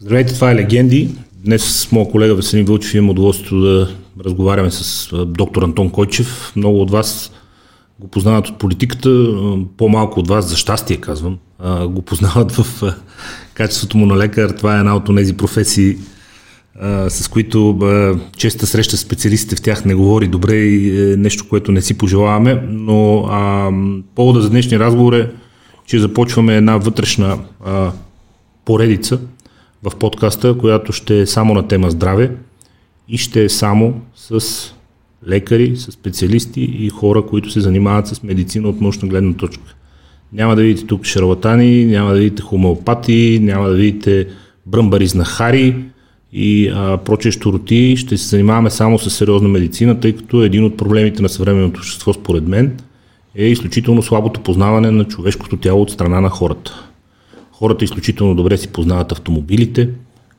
Здравейте, това е Легенди. Днес с моят колега Веселин Вълчев имам удоволствието да разговаряме с доктор Антон Койчев. Много от вас го познават от политиката, по-малко от вас, за щастие казвам, го познават в качеството му на лекар. Това е една от тези професии, с които честа среща специалистите в тях не говори добре и е нещо, което не си пожелаваме, но а, повода за днешния разговор е, че започваме една вътрешна а, поредица в подкаста, която ще е само на тема здраве и ще е само с лекари, с специалисти и хора, които се занимават с медицина от научна гледна точка. Няма да видите тук шарлатани, няма да видите хомеопати, няма да видите бръмбари знахари и а, прочие щуроти. Ще се занимаваме само с сериозна медицина, тъй като един от проблемите на съвременното общество, според мен, е изключително слабото познаване на човешкото тяло от страна на хората. Хората изключително добре си познават автомобилите,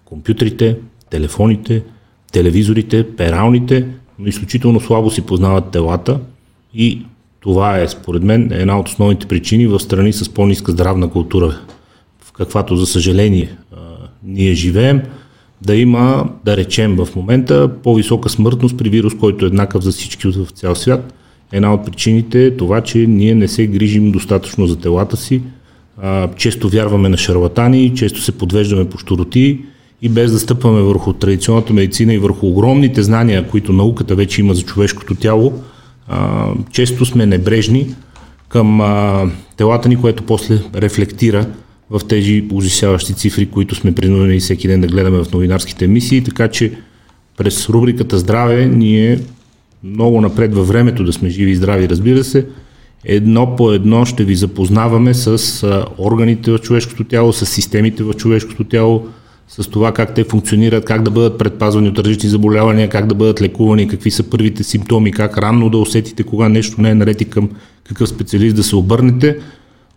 компютрите, телефоните, телевизорите, пералните, но изключително слабо си познават телата и това е, според мен, една от основните причини в страни с по-ниска здравна култура, в каквато, за съжаление, ние живеем, да има, да речем в момента, по-висока смъртност при вирус, който е еднакъв за всички в цял свят. Една от причините е това, че ние не се грижим достатъчно за телата си, често вярваме на шарлатани, често се подвеждаме по щуроти и без да стъпваме върху традиционната медицина и върху огромните знания, които науката вече има за човешкото тяло, често сме небрежни към телата ни, което после рефлектира в тези ужасяващи цифри, които сме принудени всеки ден да гледаме в новинарските емисии, така че през рубриката Здраве ние много напред във времето да сме живи и здрави, разбира се, едно по едно ще ви запознаваме с органите в човешкото тяло, с системите в човешкото тяло, с това как те функционират, как да бъдат предпазвани от различни заболявания, как да бъдат лекувани, какви са първите симптоми, как ранно да усетите кога нещо не е наред и към какъв специалист да се обърнете,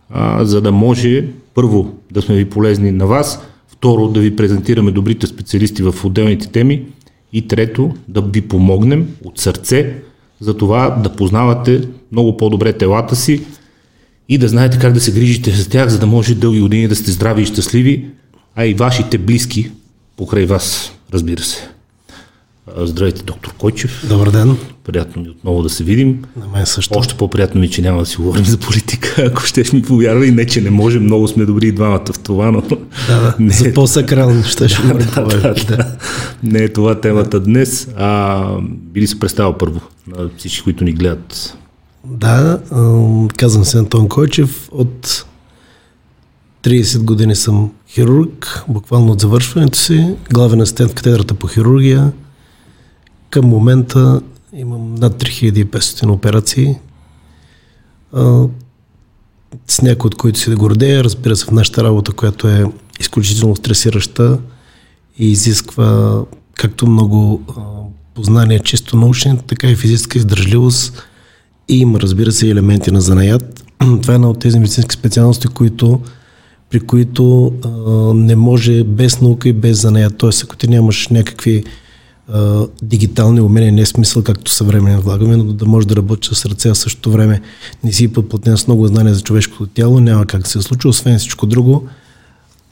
а, за да може първо да сме ви полезни на вас, второ да ви презентираме добрите специалисти в отделните теми и трето да ви помогнем от сърце за това да познавате много по-добре телата си и да знаете как да се грижите за тях, за да може дълги години да сте здрави и щастливи, а и вашите близки покрай вас, разбира се. Здравейте, доктор Койчев. Добър ден. Приятно ми отново да се видим. На мен също. Още по-приятно ми, че няма да си говорим за политика, ако ще ми повярвай. Не, че не може, много сме добри и двамата в това, но... Да, да. Не... За по-сакрални ще ще говорим да, да, да. Не е това темата днес. А, били се представя първо на всички, които ни гледат. Да, казвам се Антон Койчев. От 30 години съм хирург, буквално от завършването си, главен асистент в катедрата по хирургия. Към момента имам над 3500 операции, с някои от които си да гордея, разбира се, в нашата работа, която е изключително стресираща и изисква както много познания чисто научни, така и физическа издържливост и има, разбира се, елементи на занаят. Това е една от тези медицински специалности, които при които а, не може без наука и без занаят. Тоест, ако ти нямаш някакви а, дигитални умения, не е смисъл, както съвременно влагаме, но да можеш да работиш с ръце, а същото време не си подплатен с много знания за човешкото тяло, няма как да се случи, освен всичко друго.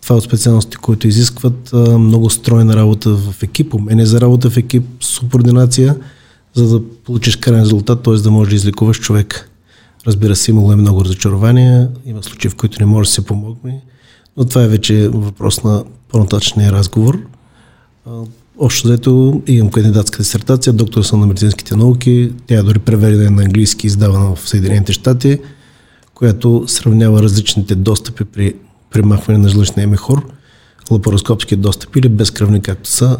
Това е от специалности, които изискват много стройна работа в екип, умение за работа в екип, субординация, за да получиш крайен резултат, т.е. да можеш да излекуваш човек. Разбира се, имало е много разочарования, има случаи, в които не може да се помогне, но това е вече въпрос на по-нататъчния разговор. Общо взето имам кандидатска дисертация, доктор съм на медицинските науки, тя е дори преведена на английски, издавана в Съединените щати, която сравнява различните достъпи при премахване на жлъчния мехур, лапароскопски достъпи или безкръвни, както са,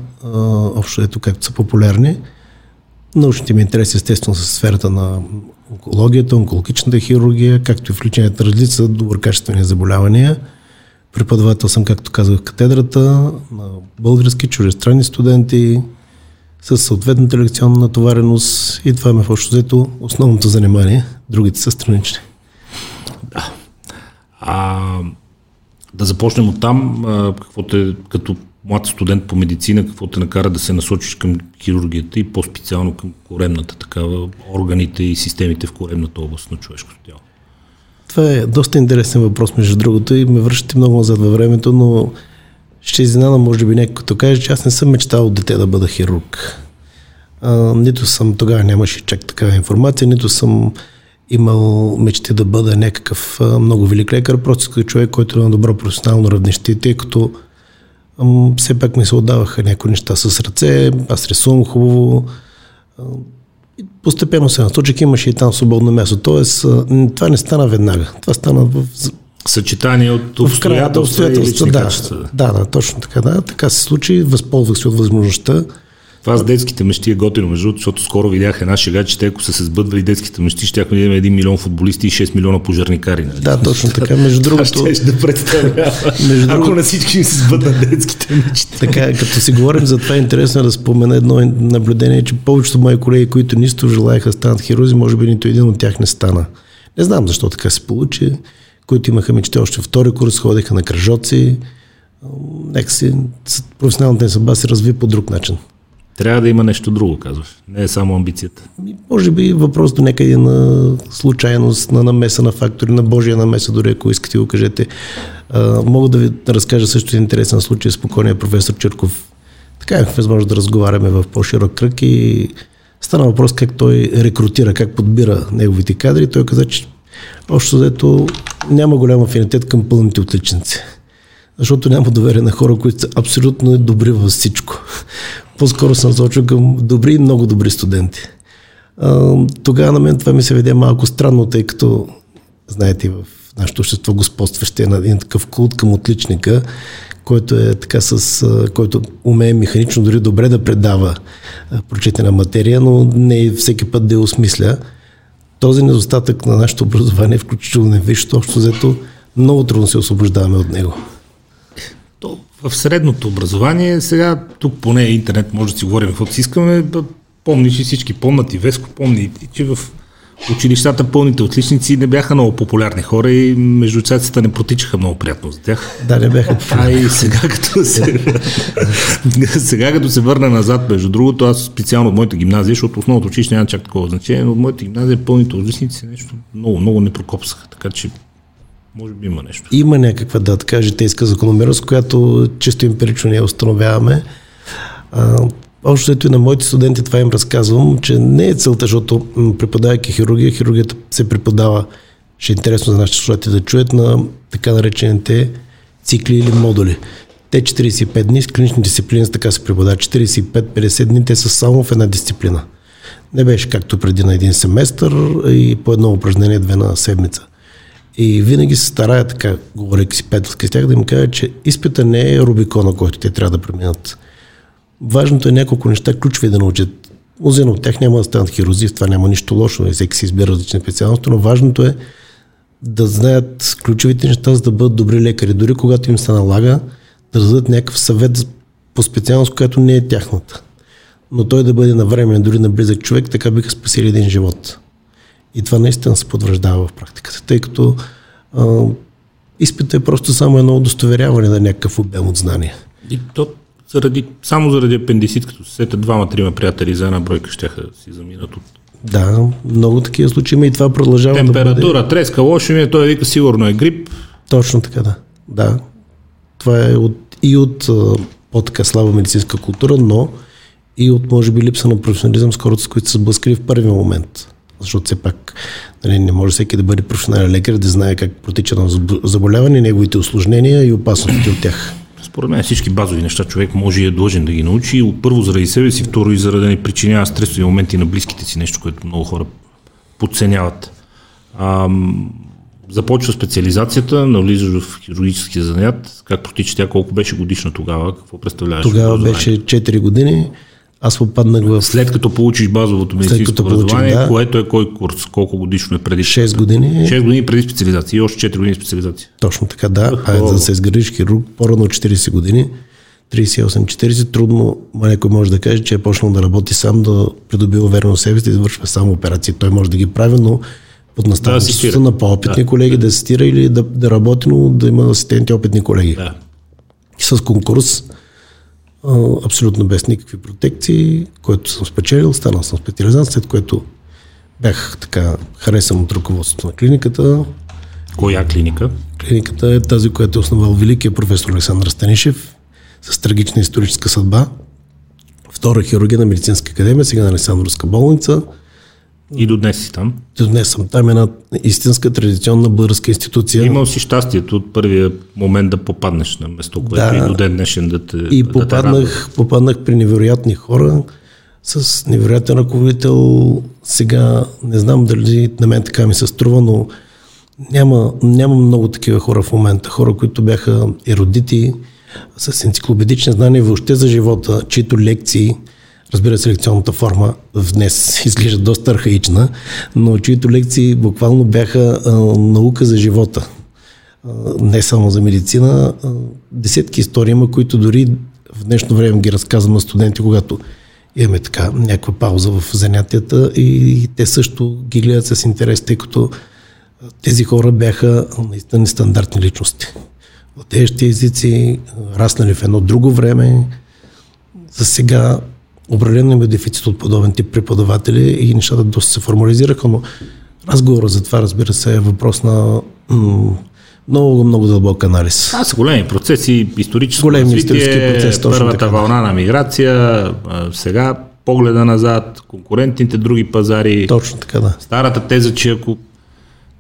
общо ето както са популярни. Научните ми интереси естествено са сферата на онкологията, онкологичната хирургия, както и в личният разлица доброкачествени заболявания. Преподавател съм, както казах, в катедрата на български чужестранни студенти с съответната лекционна натовареност и това ме в общо взето основното занимание. Другите са странични. Да. А, да започнем от там. Какво те, като млад студент по медицина, какво те накара да се насочиш към хирургията и по-специално към коремната такава, органите и системите в коремната област на човешкото тяло? Това е доста интересен въпрос, между другото, и ме връщате много назад във времето, но ще изненада, може би, някой като каже, че аз не съм мечтал от дете да бъда хирург. А, нито съм, тогава нямаше чак такава информация, нито съм имал мечти да бъда някакъв а, много велик лекар, просто като човек, който е на добро професионално равнище, тъй като ам, все пак ми се отдаваха някои неща с ръце, аз рисувам хубаво, постепенно се насочих, имаше и там свободно място. Тоест, това не стана веднага. Това стана в Съчетание от обстоятелства, и лични да, качества. Да, да, точно така. Да. Така се случи, възползвах се от възможността. Това с детските мечти е готино, между другото, защото скоро видях една шега, че те ако са се сбъдвали детските мечти, щяхме да имаме 1 милион футболисти и 6 милиона пожарникари. Нали? Да, точно така. Между другото, ще да представлява, Между ако другото- на всички им се сбъднат детските мечти. така, като си говорим за това, интересно е да спомена едно наблюдение, че повечето мои колеги, които нисто желаяха станат хирузи, може би нито един от тях не стана. Не знам защо така се получи. Които имаха мечти още втори курс, ходеха на кръжоци. Нека си, професионалната им съдба се разви по друг начин. Трябва да има нещо друго, казваш. Не е само амбицията. Ами, Може би въпрос до някъде на случайност, на намеса на фактори, на Божия намеса, дори ако искате го кажете. А, мога да ви разкажа също интересен случай с покойния професор Черков. Така имах възможност да разговаряме в по-широк кръг и стана въпрос как той рекрутира, как подбира неговите кадри. Той каза, че общо взето няма голям афинитет към пълните отличници. Защото няма доверие на хора, които са абсолютно добри във всичко. По-скоро съм насочил към добри и много добри студенти. Тогава на мен това ми се веде малко странно, тъй като, знаете, в нашето общество господстващ е на един такъв култ към отличника, който е така с, който умее механично дори добре да предава прочетена материя, но не всеки път да я осмисля. Този недостатък на нашето образование, включително на висшето, общо взето, много трудно се освобождаваме от него. В средното образование, сега тук поне интернет може да си говорим каквото си искаме, помниш и всички помнят и Веско помни, и че в училищата пълните отличници не бяха много популярни хора и между цецата не протичаха много приятно за тях. Да, не бяха А и сега като се, сега като се върна назад, между другото, аз специално от моята гимназия, защото основното училище няма чак такова значение, но от моята гимназия пълните отличници нещо много, много не прокопсаха, така че може би има нещо. Има някаква, да така житейска закономерност, която чисто емпирично ние установяваме. А, общо ето и на моите студенти това им разказвам, че не е целта, защото преподавайки хирургия, хирургията се преподава, ще е интересно за нашите слушатели да чуят, на така наречените цикли или модули. Те 45 дни, с клинични дисциплини така се преподават. 45-50 дни, те са само в една дисциплина. Не беше както преди на един семестър и по едно упражнение две на седмица. И винаги се старая така, говорейки си приятелски с тях, да им кажа, че изпита не е Рубикона, който те трябва да преминат. Важното е няколко неща ключови да научат. Мнозина от тях няма да станат хирузи, в това няма нищо лошо, и всеки си избира различни специалности, но важното е да знаят ключовите неща, за да бъдат добри лекари. Дори когато им се налага да дадат някакъв съвет по специалност, която не е тяхната. Но той да бъде навременен, дори на близък човек, така биха спасили един живот. И това наистина се потвърждава в практиката, тъй като а, изпитът е просто само едно удостоверяване на някакъв обем от знания. И то заради, само заради апендисит, като се сетят двама-трима приятели за една бройка, ще си заминат от Да, много такива случаи има и това продължава да температура, бъде. треска, лошо ми е, той вика сигурно е грип. Точно така, да. Да. Това е от, и от по-така слаба медицинска култура, но и от, може би, липса на професионализъм с хората, с които са сблъскали в първия момент. Защото все пак нали, не може всеки да бъде професионален лекар, да знае как протича на заб- заболяване, неговите осложнения и опасностите от тях. Според мен всички базови неща човек може и е длъжен да ги научи. Първо заради себе си, второ и заради да не причинява стресови моменти на близките си, нещо, което много хора подценяват. Ам, започва специализацията, навлизаш в хирургическия занят. Как протича тя, колко беше годишна тогава, какво представляваш? Тогава беше 4 години. Аз попаднах в След като получиш базовото медицинско като образование, да. което е кой курс, колко годишно е преди? 6 години. 6 години преди специализация и още 4 години специализация. Точно така, да. А Охо. за да се изградиш хирург, по-рано от 40 години, 38-40, трудно някой може да каже, че е почнал да работи сам, да придобива увереност в себе си, да извършва само операции. Той може да ги прави, но под наставничеството асистира. на по-опитни Да. колеги, да асистира или да, да работи, но да има асистенти опитни колеги. Да. С конкурс, а, абсолютно без никакви протекции, който съм спечелил, станал съм специализант, след което бях така харесан от ръководството на клиниката, Коя клиника? Клиниката е тази, която е основал великият професор Александър Станишев. с трагична историческа съдба. Втора хирургия на Медицинска академия, сега на Александровска болница. И до днес си там? До днес съм там, една истинска традиционна българска институция. Имал си щастието от първия момент да попаднеш на место, което да, и до ден днешен да те И да попаднах, те попаднах при невероятни хора, с невероятен ръководител. Сега не знам дали на мен така ми се струва, но няма, няма много такива хора в момента. Хора, които бяха еродити, с енциклопедични знания въобще за живота, чието лекции, разбира се, лекционната форма в днес изглежда доста архаична, но чието лекции буквално бяха а, наука за живота. А, не само за медицина. А, десетки истории има, които дори в днешно време ги разказвам на студенти, когато имаме така някаква пауза в занятията и те също ги гледат с интерес, тъй като тези хора бяха наистина нестандартни личности. Владеещи езици, раснали в едно друго време. За сега определено има дефицит от подобен тип преподаватели и нещата доста се формализираха, но разговора за това, разбира се, е въпрос на м- много, много дълбок анализ. Това са големи процеси, историческо големи развитие, исторически процес, първата така. вълна на миграция, сега погледа назад, конкурентните други пазари. Точно така, да. Старата теза, че ако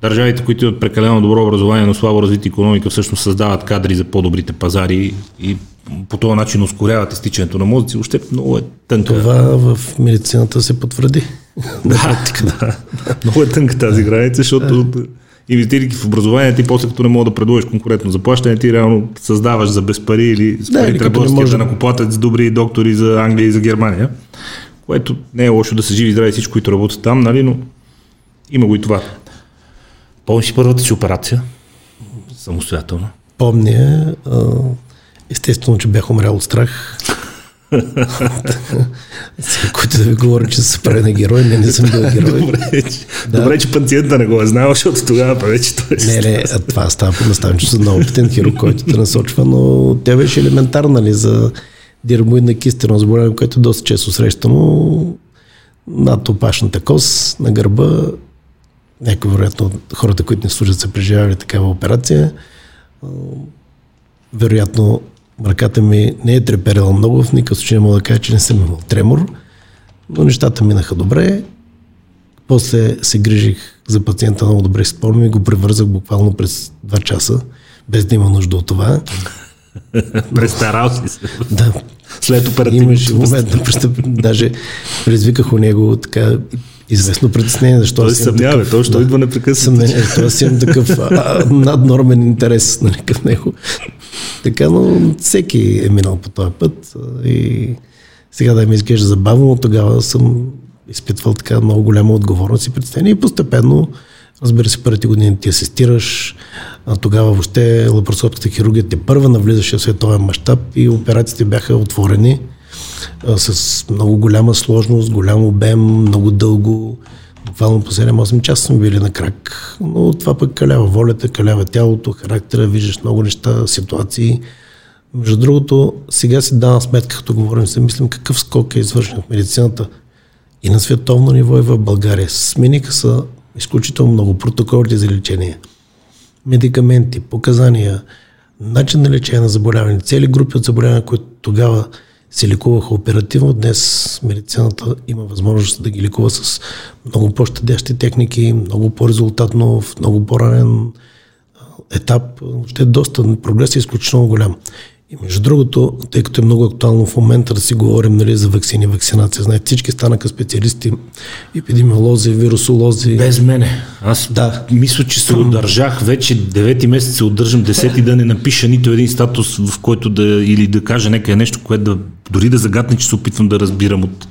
държавите, които имат прекалено добро образование, но слабо развита економика, всъщност създават кадри за по-добрите пазари и по този начин ускоряват изтичането на мозъци, още много е тънка. Това в медицината се потвърди. да, да. Много е тънка тази граница, защото инвестирайки в образование, ти после като не мога да предложиш конкурентно заплащане, ти реално създаваш за без пари или с пари да, може... да накоплатят с добри доктори за Англия и за Германия, което не е лошо да се живи здрави всички, които работят там, нали, но има го и това. Помниш първата си операция? Самостоятелно. Помня. Естествено, че бях умрял от страх. Който да ви говори, че се прави на герой, не, не съм бил герой. Добре, че, да. добре, че пациента не го е знал, защото тогава вече той е Не, не, това става по наставен, че съм много опитен хирург, който те насочва, но тя беше елементарна нали, за дирмоидна кистерно заболяване, което доста често срещано над опашната кост, на гърба. Някои, вероятно, хората, които не служат, са преживявали такава операция. Вероятно, ръката ми не е треперила много, в никакъв случай не мога да кажа, че не съм имал тремор, но нещата минаха добре. После се грижих за пациента много добре, спомням и го превързах буквално през 2 часа, без да има нужда от това. Престарал си се. Да. След оперативно. Имаше момент на престъп... Даже предизвиках у него така известно притеснение, защо той съмнява, той ще да, идва непрекъснато. Съмнение, аз имам такъв а, наднормен интерес нали, към него. Така, но всеки е минал по този път и сега да ми изглежда забавно, но тогава съм изпитвал така много голяма отговорност и притеснение и постепенно Разбира се, първите години ти асистираш, а тогава въобще лапароскопската хирургия те първа навлизаше в световен мащаб и операциите бяха отворени с много голяма сложност, голям обем, много дълго. Буквално по 7-8 часа сме били на крак, но това пък калява волята, калява тялото, характера, виждаш много неща, ситуации. Между другото, сега си давам сметка, като говорим, се мислим какъв скок е извършен в медицината и на световно ниво и в България. Смениха се изключително много протоколи за лечение, медикаменти, показания, начин на лечение на заболяване, цели групи от заболявания, които тогава се лекуваха оперативно. Днес медицината има възможност да ги лекува с много по-щадящи техники, много по-резултатно, в много по-ранен етап. Ще е доста, прогрес е изключително голям. И между другото, тъй като е много актуално в момента да си говорим нали, за вакцини, вакцинация, знаете, всички станаха специалисти, епидемиолози, вирусолози. Без мене. Аз да. мисля, че се удържах вече 9 месеца се удържам, 10 да не напиша нито един статус, в който да или да кажа нека нещо, което да дори да загадне, че се опитвам да разбирам от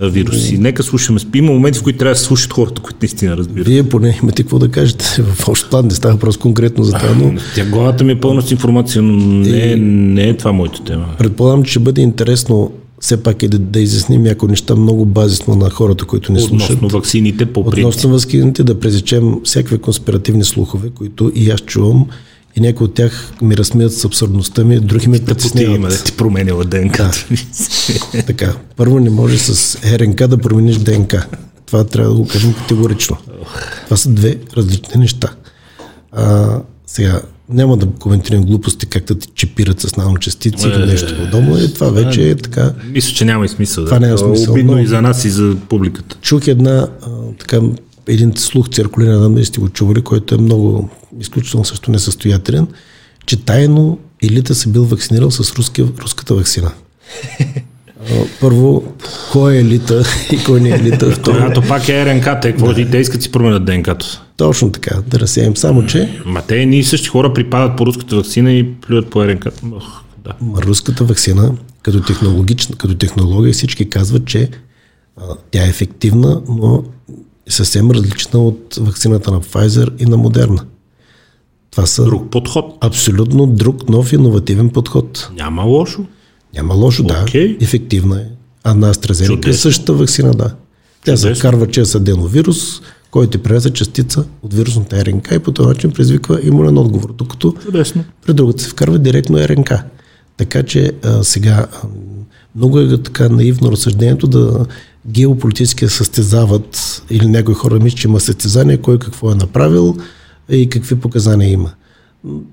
вируси. Нека слушаме. Има моменти, в които трябва да се слушат хората, които наистина разбират. Вие поне имате какво да кажете. В общ план не става въпрос конкретно за това. Но... Тя главата ми е пълна с информация, но не, е, не е това моето тема. Предполагам, че ще бъде интересно все пак е да, да изясним някои неща много базисно на хората, които не слушат. Относно вакцините по принцип. Относно вакцините да презечем всякакви конспиративни слухове, които и аз чувам и някои от тях ми разсмият с абсурдността ми, други ме притесняват. има да ти променила ДНК. Да. така, първо не може с РНК да промениш ДНК. Това трябва да го кажем категорично. Това са две различни неща. А, сега, няма да коментирам глупости, как да ти чипират с наночастици или нещо подобно. И това вече е така. Мисля, че няма и смисъл. Това да. няма смисъл, Обидно но- и за нас, и за публиката. Чух една, а, така, един слух циркулира, не знам дали сте го чували, който е много, изключително също несъстоятелен, че тайно елита се бил вакцинирал с руски, руската вакцина. Първо, кой е елита и кой не е елита? Второ, Когато пак е РНК, те, какво да. те искат си променят ДНК-то. точно така, да разсеем. Само, че Ма те ние същи хора припадат по руската вакцина и плюят по РНК. Ох, да. Ма руската вакцина, като, технологична, като технология, всички казват, че а, тя е ефективна, но е съвсем различна от вакцината на Pfizer и на Moderna. Това са Друг подход. абсолютно друг, нов, иновативен подход. Няма лошо. Няма лошо, да. Окей. Ефективна е. А на AstraZeneca е същата вакцина, да. Тя се Чудесно. вкарва чрез аденовирус, който ти пренесе частица от вирусната РНК и по този начин предизвиква имунен отговор. Докато Чудесно. при другата се вкарва директно РНК. Така че а, сега много е така наивно разсъждението да геополитически състезават или някои хора мислят, че има състезание, кой какво е направил и какви показания има.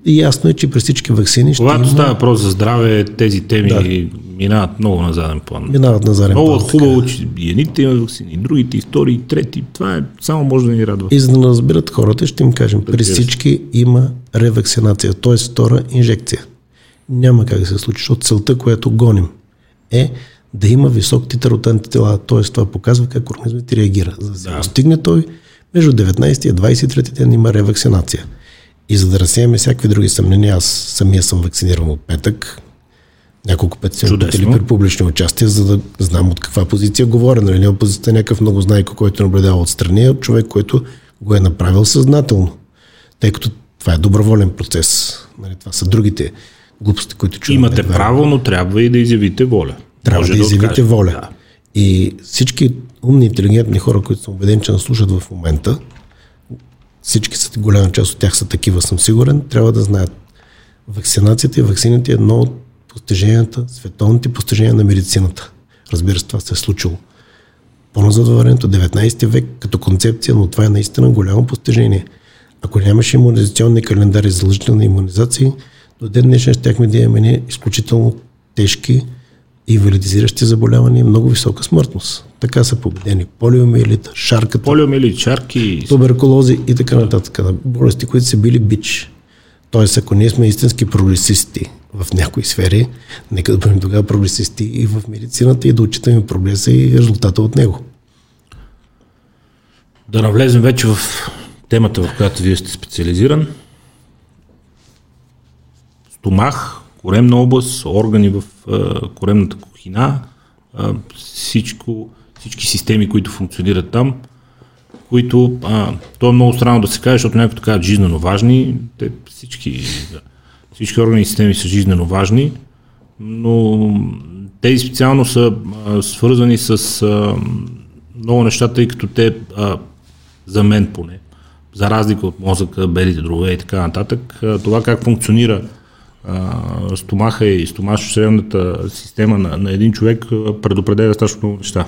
И ясно е, че при всички вакцини ще Когато има, става въпрос за здраве, тези теми да. минават много на заден план. минават на заден Много план, е така хубаво, че и едните имат вакцини, и другите, и втори, и трети. Това е само може да ни радва. И за да не разберат хората, ще им кажем, при Разбира всички има ревакцинация, т.е. втора инжекция. Няма как да се случи, защото целта, която гоним, е да има висок титър от антитела, т.е. това показва как организмът ти реагира. За да се Да. достигне той, между 19 и 23 ден има ревакцинация. И за да разсеяме всякакви други съмнения, аз самия съм вакциниран от петък, няколко пъти съм питали при публични участия, за да знам от каква позиция говоря. Нали? От позицията на някакъв много знайко, който наблюдава отстрани, а от човек, който го е направил съзнателно. Тъй като това е доброволен процес. Нали? Това са другите глупости, които чуваме. Имате Верно. право, но трябва и да изявите воля. Трябва Може да изявите откажете. воля. Да. И всички умни, интелигентни хора, които съм убеден, че нас слушат в момента, всички са, голяма част от тях са такива, съм сигурен, трябва да знаят. Вакцинацията и вакцините е едно от постиженията, световните постижения на медицината. Разбира се, това се е случило. По-назад във времето, 19 век, като концепция, но това е наистина голямо постижение. Ако нямаше иммунизационни календари за задължителни иммунизации, до ден днешен щяхме да имаме изключително тежки инвалидизиращи заболявания и много висока смъртност. Така са победени полиомиелита, шарката, Полиомиелит, чарки, туберкулози и така нататък. Болести, които са били бич. Тоест, ако ние сме истински прогресисти в някои сфери, нека да бъдем тогава прогресисти и в медицината и да отчитаме прогреса и резултата от него. Да навлезем вече в темата, в която вие сте специализиран. Стомах, коремна област, органи в коремната кухина, всичко, всички системи, които функционират там, които, а, то е много странно да се каже, защото някои така жизненно важни, те всички, всички органи и системи са жизненно важни, но тези специално са а, свързани с а, много неща, тъй като те, а, за мен поне, за разлика от мозъка, белите дробове и така нататък, а, това как функционира а, стомаха и стомашно-чревната система на, на един човек предопределя страшно много неща.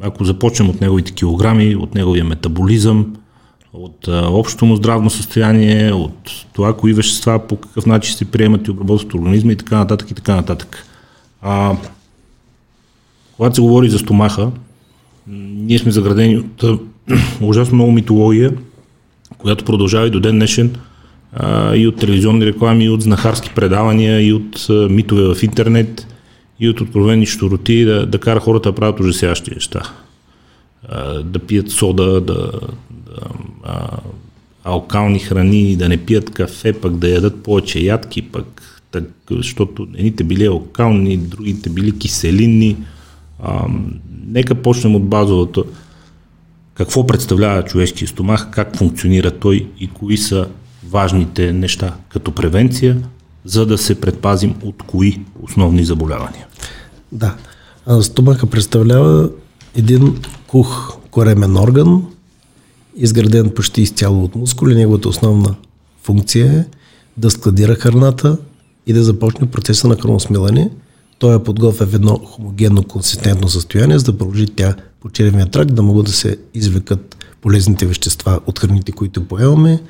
Ако започнем от неговите килограми, от неговия метаболизъм, от общото му здравно състояние, от това, кои вещества, по какъв начин се приемат и обработват от организма и така нататък и така нататък. А, когато се говори за стомаха, ние сме заградени от ужасно много митология, която продължава и до ден днешен и от телевизионни реклами, и от знахарски предавания, и от митове в интернет, и от откровени щуроти да, да кара хората да правят ужасяващи неща. Да пият сода, да, да а, алкални храни, да не пият кафе, пък да ядат повече ядки, пък так, защото едните били алкални, другите били киселинни. А, нека почнем от базовото. Какво представлява човешкия стомах, как функционира той и кои са важните неща като превенция, за да се предпазим от кои основни заболявания. Да. Стомаха представлява един кух коремен орган, изграден почти изцяло от мускули. Неговата основна функция е да складира храната и да започне процеса на храносмилане. Той е подготвя в едно хомогенно консистентно състояние, за да продължи тя по черевния тракт, да могат да се извлекат полезните вещества от храните, които поемаме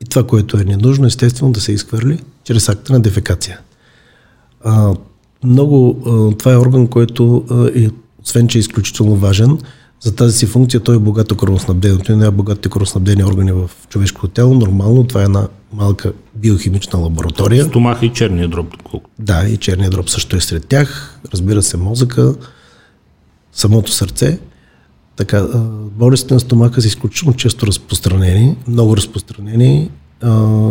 и това, което е ненужно, естествено да се изхвърли чрез акта на дефекация. А, много, а, това е орган, който а, е, освен че е изключително важен, за тази си функция той е богато кръвоснабден. Той е богатите кръвоснабдени органи в човешкото тяло. Нормално това е една малка биохимична лаборатория. Стомаха и черния дроб. Да, и черния дроб също е сред тях. Разбира се, мозъка, самото сърце. Така, болестите на стомаха са изключително често разпространени, много разпространени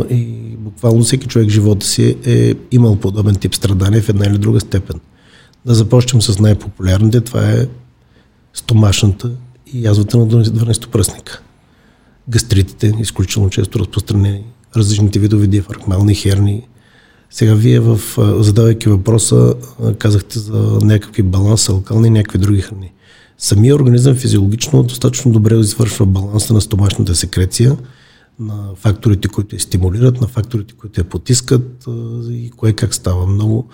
и буквално всеки човек в живота си е имал подобен тип страдания в една или друга степен. Да започнем с най-популярните. Това е стомашната и язвата на 12 пръсника. Гастритите, изключително често разпространени, различните видове диафрагмални херни. Сега вие, в, задавайки въпроса, казахте за някакви баланс, алкални и някакви други храни. Самия организъм физиологично достатъчно добре извършва баланса на стомашната секреция, на факторите, които я стимулират, на факторите, които я потискат и кое как става. Много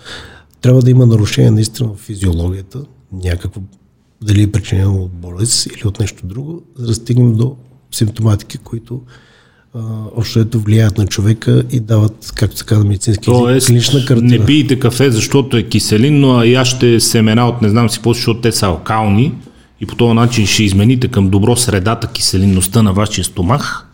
трябва да има нарушение наистина в физиологията, някакво, дали е причинено от болест или от нещо друго, за да стигнем до симптоматики, които общо ето влияят на човека и дават, както се казва медицински Тоест, клинична картина. не пиете кафе, защото е киселинно, а яще семена от не знам си какво, защото те са алкални и по този начин ще измените към добро средата киселинността на вашия стомах,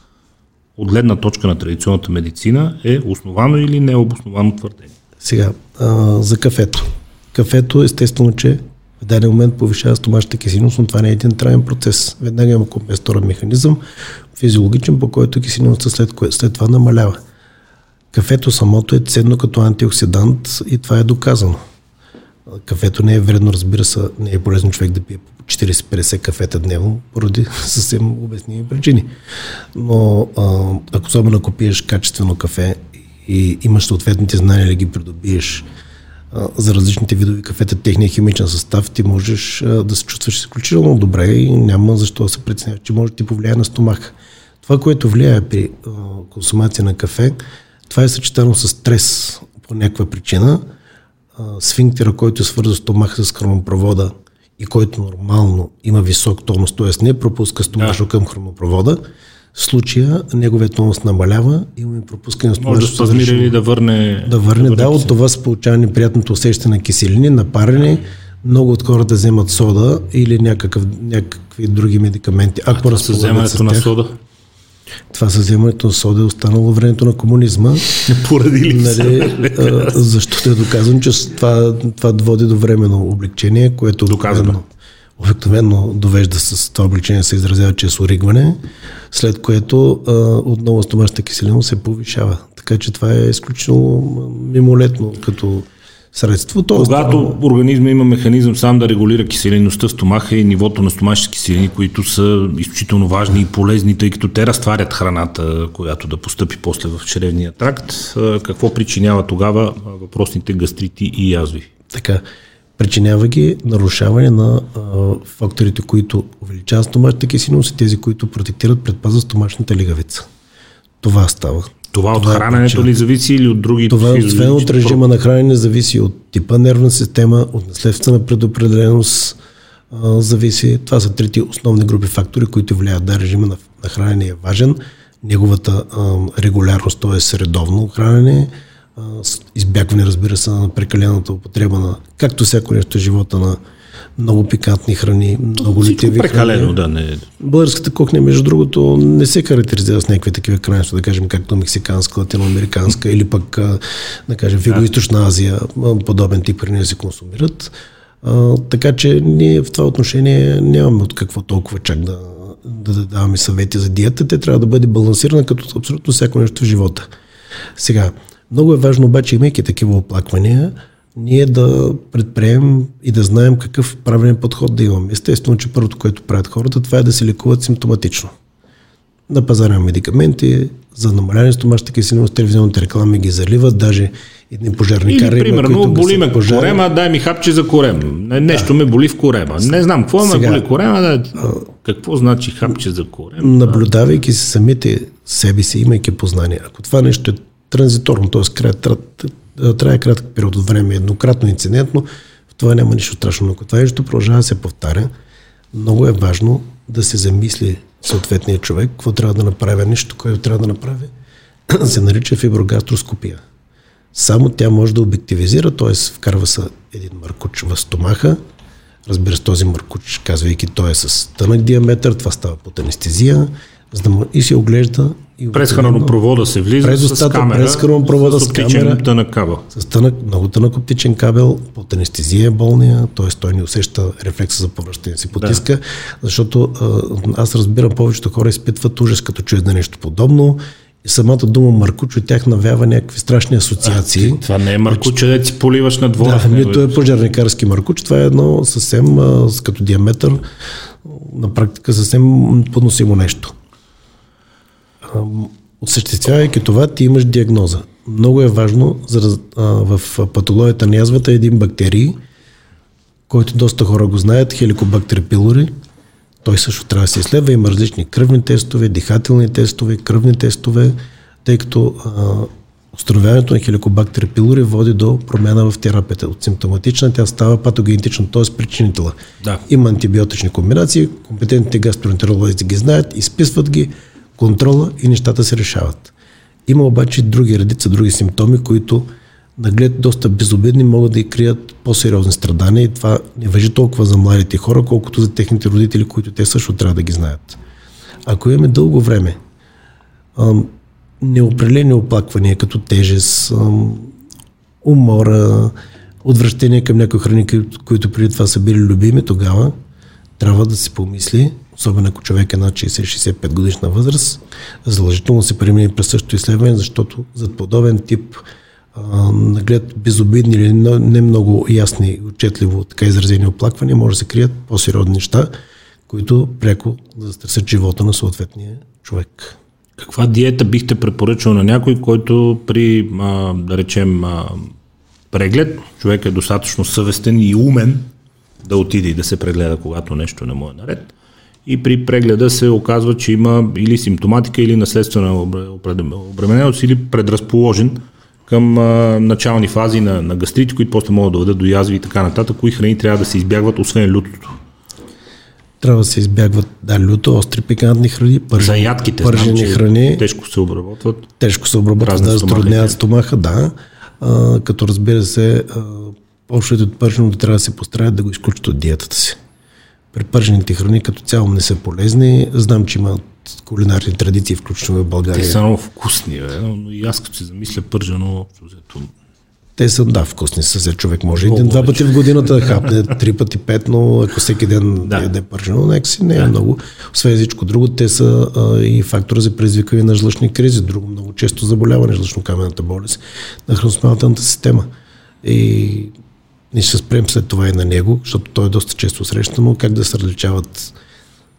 от гледна точка на традиционната медицина е основано или не е обосновано твърдение? Сега, а, за кафето. Кафето, естествено, че в даден момент повишава стомашната киселиност, но това не е един траен процес. Веднага има компенсаторен механизъм, физиологичен, по който киселиността след, след това намалява. Кафето самото е ценно като антиоксидант и това е доказано. Кафето не е вредно, разбира се, не е полезно човек да пие 40-50 кафета дневно, поради съвсем обясними причини. Но ако особено ако пиеш качествено кафе и имаш съответните знания да ги придобиеш за различните видови кафета, техния химичен състав, ти можеш да се чувстваш изключително добре и няма защо да се преценява, че може да ти повлияе на стомаха. Това, което влияе при консумация на кафе, това е съчетано с стрес по някаква причина. Сфинктера, който свързва стомаха с хронопровода и който нормално има висок тонус, т.е. не пропуска стомашо да. към хронопровода, в случая неговият тонус намалява, имаме пропускане на стомашното Може да или да върне... Да върне, да, да от това се получава неприятното усещане на киселини, напарене, много от хората вземат сода или някакъв, някакви други медикаменти. Ако а вземането на сода? Това със вземането на сода е останало времето на комунизма. Поради ли нали, Защото е доказано, че това, това води до временно облегчение, което доказано. Обикновено довежда с това облегчение се изразява чрез оригване, след което а, отново стомашната киселина се повишава. Така че това е изключително мимолетно като средство. То Когато става... организма има механизъм сам да регулира киселинността в стомаха и нивото на стомашни киселини, които са изключително важни и полезни, тъй като те разтварят храната, която да постъпи после в чревния тракт, какво причинява тогава въпросните гастрити и язви? Така, причинява ги нарушаване на а, факторите, които увеличават стомашната киселиност и тези, които протектират предпаза стомашната лигавица. Това става. Това, това от храненето ли зависи или от други Това освен от режима на хранене зависи от типа нервна система, от наследствена предопределеност а, зависи. Това са трите основни групи фактори, които влияят. Да, режима на, на хранене е важен, неговата а, регулярност, т.е. редовно хранене, а, избягване, разбира се, на прекалената употреба на, както всяко нещо живота на много пикантни храни, много литиви прекалено, храни. да, не. Българската кухня, между другото, не се характеризира с някакви такива крайности, да кажем, както мексиканска, латиноамериканска или пък, да кажем, в Юго-Источна Азия подобен тип храни се консумират. А, така че ние в това отношение нямаме от какво толкова чак да, да, да даваме съвети за диета. Те трябва да бъде балансирана като абсолютно всяко нещо в живота. Сега, много е важно обаче, имайки такива оплаквания, ние да предприемем и да знаем какъв правилен подход да имаме. Естествено, че първото, което правят хората, това е да се лекуват симптоматично. На пазара на медикаменти, за намаляване стомашната киселиност, телевизионните реклами ги заливат, даже едни пожарникари. Или, примерно, има, боли ме пожари... корема, дай ми хапче за корем. Нещо да. ме боли в корема. Не знам, какво Сега, ме боли корема, да... какво значи хапче за корем? Наблюдавайки се самите себе си, имайки познание, ако това нещо е транзиторно, т.е. трае кратък период от време, еднократно инцидентно, в това няма нищо страшно. Но ако това нещо продължава да се повтаря, много е важно да се замисли съответния човек, какво трябва да направи, нещо, което трябва да направи, се нарича фиброгастроскопия. Само тя може да обективизира, т.е. вкарва се един маркуч в стомаха, разбира се, този маркуч, казвайки, той е с тънък диаметър, това става под анестезия, за да и се оглежда. И през хранопровода се влиза през устата, с камера, през хранопровода с, с камера, тънък кабел. С тънък, много тънък оптичен кабел, под анестезия е болния, т.е. той не усеща рефлекса за повръщане си потиска, да. защото аз разбирам, повечето хора изпитват ужас, като чуят на нещо подобно и самата дума маркуч от тях навява някакви страшни асоциации. А, това не е маркуч, да ти поливаш на двора. Да, нито е пожарникарски маркуч, това е едно съвсем с като диаметър, на практика съвсем подносимо нещо. Осъществявайки това, ти имаш диагноза. Много е важно за, а, в патологията на язвата е един бактерий, който доста хора го знаят, хеликобактер пилори, той също трябва да се изследва. Има различни кръвни тестове, дихателни тестове, кръвни тестове, тъй като а, установяването на хеликобактер пилори води до промяна в терапията. От симптоматична тя става патогенетична, т.е. причинителя. Да. Има антибиотични комбинации, компетентните гастроентеролози ги знаят, изписват ги, контрола и нещата се решават. Има обаче други редица, други симптоми, които наглед доста безобидни могат да и крият по-сериозни страдания и това не въжи толкова за младите хора, колкото за техните родители, които те също трябва да ги знаят. Ако имаме дълго време неопределени оплаквания, като тежест, умора, отвращение към някои храни, които преди това са били любими, тогава трябва да се помисли, особено ако човек е над 60-65 годишна възраст, задължително се премине през същото изследване, защото за подобен тип наглед безобидни или не много ясни, отчетливо така изразени оплаквания, може да се крият по-сериозни неща, които пряко застресат живота на съответния човек. Каква диета бихте препоръчал на някой, който при, а, да речем, а, преглед, човек е достатъчно съвестен и умен да отиде и да се прегледа, когато нещо не му е наред. И при прегледа се оказва, че има или симптоматика, или наследствена обремененост, или предразположен към а, начални фази на, на гастрити, които после могат да доведат до язви и така нататък. Кои храни трябва да се избягват, освен лютото? Трябва да се избягват, да, люто, остри пикантни храни, пържени, ядките, пържени знам, храни. Тежко се обработват. Тежко се обработват, да, затрудняват стомаха, да. А, като разбира се, общото от пърженото трябва да се постараят да го изключат от диетата си. При пържените храни като цяло не са полезни. Знам, че има кулинарни традиции, включително в България. Те са много вкусни, бе, но и аз като се замисля пържено, взето... Те са, да, вкусни са. За човек може един-два пъти в годината да хапне, три пъти пет, но ако всеки ден да. яде пържено, нека си не е да. много. Освен всичко друго, те са а, и фактора за предизвикване на жлъчни кризи. Друго много често заболяване, жлъчно-каменната болест на храносмилателната система. И ние ще спрем след това и на него, защото той е доста често срещано, как да се различават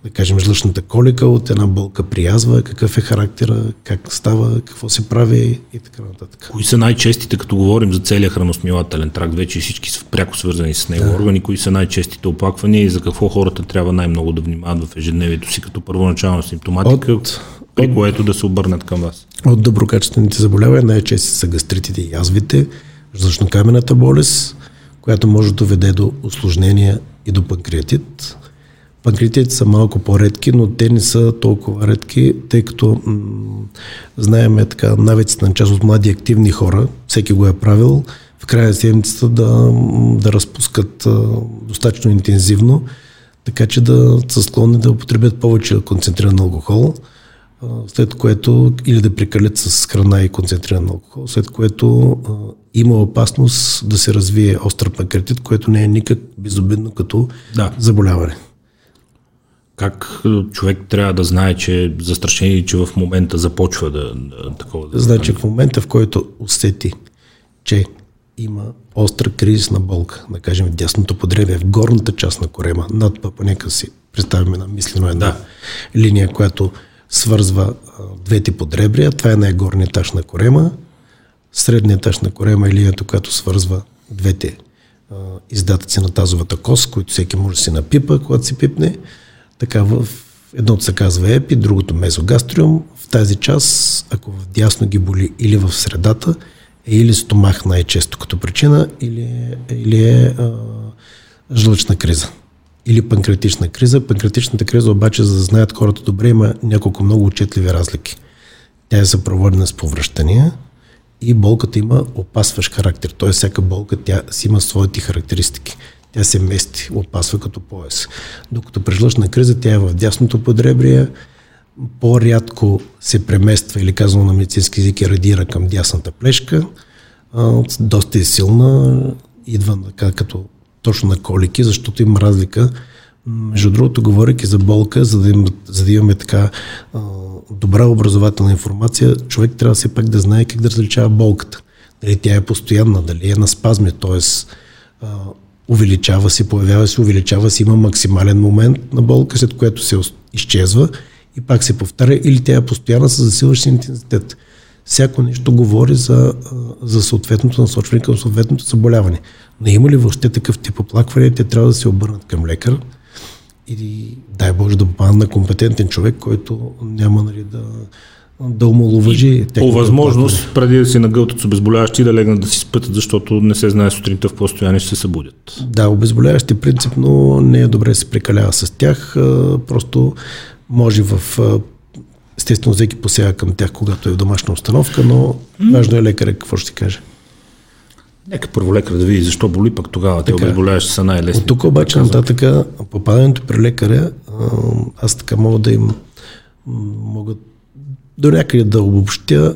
да кажем, жлъчната колика от една болка при язва, какъв е характера, как става, какво се прави и така нататък. Кои са най-честите, като говорим за целия храносмилателен тракт, вече всички са пряко свързани с него да. органи, кои са най-честите оплаквания и за какво хората трябва най-много да внимават в ежедневието си като първоначална симптоматика, от, при от, което да се обърнат към вас? От доброкачествените заболявания най-чести са гастритите и язвите, жлъчнокамената болест, която може да доведе до осложнения и до панкреатит, Панкреатите са малко по-редки, но те не са толкова редки, тъй като м- знаеме така навиците на част от млади активни хора, всеки го е правил, в края на седмицата да, да разпускат достатъчно интензивно, така че да са склонни да употребят повече концентриран алкохол, след което или да прикалят с храна и концентриран алкохол, след което а, има опасност да се развие остър панкреатит, което не е никак безобидно като да. заболяване. Как човек трябва да знае, че е застрашен и че в момента започва да, да такова да Значи в момента, в който усети, че има остра кризисна болка, да кажем в дясното подребие, в горната част на корема, над пъпа, нека си представим на мислено една да. линия, която свързва двете подребрия. Това е най-горният етаж на корема. Средният етаж на корема е линията, която свързва двете издатъци на тазовата кост, които всеки може да си напипа, когато си пипне. Така, в едното се казва епи, другото мезогастриум. В тази част, ако в дясно ги боли или в средата, е или стомах най-често като причина, или е, или е а, жлъчна криза. Или панкреатична криза. Панкреатичната криза обаче, за да знаят хората добре, има няколко много отчетливи разлики. Тя е съпроводена с повръщания и болката има опасващ характер. Т.е. всяка болка тя си има своите характеристики. Тя се мести, опасва като пояс. Докато при жлъчна криза тя е в дясното подребрие, по-рядко се премества или казано на медицински език е радира към дясната плешка, доста е силна, идва като точно на колики, защото има разлика. Между другото, говоряки за болка, за да, им, за да имаме така а, добра образователна информация, човек трябва все пак да знае как да различава болката. Дали тя е постоянна, дали е на спазми, т.е. увеличава се, появява се, увеличава се, има максимален момент на болка, след което се изчезва и пак се повтаря, или тя е постоянна с засилващ интензитет. Всяко нещо говори за, за съответното насочване към съответното заболяване. Но има ли въобще такъв тип оплакване, те трябва да се обърнат към лекар и дай Боже да попаднат на компетентен човек, който няма нали, да, да омалуважи. По възможност, преди да си нагълтат с обезболяващи, да легнат да си спътят, защото не се знае сутринта в какво състояние ще се събудят. Да, обезболяващи принципно не е добре да се прекалява с тях. Просто може в естествено всеки посяга към тях, когато е в домашна установка, но важно е лекаря какво ще каже. Нека първо лекар да види защо боли, пък тогава те обезболяващи са най-лесни. От тук обаче нататък попадането при лекаря, аз така мога да им мога до някъде да обобщя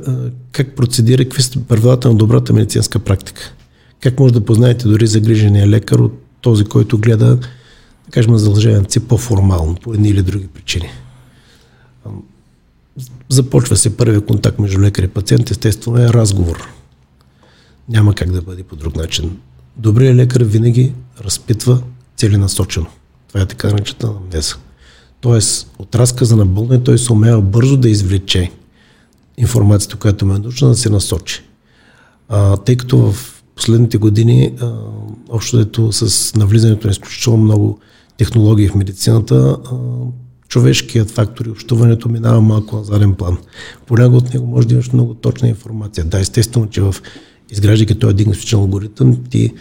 как процедира, какви са правилата на добрата медицинска практика. Как може да познаете дори загрижения лекар от този, който гледа, да кажем, задълженията си по-формално, по едни или други причини. Започва се първия контакт между лекар и пациент, естествено е разговор. Няма как да бъде по друг начин. Добрият лекар винаги разпитва целенасочено. Това е така наречената анамнеза. Тоест, от разказа на болния той се умева бързо да извлече информацията, която му е нужна, да се насочи. А, тъй като в последните години, а, общо дето с навлизането на изключително много технологии в медицината, а, човешкият фактор и общуването минава малко на заден план. Понякога от него може да имаш много точна информация. Да, естествено, че в изграждайки този диагностичен алгоритъм, ти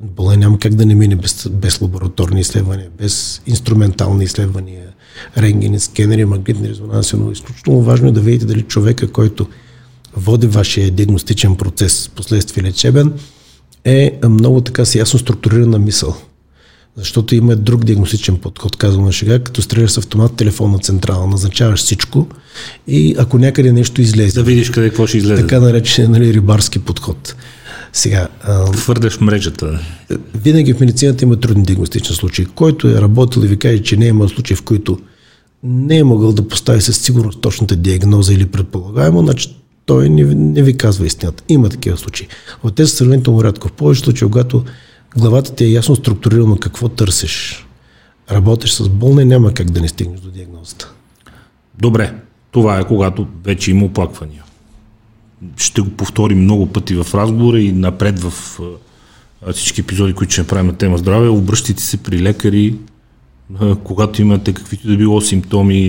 болен няма как да не мине без, без лабораторни изследвания, без инструментални изследвания, рентгени, скенери, магнитни резонанси, но изключително важно е да видите дали човека, който води вашия диагностичен процес, последствие лечебен, е много така си ясно структурирана мисъл. Защото има друг диагностичен подход, казвам на шега, като стреляш с автомат телефонна централа, назначаваш всичко и ако някъде нещо излезе. Да видиш къде какво ще излезе. Така наречен нали, рибарски подход. Сега. Хвърляш мрежата. Винаги в медицината има трудни диагностични случаи. Който е работил и ви каже, че не е имал случаи, в които не е могъл да постави със сигурност точната диагноза или предполагаемо, значи той не, не ви казва истината. Има такива случаи. От тези сравнително рядко. В повечето случаи, когато главата ти е ясно структурирано какво търсиш, работиш с болна, няма как да не стигнеш до диагнозата. Добре, това е когато вече има оплаквания. Ще го повторим много пъти в разговора и напред в всички епизоди, които ще направим на тема здраве. Обръщайте се при лекари, когато имате каквито да било симптоми,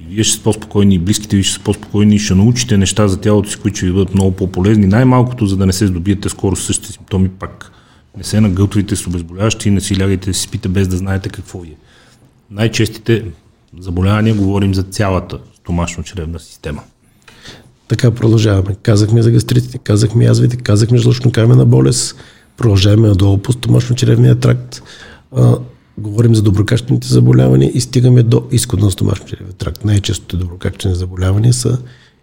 и вие ще сте по-спокойни, и близките ви ще са по-спокойни, ще научите неща за тялото си, които ще ви бъдат много по-полезни. Най-малкото, за да не се здобиете скоро същите симптоми, пак не се нагълтвайте с обезболяващи не си лягайте да си спите без да знаете какво ви е. Най-честите заболявания говорим за цялата стомашно-чревна система. Така продължаваме. Казахме за гастритите, казахме язвите, казахме жлъчно-камена болест, продължаваме надолу по стомашно-чревния тракт, а, говорим за доброкачествените заболявания и стигаме до изхода на стомашно-чревния тракт. Най-честото доброкачествени заболявания са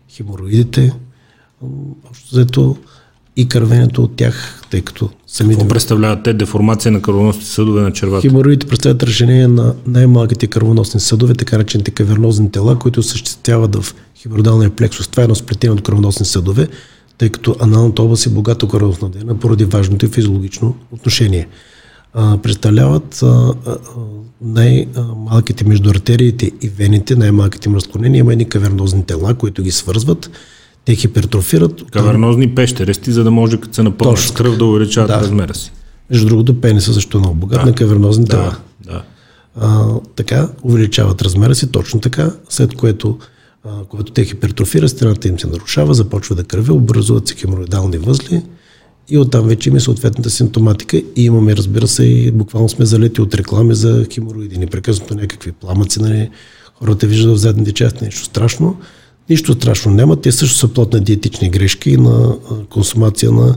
хемороидите, общо взето и кървенето от тях, тъй като самите... Какво представляват те? Деформация на кръвоносните съдове на червата? Хемороидите представят решение на най-малките кръвоносни съдове, така речените кавернозни тела, които съществяват в хибридалния плексус. Това е едно сплетение от кръвоносни съдове, тъй като аналната област е богато кръвоснабдена поради важното и физиологично отношение. А, представляват а, а, най-малките между артериите и вените, най-малките им разклонения. Има едни кавернозни тела, които ги свързват те хипертрофират. Кавернозни пещерести, за да може като се напълнят с кръв да увеличават да. размера си. Между другото, пениса също е много богат да. на кавернозни да. тела. Да. А, така, увеличават размера си точно така, след което а, когато те хипертрофира, стената им се нарушава, започва да кръви, образуват се хемороидални възли и оттам вече има съответната симптоматика и имаме, разбира се, и буквално сме залети от реклами за хемороиди, непрекъснато някакви пламъци, нали, хората виждат в задните части нещо страшно Нищо страшно няма. Те също са плод на диетични грешки на консумация на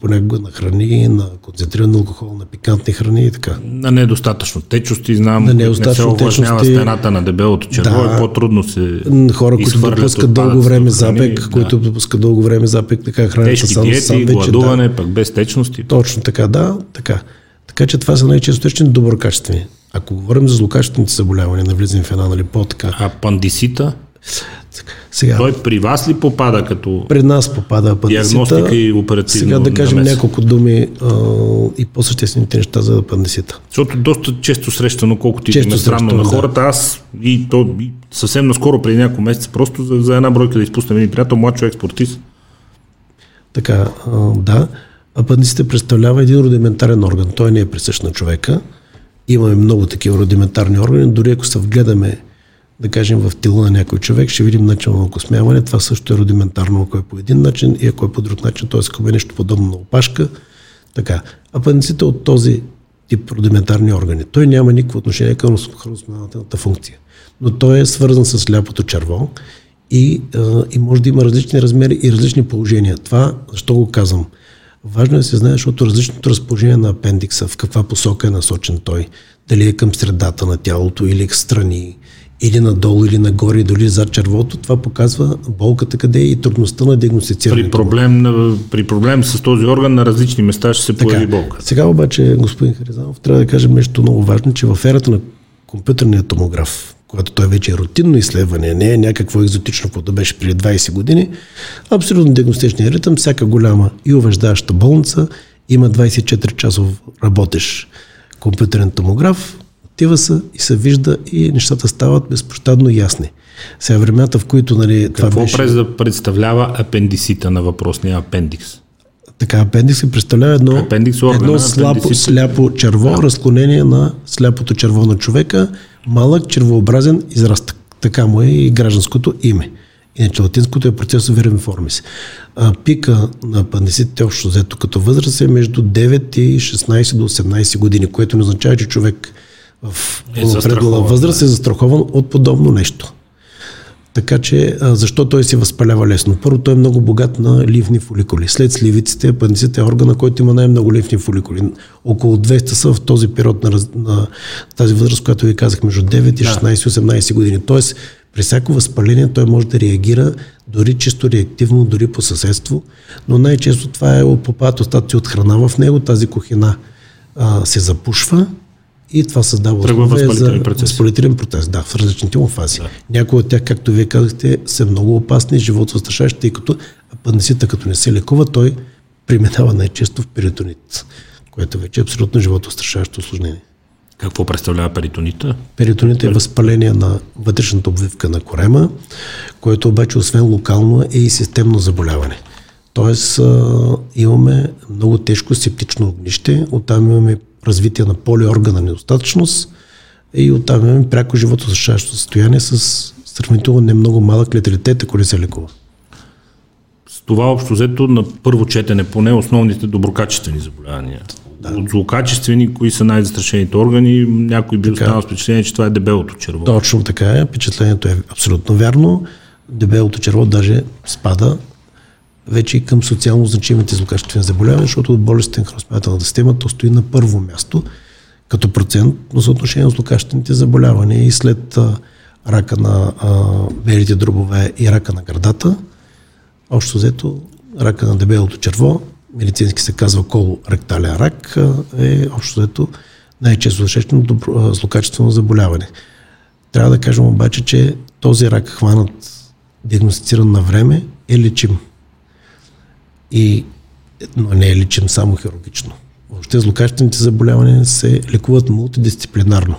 понякога на храни, на концентриран алкохол, на пикантни храни и така. На недостатъчно течности, знам, на недостатъчно не се стената на дебелото черво да, и по-трудно се Хора, които допускат дълго време запек, да. които допускат дълго време запек, така хранят Тежки само диети, сам гладуване, да. пък без течности. Точно така, да, така. Така че това са най-често доброкачествени. Ако говорим за злокачествените заболявания, навлизаме в една нали, по-така. А пандисита? Сега, Той при вас ли попада като При нас попада апандисита. Диагностика и оперативно Сега да кажем намес. няколко думи а, и по-съществените неща за апандисита. Защото доста често срещано, колкото и да странно на хората, да. аз и то и съвсем наскоро, преди няколко месеца, просто за, за една бройка да изпуснем един приятел, млад човек спортист. Така, а, да. Апандисите представлява един рудиментарен орган. Той не е присъщ на човека. Имаме много такива рудиментарни органи. Дори ако се вгледаме да кажем, в тела на някой човек, ще видим начин на окосмяване. Това също е рудиментарно, ако е по един начин и ако е по друг начин, т.е. ако е нещо подобно на опашка. Така. Апендицит от този тип рудиментарни органи. Той няма никакво отношение към храносмилателната функция. Но той е свързан с ляпото черво и, и може да има различни размери и различни положения. Това, защо го казвам? Важно е да се знае, защото различното разположение на апендикса, в каква посока е насочен той, дали е към средата на тялото или страни, или надолу, или нагоре, дори зад червото, това показва болката къде е и трудността на диагностицирането. При проблем, при проблем с този орган на различни места ще се така, появи болка. Сега обаче, господин Харизанов, трябва да кажем нещо много важно, че в ерата на компютърния томограф, когато той вече е рутинно изследване, не е някакво екзотично, което беше преди 20 години, абсолютно диагностичният ритъм, всяка голяма и увеждаща болница има 24 часов работещ компютърен томограф, Отива се и се вижда и нещата стават безпощадно ясни. Сега времената, в които нали, това Какво беше... през да представлява апендисита на въпросния апендикс? Така, апендикс се представлява едно, апендикс едно слапо, сляпо черво, да. разклонение на сляпото черво на човека, малък червообразен израст. Така му е и гражданското име. Иначе латинското е процесо вермиформис. А, пика на апендицитите общо взето като възраст е между 9 и 16 до 18 години, което не означава, че човек в е възраст е застрахован от подобно нещо. Така че, защо той се възпалява лесно? Първо, той е много богат на ливни фоликули. След сливиците, апендицит е органа, който има най-много ливни фоликули. Около 200 са в този период на, на тази възраст, която ви казах, между 9 и 16-18 години. Тоест, при всяко възпаление той може да реагира дори чисто реактивно, дори по съседство, но най-често това е попадат остатъци от храна в него, тази кухина а, се запушва и това създава условия за възпалителен процес. Да, в различните му фази. Да. Някои от тях, както вие казахте, са много опасни, живот застрашащи, тъй като апандисита, като не се лекува, той преминава най-често в перитонит, което вече е абсолютно живото застрашаващо осложнение. Какво представлява перитонита? Перитонита е възпаление на вътрешната обвивка на корема, което обаче освен локално е и системно заболяване. Тоест имаме много тежко септично огнище, оттам имаме развитие на полиоргана недостатъчност и оттам имаме пряко живото защащащо състояние с сравнително не много малък леталитет, ако не се лекува. С това общо взето на първо четене поне основните доброкачествени заболявания. Да. От злокачествени, кои са най-застрашените органи, някой би останал с впечатление, че това е дебелото черво. Точно така е, впечатлението е абсолютно вярно. Дебелото черво даже спада вече и към социално значимите злокачествени заболявания, защото от болестите на храносмилателната система то стои на първо място като процент на съотношение на злокачествените заболявания и след а, рака на а, белите дробове и рака на гърдата, общо взето рака на дебелото черво, медицински се казва колоректален рак, е общо взето най-често срещано злокачествено заболяване. Трябва да кажем обаче, че този рак хванат диагностициран на време е лечим и, но не е личен само хирургично. Въобще злокачествените заболявания се лекуват мултидисциплинарно.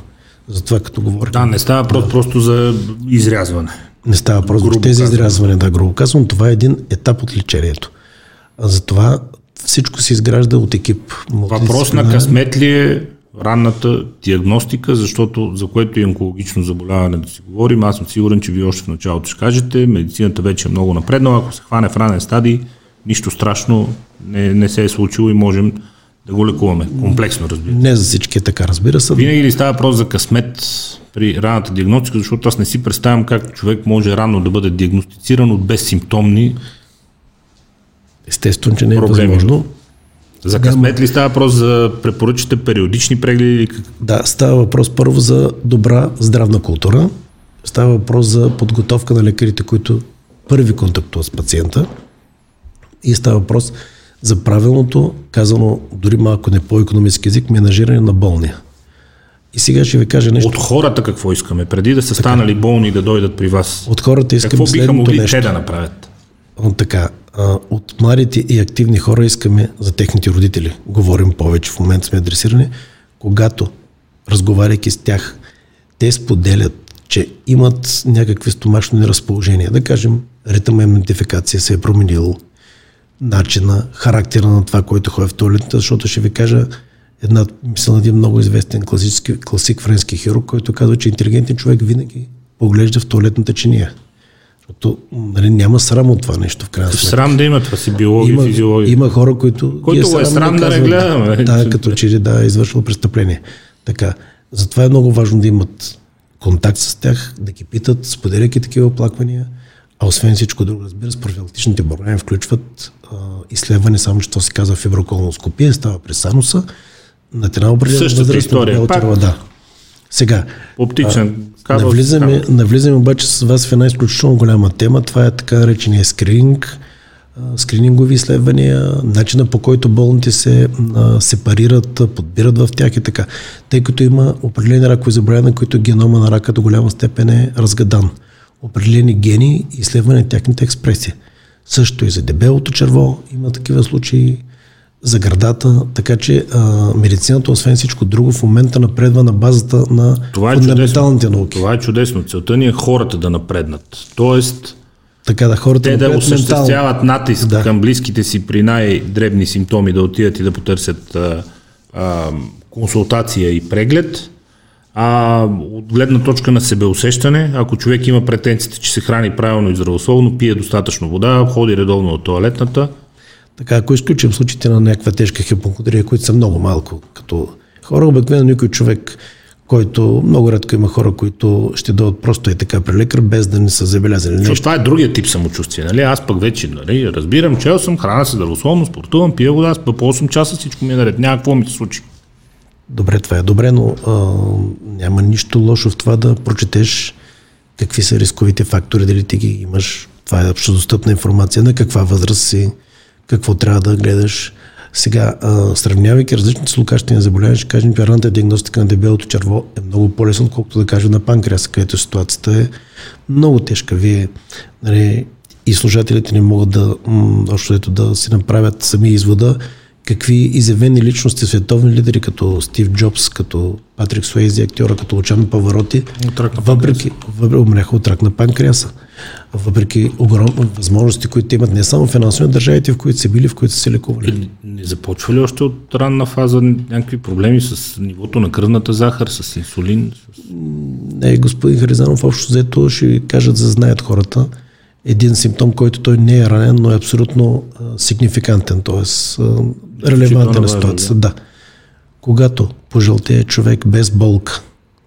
Затова като говорим... Да, не става просто, да, просто за изрязване. Не става просто за тези изрязване, да, грубо казвам. Това е един етап от лечението. А затова всичко се изгражда от екип. Въпрос на късмет ли е ранната диагностика, защото за което и онкологично заболяване да си говорим, аз съм сигурен, че ви още в началото ще кажете, медицината вече е много напреднала, ако се хване в ранен стадий, нищо страшно не, не се е случило и можем да го лекуваме. Комплексно, разбира се. Не за всички е така, разбира се. Винаги ли става въпрос за късмет при ранната диагностика, защото аз не си представям как човек може рано да бъде диагностициран от безсимптомни Естествено, че не е проблеми. възможно. За късмет ли става въпрос за препоръчите периодични прегледи? Да, става въпрос първо за добра здравна култура. Става въпрос за подготовка на лекарите, които първи контактуват с пациента. И става въпрос за правилното, казано дори малко не по-економически език, менажиране на болния. И сега ще ви кажа нещо. От хората какво искаме? Преди да са така. станали болни да дойдат при вас. От хората искаме Какво биха могли нещо. те да направят? Така, от младите и активни хора искаме за техните родители. Говорим повече, в момента сме адресирани. Когато, разговаряйки с тях, те споделят, че имат някакви стомашни неразположения. Да кажем, ритъм идентификация се е променил, начина, характера на това, който ходи в туалетната, защото ще ви кажа една, мисля, един много известен класически, класик френски хирург, който казва, че интелигентен човек винаги поглежда в туалетната чиния. Защото нали, няма срам от това нещо в крайна сметка. Срам да има, това си биология има, физиология. Има хора, които... Който е срам да, да не гледаме. Да, като че да е извършил престъпление. Така. Затова е много важно да имат контакт с тях, да ги питат, споделяйки такива оплаквания. А освен всичко друго, разбира се, профилактичните програми включват а, изследване, само че то се казва фиброколоноскопия, става през сануса, на една определена възраст. история. Пак, да. Сега, Оптичен кабел, навлизаме, кабел. навлизаме обаче с вас в една изключително голяма тема. Това е така наречения скрининг, скринингови изследвания, начина по който болните се а, сепарират, подбират в тях и така. Тъй като има определени ракови заболявания, на които генома на рака до голяма степен е разгадан. Определени гени и изследване на тяхната експресия. Също и за дебелото черво има такива случаи за градата, така че а, медицината, освен всичко друго, в момента напредва на базата на това е фундаменталните чудесно. науки. Това е чудесно. Целта ни е хората да напреднат. Тоест, така да хората те да осъществяват ментално. натиск да. към близките си при най-дребни симптоми, да отидат и да потърсят а, а, консултация и преглед. А от гледна точка на себеусещане, ако човек има претенцията, че се храни правилно и здравословно, пие достатъчно вода, ходи редовно от туалетната, така, ако изключим случаите на някаква тежка хипокондрия, които са много малко, като хора, обикновено никой човек, който много рядко има хора, които ще дойдат просто и така при лекар, без да не са забелязали нещо. Това е другия тип самочувствие. Нали? Аз пък вече нали, разбирам, чел съм, храна се здравословно, спортувам, пия вода, по 8 часа, всичко ми е наред. Няма какво ми се случи. Добре, това е добре, но а, няма нищо лошо в това да прочетеш какви са рисковите фактори, дали ти ги имаш. Това е достъпна информация на каква възраст си, какво трябва да гледаш. Сега, а, сравнявайки различните злокачествени заболявания, ще кажем, че диагностика на дебелото черво е много по-лесна, колкото да кажем на панкреаса, където ситуацията е много тежка. Вие нали, и служателите не могат да, общо да си направят сами извода какви изявени личности, световни лидери, като Стив Джобс, като Патрик Суейзи, актьора, като Лучано Павароти, въпреки, въпреки умряха от рак на панкреаса. Въпреки огромни възможности, които имат не само финансови, държавите, в които са били, в които са се лекували. Не, не започва ли още от ранна фаза някакви проблеми с нивото на кръвната захар, с инсулин? С... Не, господин Харизанов, общо взето ще ви кажат, за знаят хората един симптом, който той не е ранен, но е абсолютно а, сигнификантен, т.е. релевантен на ситуацията. Да. Когато пожълтее човек без болка,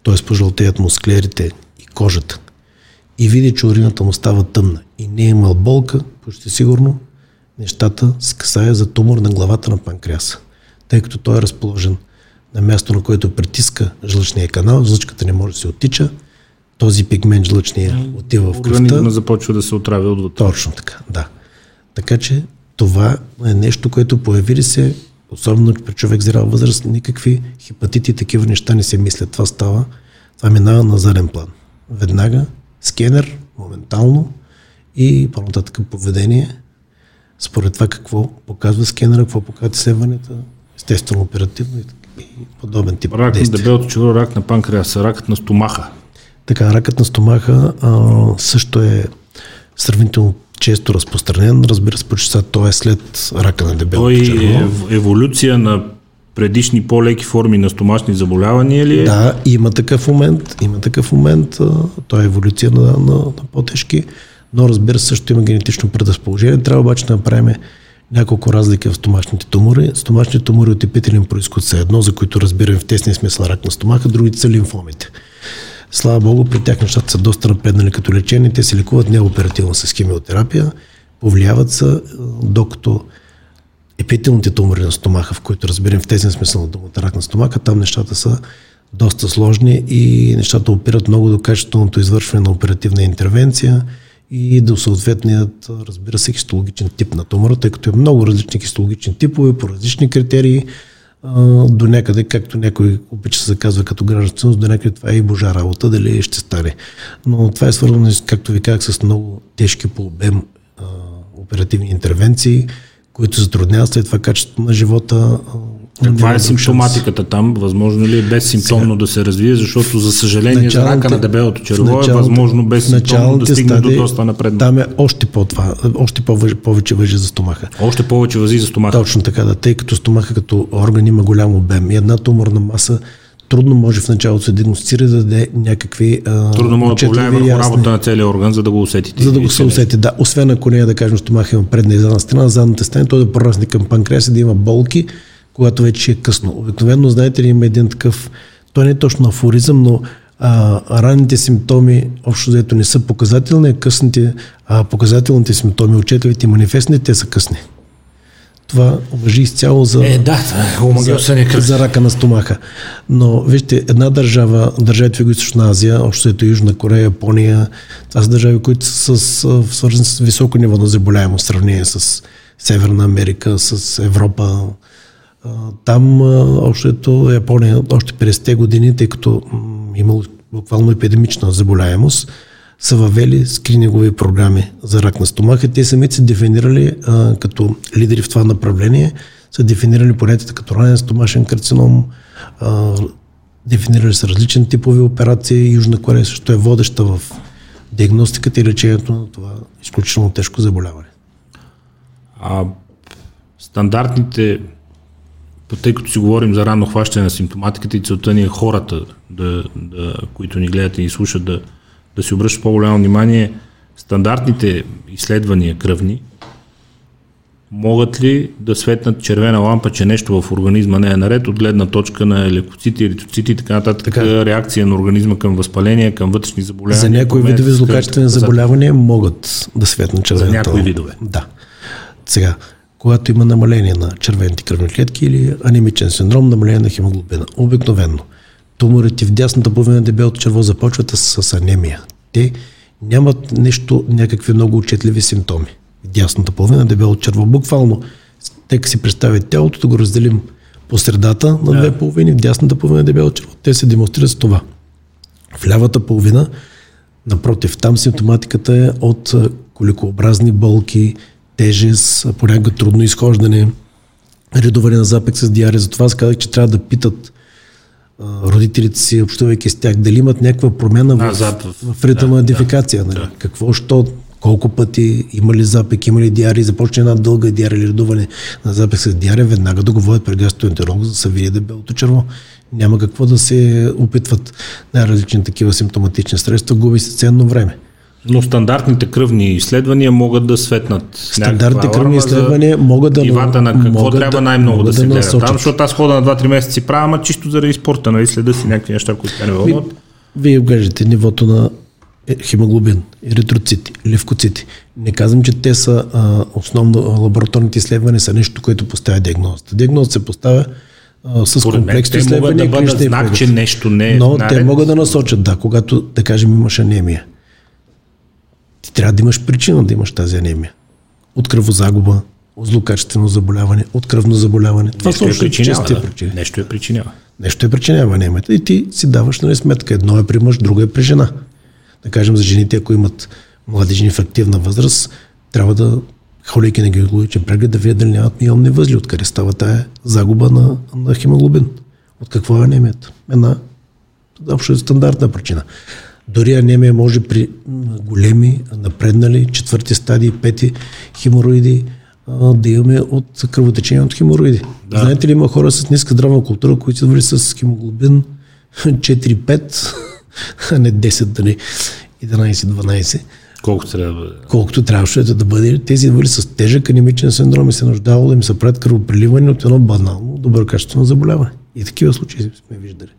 т.е. пожълтеят му склерите и кожата, и види, че урината му става тъмна и не е имал болка, почти сигурно нещата се касае за тумор на главата на панкреаса, тъй като той е разположен на място, на което притиска жлъчния канал, жлъчката не може да се оттича, този пигмент жлъчния отива в кръвта. Организма започва да се отравя отвъд. Точно така, да. Така че това е нещо, което появи ли се, особено при човек зрял възраст, никакви хепатити и такива неща не се мислят. Това става, това минава на заден план. Веднага, скенер, моментално и по-нататък поведение, според това какво показва скенера, какво показва изследванията, естествено оперативно и, подобен тип Рак на дебелото черво, рак на панкреаса, ракът на стомаха. Така, ракът на стомаха а, също е сравнително често разпространен. Разбира се, почти той е след рака на дебелото черво. Той е еволюция на предишни по-леки форми на стомашни заболявания ли е? Да, има такъв момент. Има такъв момент. Той е еволюция на, на, на по-тежки, но разбира се, също има генетично предразположение. Трябва обаче да направим няколко разлики в стомашните тумори. Стомашните тумори от епителен происход са едно, за които разбираме в тесния смисъл рак на стомаха, другите са лимфомите. Слава Богу, при тях нещата са доста напреднали като лечение. Те се лекуват неоперативно с химиотерапия, повлияват се, докато епителните тумори на стомаха, в които разберем в тези смисъл на думата рак на стомаха, там нещата са доста сложни и нещата опират много до качественото извършване на оперативна интервенция и до съответният, разбира се, хистологичен тип на тумора, тъй като е много различни хистологични типове по различни критерии. До някъде, както някой обича се казва като гражданственост, до някъде това е и божа работа, дали ще стане. Но това е свързано, както ви казах, с много тежки по обем оперативни интервенции, които затрудняват след това качеството на живота. Каква е симптоматиката там? Възможно ли е безсимптомно Сега, да се развие? Защото, за съжаление, за рака на дебелото черво е възможно безсимптомно да стигне стадии, до доста напред. Там е още, по това, още повече въжи за стомаха. Още повече възи за стомаха. Точно така, да, тъй като стомаха като орган има голям обем и една туморна маса трудно може в началото се диагностицира да даде някакви. Трудно може да повлияе върху работа на целия орган, за да го усетите. За да го се усети, да. Освен ако не е да кажем, стомаха има предна и задна страна, задната страна, той да прорасне към панкреаса, да има болки, когато вече е късно. Обикновено, знаете ли, има един такъв, той не е точно афоризъм, но а, ранните симптоми общо заето не са показателни, а късните, а показателните симптоми, отчетливите и манифестни, те са късни. Това въжи изцяло за, е, да, за, за рака на стомаха. Но вижте, една държава, държавите в Източна Азия, общо ето Южна Корея, Япония, това са държави, които са с, свързани с високо ниво на заболяемост в сравнение с Северна Америка, с Европа. Там, общо ето Япония, още 50-те години, тъй като имало буквално епидемична заболяемост, са въвели скринингови програми за рак на стомаха. Те самите са дефинирали а, като лидери в това направление, са дефинирали понятията като ранен стомашен карцином, а, дефинирали са различни типови операции. Южна Корея също е водеща в диагностиката и лечението на това изключително тежко заболяване. А стандартните, тъй като си говорим за ранно хващане на симптоматиката и целта ни е хората, да, да, които ни гледат и ни слушат, да, да си обръща по-голямо внимание стандартните изследвания кръвни, могат ли да светнат червена лампа, че нещо в организма не е наред от гледна точка на лекоцити, еритроцити и така нататък, така. реакция на организма към възпаление, към вътрешни заболявания? За някои видове злокачествени заболявания могат да светнат червена За някои видове? Да. Сега, когато има намаление на червените кръвни клетки или анемичен синдром, намаление на хемоглобина, обикновено – туморите в дясната половина на дебелото черво започват с анемия. Те нямат нещо, някакви много отчетливи симптоми. В дясната половина на дебелото черво. Буквално, тъй си представят тялото, да го разделим по средата на две половини, в дясната половина на дебелото черво. Те се демонстрират с това. В лявата половина, напротив, там симптоматиката е от коликообразни болки, тежест, понякога трудно изхождане, редуване на запек с диария. Затова аз казах, че трябва да питат родителите си, общувайки с тях, дали имат някаква промяна в, в, в ритъма да, дефикация. Да, нали? да. Какво, що, колко пъти, има ли запек, има ли диари, започне една дълга диария или редуване на запек с диария, веднага да го водят при гастроентеролог, за да се види дебелото черво. Няма какво да се опитват най-различни такива симптоматични средства, губи се ценно време. Но стандартните кръвни изследвания могат да светнат. Стандартните кръвни изследвания могат да. Нивата на какво трябва най-много да, да се гледа. Там, защото аз хода на 2-3 месеца правя, ама чисто заради спорта, нали? Следа си някакви неща, които не вълнуват. Вие оглеждате нивото на е, хемоглобин, еритроцити, левкоцити. Не казвам, че те са а, основно лабораторните изследвания са нещо, което поставя диагнозата. Диагнозата се поставя а, с комплексни изследвания. Те могат да бъдат знак, че нещо не е Но наред. те могат да насочат, да, когато, да кажем, имаш анемия трябва да имаш причина да имаш тази анемия. От кръвозагуба, от злокачествено заболяване, от кръвно заболяване. Това Нещо са е причинява, да. причини. Нещо е причинява. Нещо е причинява анемията. И ти си даваш нали, сметка. Едно е при мъж, друго е при жена. Да кажем за жените, ако имат млади жени в активна възраст, трябва да ходейки на гинекологичен преглед да видят дали нямат миомни възли, откъде става тая загуба на, на хемоглобин. От какво е анемията? Една общо е стандартна причина. Дори анемия може при големи, напреднали, четвърти стадии, пети хемороиди, да имаме от кръвотечение от хемороиди. Да. Знаете ли, има хора с ниска здравна култура, които са с хемоглобин 4-5, а не 10, дали 11-12. Колкото трябва да бъде. Колкото трябваше да бъде. Тези идвали с тежък анемичен синдром и се нуждавало да им се правят кръвопреливане от едно банално, добро качествено заболяване. И такива случаи сме виждали.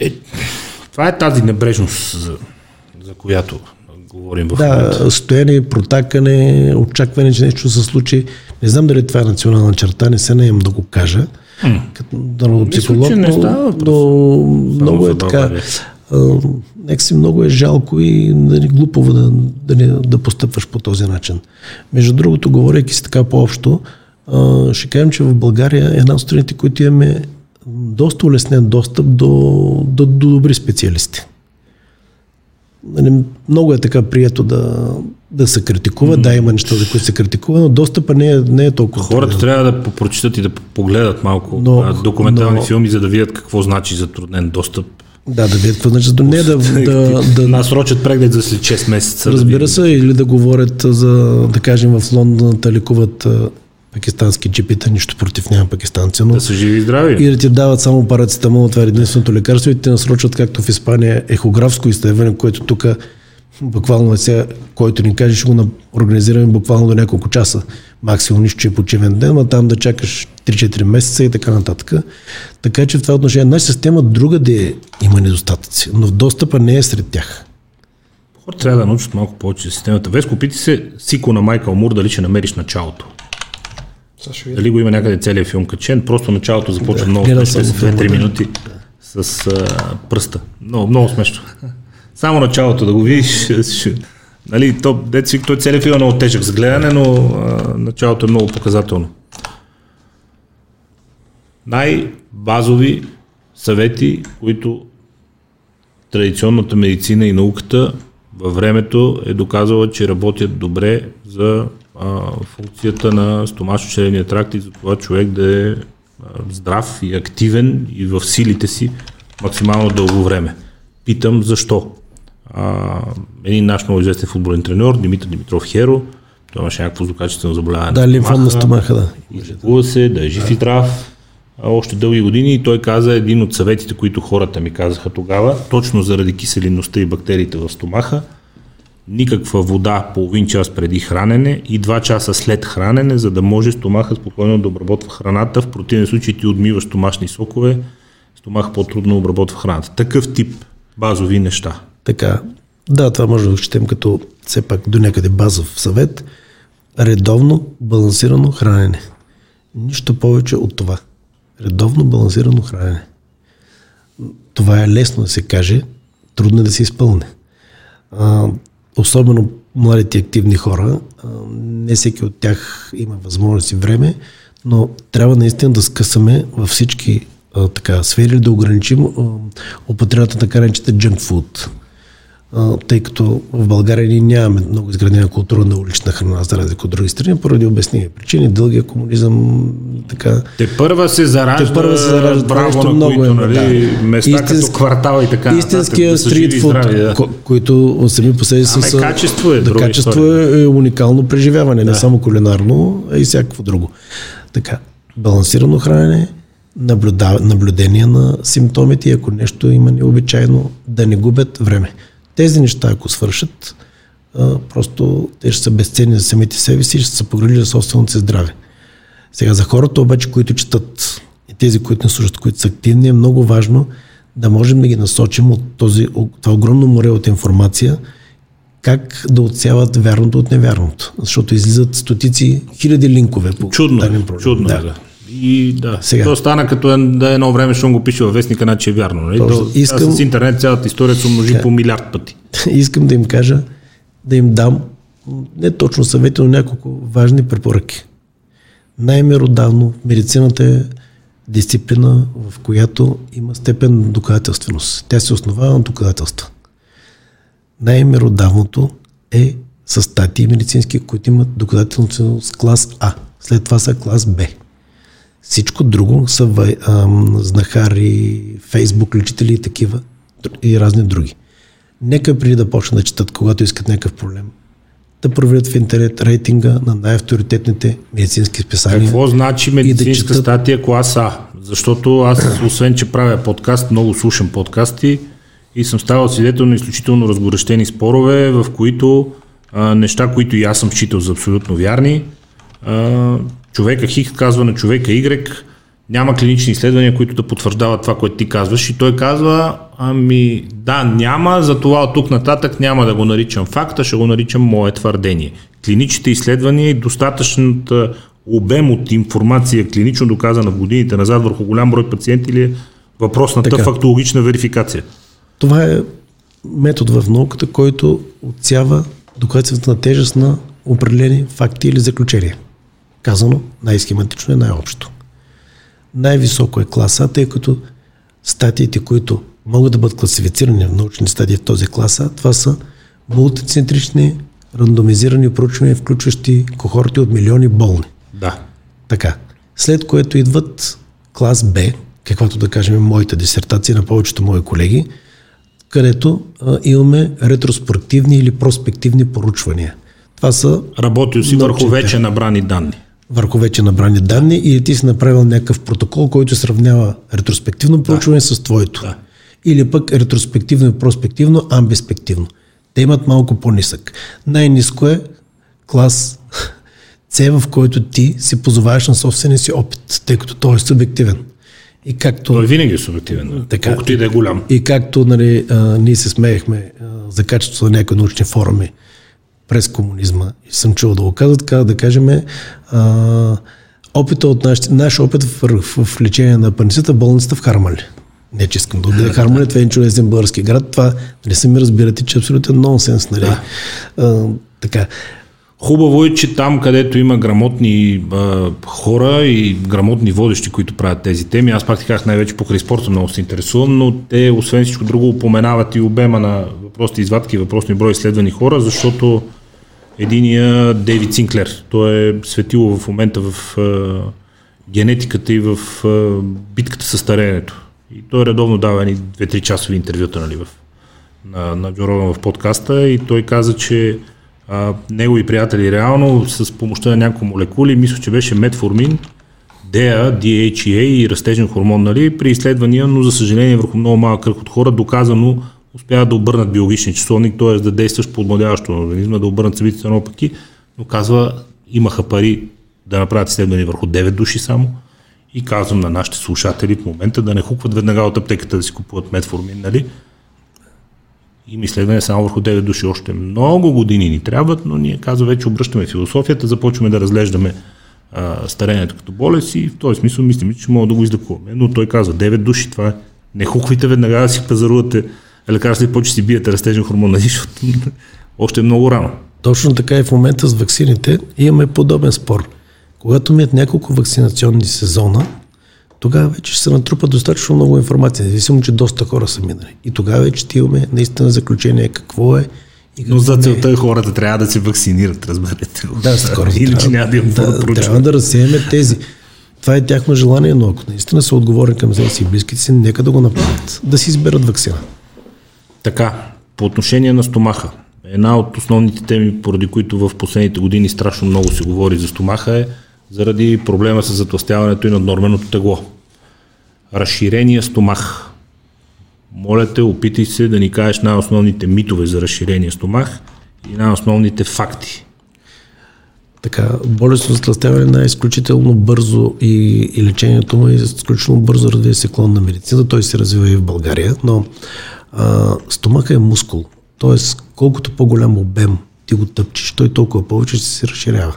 Е, това е тази небрежност, за, за която говорим в Да, момента. стояне, протакане, очакване, че нещо се случи. Не знам дали това е национална черта, не се наем да го кажа. Като народопсихолог, но, става но много е така. Нека си много е жалко и нали, глупово да, да, не, да постъпваш по този начин. Между другото, говорейки си така по-общо, а, ще кажем, че в България е една от страните, които имаме доста улеснен достъп до, до, до добри специалисти. Нали, много е така прието да, да се критикува. Да, има неща, за които се критикува, но достъпа не е, не е толкова. Хората труден. трябва да попрочитат и да погледат малко Но- документални но- филми, за да видят какво значи затруднен достъп. Да, да видят какво значи. Не да, да, да, Насрочат преглед за след 6 месеца. да Разбира видят. се, или да говорят за, да кажем, в Лондон да лекуват пакистански джипита, нищо против няма пакистанци, но Да са живи и здрави. и да ти дават само парацетамол, това е единственото лекарство и те насрочват, както в Испания, ехографско изследване, което тук буквално е сега, който ни каже, ще го на- организираме буквално до няколко часа. Максимум нищо, че е почивен ден, а там да чакаш 3-4 месеца и така нататък. Така че в това отношение нашата система друга да е, има недостатъци, но достъпа не е сред тях. Хората трябва да научат малко повече системата. Веско, пити се Сико на Майкъл Мур дали ще намериш началото. Дали го има някъде целият филм качен, просто началото започва Да, много смешно, с филма, 2-3 да. минути с а, пръста. Много, много смешно. Само началото да го видиш. ще- Нали, то, дето си, той целият филм е много тежък за гледане, но а, началото е много показателно. Най-базови съвети, които традиционната медицина и науката във времето е доказала, че работят добре за а, функцията на стомашно-черевния тракт и за това човек да е а, здрав и активен и в силите си максимално дълго време. Питам защо. А, един наш много известен футболен треньор, Димитър Димитров Херо, той имаше някакво злокачествено заболяване. Да, на лимфомна стомаха. да. Излекува се, да е жив и здрав още дълги години и той каза един от съветите, които хората ми казаха тогава, точно заради киселинността и бактериите в стомаха, никаква вода половин час преди хранене и два часа след хранене, за да може стомаха спокойно да обработва храната. В противен случай ти отмиваш стомашни сокове, стомаха по-трудно обработва храната. Такъв тип базови неща. Така, да, това може да го четем като все пак до някъде базов съвет. Редовно балансирано хранене. Нищо повече от това. Редовно балансирано хранене. Това е лесно да се каже, трудно е да се изпълне. Особено младите активни хора, не всеки от тях има възможност и време, но трябва наистина да скъсаме във всички така, сфери, да ограничим употребата така наречената junk food. Тъй като в България ние нямаме много изградена култура на улична храна, за разлика от други страни, поради обясними причини, дългия комунизъм, така, Те първа се заражда, те първа се заражда браво нещо на много които, е. нали, да. места Истински- като квартала и така. нататък, Истинския да живи стрит и фуд, здрави, да. ко- който сами по себе си Ами, са... качество е да, качество история. е уникално преживяване, не само кулинарно, а и всякакво друго. Така, балансирано хранене, наблюдение на симптомите и ако нещо има необичайно, да не губят време. Тези неща, ако свършат, просто те ще са безценни за самите себе си и ще се погрижи за собственото си здраве. Сега за хората обаче, които четат и тези, които не слушат, които са активни, е много важно да можем да ги насочим от този, това огромно море от информация, как да отсяват вярното от невярното. Защото излизат стотици, хиляди линкове по Чудно, даден е, проблем. чудно да. е, да. И да, Сега. то стана като е, да едно време, защото го пише във вестника, значи е вярно. Нали? Точно. Искам- Искам... С интернет цялата история се умножи по милиард пъти. Искам да им кажа, да им дам не точно съвети, но няколко важни препоръки. Най-меродавно медицината е дисциплина, в която има степен на доказателственост. Тя се основава на доказателства. Най-меродавното е с статии медицински, които имат доказателственост клас А. След това са клас Б. Всичко друго са ам, знахари, фейсбук лечители и такива и разни други. Нека преди да почнат да четат, когато искат някакъв проблем, да проверят в интернет рейтинга на най-авторитетните медицински списания. Какво значи медицинска четат- статия клас А? Защото аз, освен че правя подкаст, много слушам подкасти и съм ставал свидетел на изключително разгорещени спорове, в които а, неща, които и аз съм считал за абсолютно вярни, а, човека Хикс казва на човека Y, няма клинични изследвания, които да потвърждават това, което ти казваш. И той казва, Ами да, няма, затова от тук нататък няма да го наричам факта, ще го наричам мое твърдение. Клиничните изследвания и достатъчната обем от информация, клинично доказана в годините назад върху голям брой пациенти или е въпросната така. фактологична верификация? Това е метод в науката, който отсява доказателствата на тежест на определени факти или заключения. Казано най-схематично и най-общо. Най-високо е класа, тъй като статиите, които могат да бъдат класифицирани в научни стадии в този класа, това са мултицентрични, рандомизирани проучвания, включващи кохорти от милиони болни. Да. Така. След което идват клас Б, каквато да кажем моята дисертация на повечето мои колеги, където а, имаме ретроспективни или проспективни поручвания. Това са... Работил си върху вече набрани данни. Върху вече набрани данни или ти си направил някакъв протокол, който сравнява ретроспективно проучване да. с твоето. Да. Или пък ретроспективно и проспективно, амбеспективно. Те имат малко по-нисък. Най-низко е клас С, в който ти се позоваваш на собствения си опит, тъй като той е субективен. И както, Той винаги е субективен, така, колкото и да е голям. И както нали, а, ние се смеехме а, за качеството на някои научни форуми през комунизма, и съм чувал да го казват, така да кажем, а, опита от наш, наш опит в, в, в лечение на апендицита в болницата в Хармали. Не, че искам да отида Хармали, това е чудесен български град. Това, нали се ми разбирате, че е абсолютен нонсенс. Нали? Да. А, така. Хубаво е, че там, където има грамотни а, хора и грамотни водещи, които правят тези теми, аз пак ти казах най-вече покрай спорта много се интересувам, но те, освен всичко друго, упоменават и обема на въпросите извадки, въпросни брой изследвани хора, защото единия Дейвид Синклер, той е светило в момента в генетиката и в битката с стареенето. И той редовно дава едни 2-3 часови интервюта нали, в, на, на Джо в подкаста и той каза, че а, негови приятели реално с помощта на няколко молекули, мисля, че беше метформин, DEA, DHEA и растежен хормон, нали, при изследвания, но за съжаление върху много малък кръг от хора, доказано успяват да обърнат биологичен часовник, т.е. да действаш подмладяващо на организма, да обърнат събитията наопаки, но казва, имаха пари да направят изследвания върху 9 души само и казвам на нашите слушатели в момента да не хукват веднага от аптеката да си купуват метформин, нали, има изследване само върху 9 души. Още много години ни трябват, но ние казва вече обръщаме философията, започваме да разглеждаме старението като болест и в този смисъл мислим, че мога да го излекуваме. Но той казва 9 души, това е. Не хуквайте веднага да си пазарувате лекарства и почти си биете растежен хормон, нали, защото още е много рано. Точно така и в момента с вакцините имаме подобен спор. Когато мият няколко вакцинационни сезона, тогава вече ще се натрупа достатъчно много информация, независимо, че доста хора са минали. И тогава вече ти имаме наистина заключение какво е и Но за целта е хората трябва да се вакцинират, разберете. Да, скоро. Иначе няма да имам да, да Трябва да разсеяме тези. Това е тяхно желание, но ако наистина са отговорни към себе си и близките си, нека да го направят. Да си изберат вакцина. Така, по отношение на стомаха. Една от основните теми, поради които в последните години страшно много се говори за стомаха е заради проблема с затластяването и наднорменото тегло. Разширения стомах. Моля те, опитай се да ни кажеш най-основните митове за разширения стомах и най-основните факти. Така, болестно затластяване е изключително бързо и, и лечението му е изключително бързо развива се клон на медицина. Той се развива и в България, но а, стомаха е мускул. Тоест, колкото по-голям обем ти го тъпчеш, той толкова повече ще се разширява.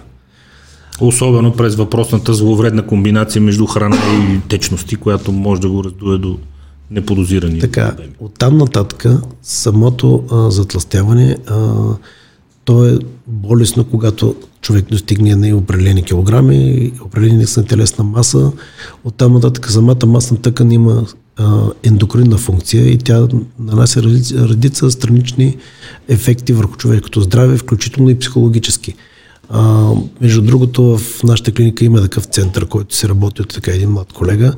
Особено през въпросната зловредна комбинация между храна и течности, която може да го раздуе до неподозирани. Така, от там нататък самото а, затластяване, а, то е болесно, когато човек достигне на определени килограми, определени на телесна маса. От там нататък самата масна тъкан има ендокринна функция и тя нанася редица странични ефекти върху човешкото здраве, включително и психологически. А, между другото, в нашата клиника има такъв център, който се работи от така един млад колега.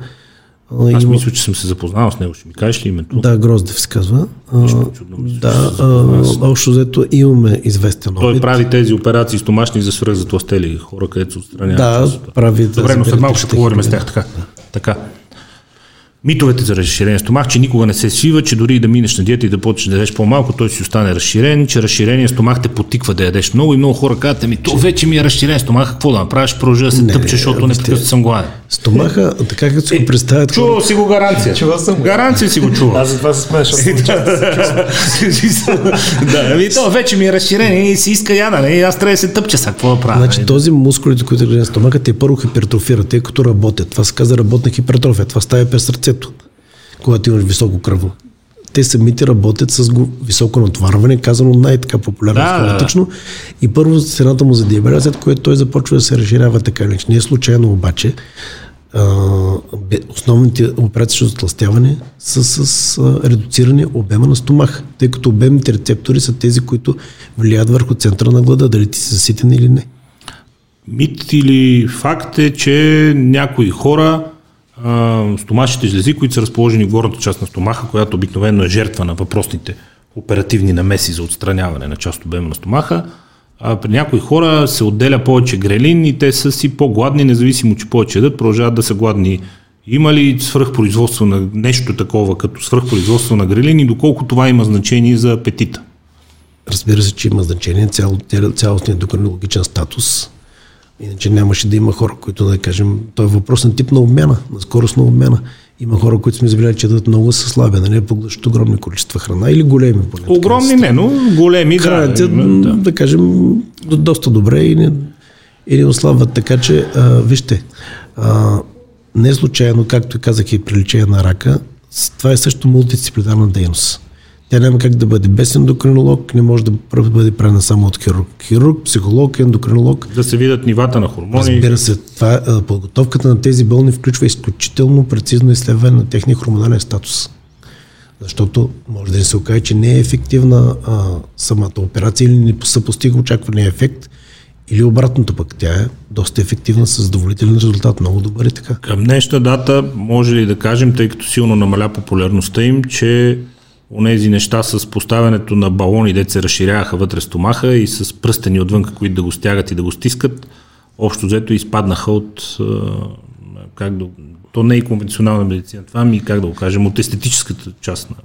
Аз има... мисля, че съм се запознал с него. Ще ми кажеш ли името? Да, Гроздев се казва. А, чудно, мисля, да, общо взето имаме известен опит. Той прави тези операции стомашни за свръхзатластели хора, където се отстраняват. Да, прави. Добре, но след малко ще поговорим с тях. Така. Да. така. Митовете за разширение стомах, че никога не се свива, че дори и да минеш на диета и да почнеш да ядеш по-малко, той си остане разширен, че разширение стомах те потиква да ядеш много и много хора казват, ми то вече ми е разширен стомах, какво да направиш, продължа да се тъпче, защото не непрекъснато съм гладен. Стомаха, така като си го представят. Чувал си го гаранция. Чувал съм. Гаранция си го чува. Аз за това се смеша. да, ами то вече ми е разширение и си иска ядане и аз трябва да се тъпча сега, какво да правя? Значи този мускулите, които на стомаха, те първо хипертрофират, тъй като работят. Това се казва работна хипертрофия. Това става през сърцето, когато имаш високо кръвно. Те самите работят с високо натоварване, казано най-така популярно да, да, да. И първо цената му за диабет, след което той започва да се разширява така. Не е случайно обаче, основните операции за тластяване са с редуциране обема на стомах, тъй като обемните рецептори са тези, които влияят върху центъра на глада, дали ти си заситен или не. Мит или факт е, че някои хора а, стомашите жлези, които са разположени в горната част на стомаха, която обикновено е жертва на въпросните оперативни намеси за отстраняване на част от обема на стомаха, а при някои хора се отделя повече грелин и те са си по-гладни, независимо, че повече ядат, продължават да са гладни. Има ли свръхпроизводство на нещо такова, като свръхпроизводство на грелин и доколко това има значение за апетита? Разбира се, че има значение цял, цялостният докринологичен статус. Иначе нямаше да има хора, които да кажем, той е въпрос на тип на обмяна, на скорост на обмяна. Има хора, които сме забелязали, че дадат много са слаби, нали, поглъщат огромни количества храна или големи. Поне, огромни не, но големи, Хранят, да, да. да кажем, доста добре и не, и не ослабват. Така че, а, вижте, а, не случайно, както казах и при лечение на рака, това е също мултидисциплинарна дейност. Тя няма как да бъде без ендокринолог, не може да бъде правена само от хирург. Хирург, психолог, ендокринолог. Да се видят нивата на хормони. Разбира се, това, подготовката на тези болни включва изключително прецизно изследване на техния хормонален статус. Защото може да се окаже, че не е ефективна а, самата операция или не се постига очаквания ефект, или обратното пък, тя е доста ефективна с задоволителен резултат, много добър и така. Към днешна дата може ли да кажем, тъй като силно намаля популярността им, че онези неща с поставянето на балони, де се разширяваха вътре стомаха и с пръстени отвън, които да го стягат и да го стискат, общо взето изпаднаха от как да, то не е конвенционална медицина, това ми, как да го кажем, от естетическата част на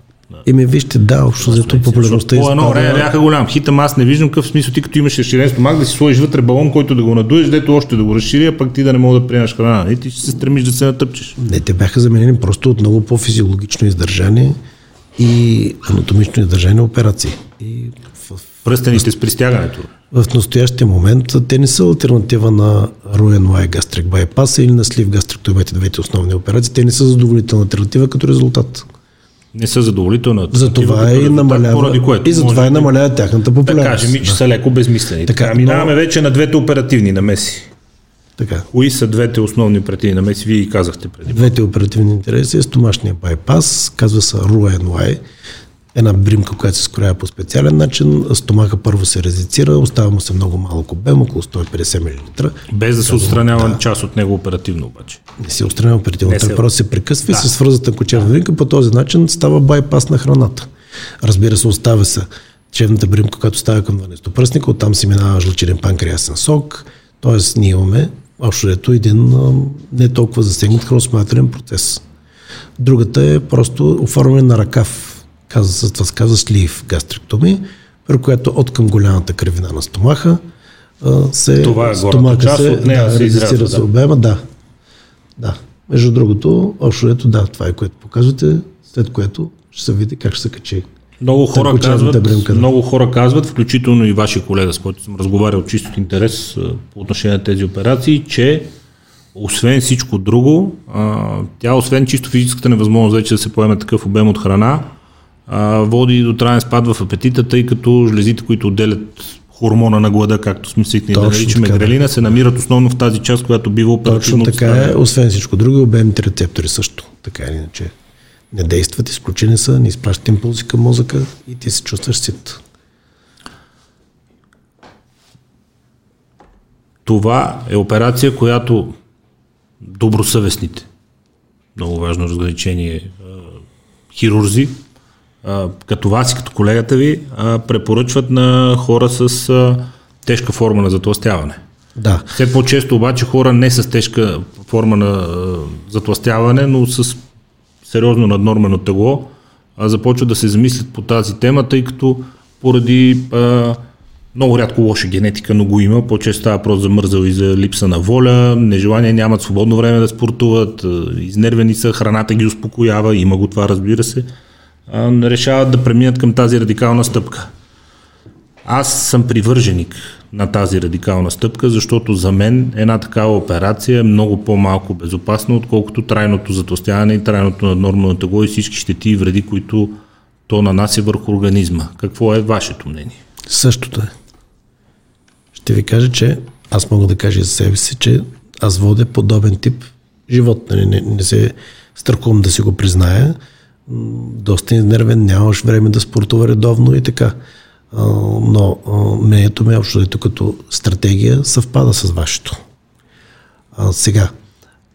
Еми, вижте, да, общо взето популярността е. По едно време бяха голям хит, аз не виждам какъв смисъл ти като имаш разширен стомах да си сложиш вътре балон, който да го надуеш, дето още да го разшири, а пък ти да не мога да приемаш храна. И ти ще се стремиш да се натъпчеш. Не, те бяха заменени просто от много по-физиологично издържание и анатомично издържани операции. И в, Пръстените с пристягането. В настоящия момент те не са альтернатива на Royan гастрик байпаса или на слив гастректомията, двете основни операции. Те не са задоволителна альтернатива като резултат. Не са задоволителна. За това и намалява. Поради което, и затова и намалява тяхната популярност. Да кажем че да. са леко безмислени. Така, така минаваме но... вече на двете оперативни намеси. Така. Кои са двете основни оперативни намеси? Вие и казахте преди. Двете оперативни интереси е стомашния байпас, казва се RUNY, една бримка, която се скорява по специален начин. Стомаха първо се резицира, остава му се много малко обем, около 150 мл. Без да се отстранява да. част от него оперативно обаче. Не се отстранява оперативно. Се... Просто се прекъсва да. и се свързата кочерна бримка. По този начин става байпас на храната. Разбира се, оставя се чевната бримка, която става към 12 пръстника, оттам се минава жлъчерен панкреасен сок. Тоест, ние имаме общо ето един не толкова засегнат храносмилателен процес. Другата е просто оформяне на ръкав, казва, това се казва слив гастректоми, при която от към голямата кръвина на стомаха се, това е стомаха част се, от нея да, се изразва, да. се обема, да. Да. Между другото, общо ето да, това е което показвате, след което ще се види как ще се качи много хора, казват, много хора казват, включително и ваши колега, с който съм разговарял чисто от интерес по отношение на тези операции, че освен всичко друго, тя освен чисто физическата невъзможност вече да се поеме такъв обем от храна, води до траен спад в апетита, тъй като жлезите, които отделят хормона на глада, както сме свикнали да наричаме грелина, се намират основно в тази част, която бива оперативно Точно така е, освен всичко друго, обемните рецептори също, така или иначе не действат, изключени са, не изпращат импулси към мозъка и ти се чувстваш сит. Това е операция, която добросъвестните, много важно разграничение, хирурзи, като вас и като колегата ви, препоръчват на хора с тежка форма на затластяване. Да. Все по-често обаче хора не с тежка форма на затластяване, но с сериозно наднормено тегло, а, започват да се замислят по тази тема, тъй като поради а, много рядко лоша генетика, но го има. По-често става просто за мързал и за липса на воля, нежелание нямат свободно време да спортуват, изнервени са, храната ги успокоява, има го това, разбира се. А, решават да преминат към тази радикална стъпка. Аз съм привърженик на тази радикална стъпка, защото за мен една такава операция е много по-малко безопасна, отколкото трайното затластяване и трайното наднормално тегло и всички щети и вреди, които то нанася върху организма. Какво е вашето мнение? Същото е. Ще ви кажа, че аз мога да кажа за себе си, че аз водя подобен тип живот. Не, не, не се страхувам да си го призная. Доста изнервен, нямаш време да спортува редовно и така но мнението ми е общо ето като стратегия съвпада с вашето. А, сега,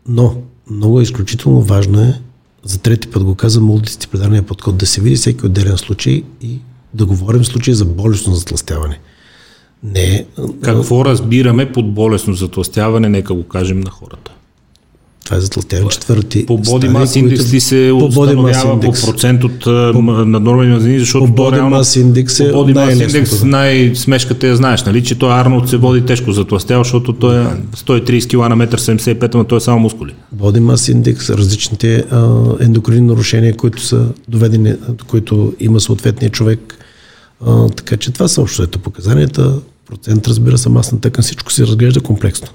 но много е изключително важно е, за трети път го казвам, мултидисциплинарния подход, да се види всеки отделен случай и да говорим случай за болестно затластяване. Не. Какво разбираме под болестно затластяване, нека го кажем на хората. Това е затластяване четвърти. По Body Mass Index ли се по установява по процент от наднормени мазнини, защото по Body Mass Index е по Body Mass Index най-смешката я знаеш, нали, че той Арнолд се води тежко затластява, защото той е 130 кг на 1,75 м, но той е само мускули. Body Mass Index, различните а, ендокринни нарушения, които са доведени, които има съответния човек. А, така че това са общо ето показанията. Процент, разбира се, масна тъкан, всичко се разглежда комплексно.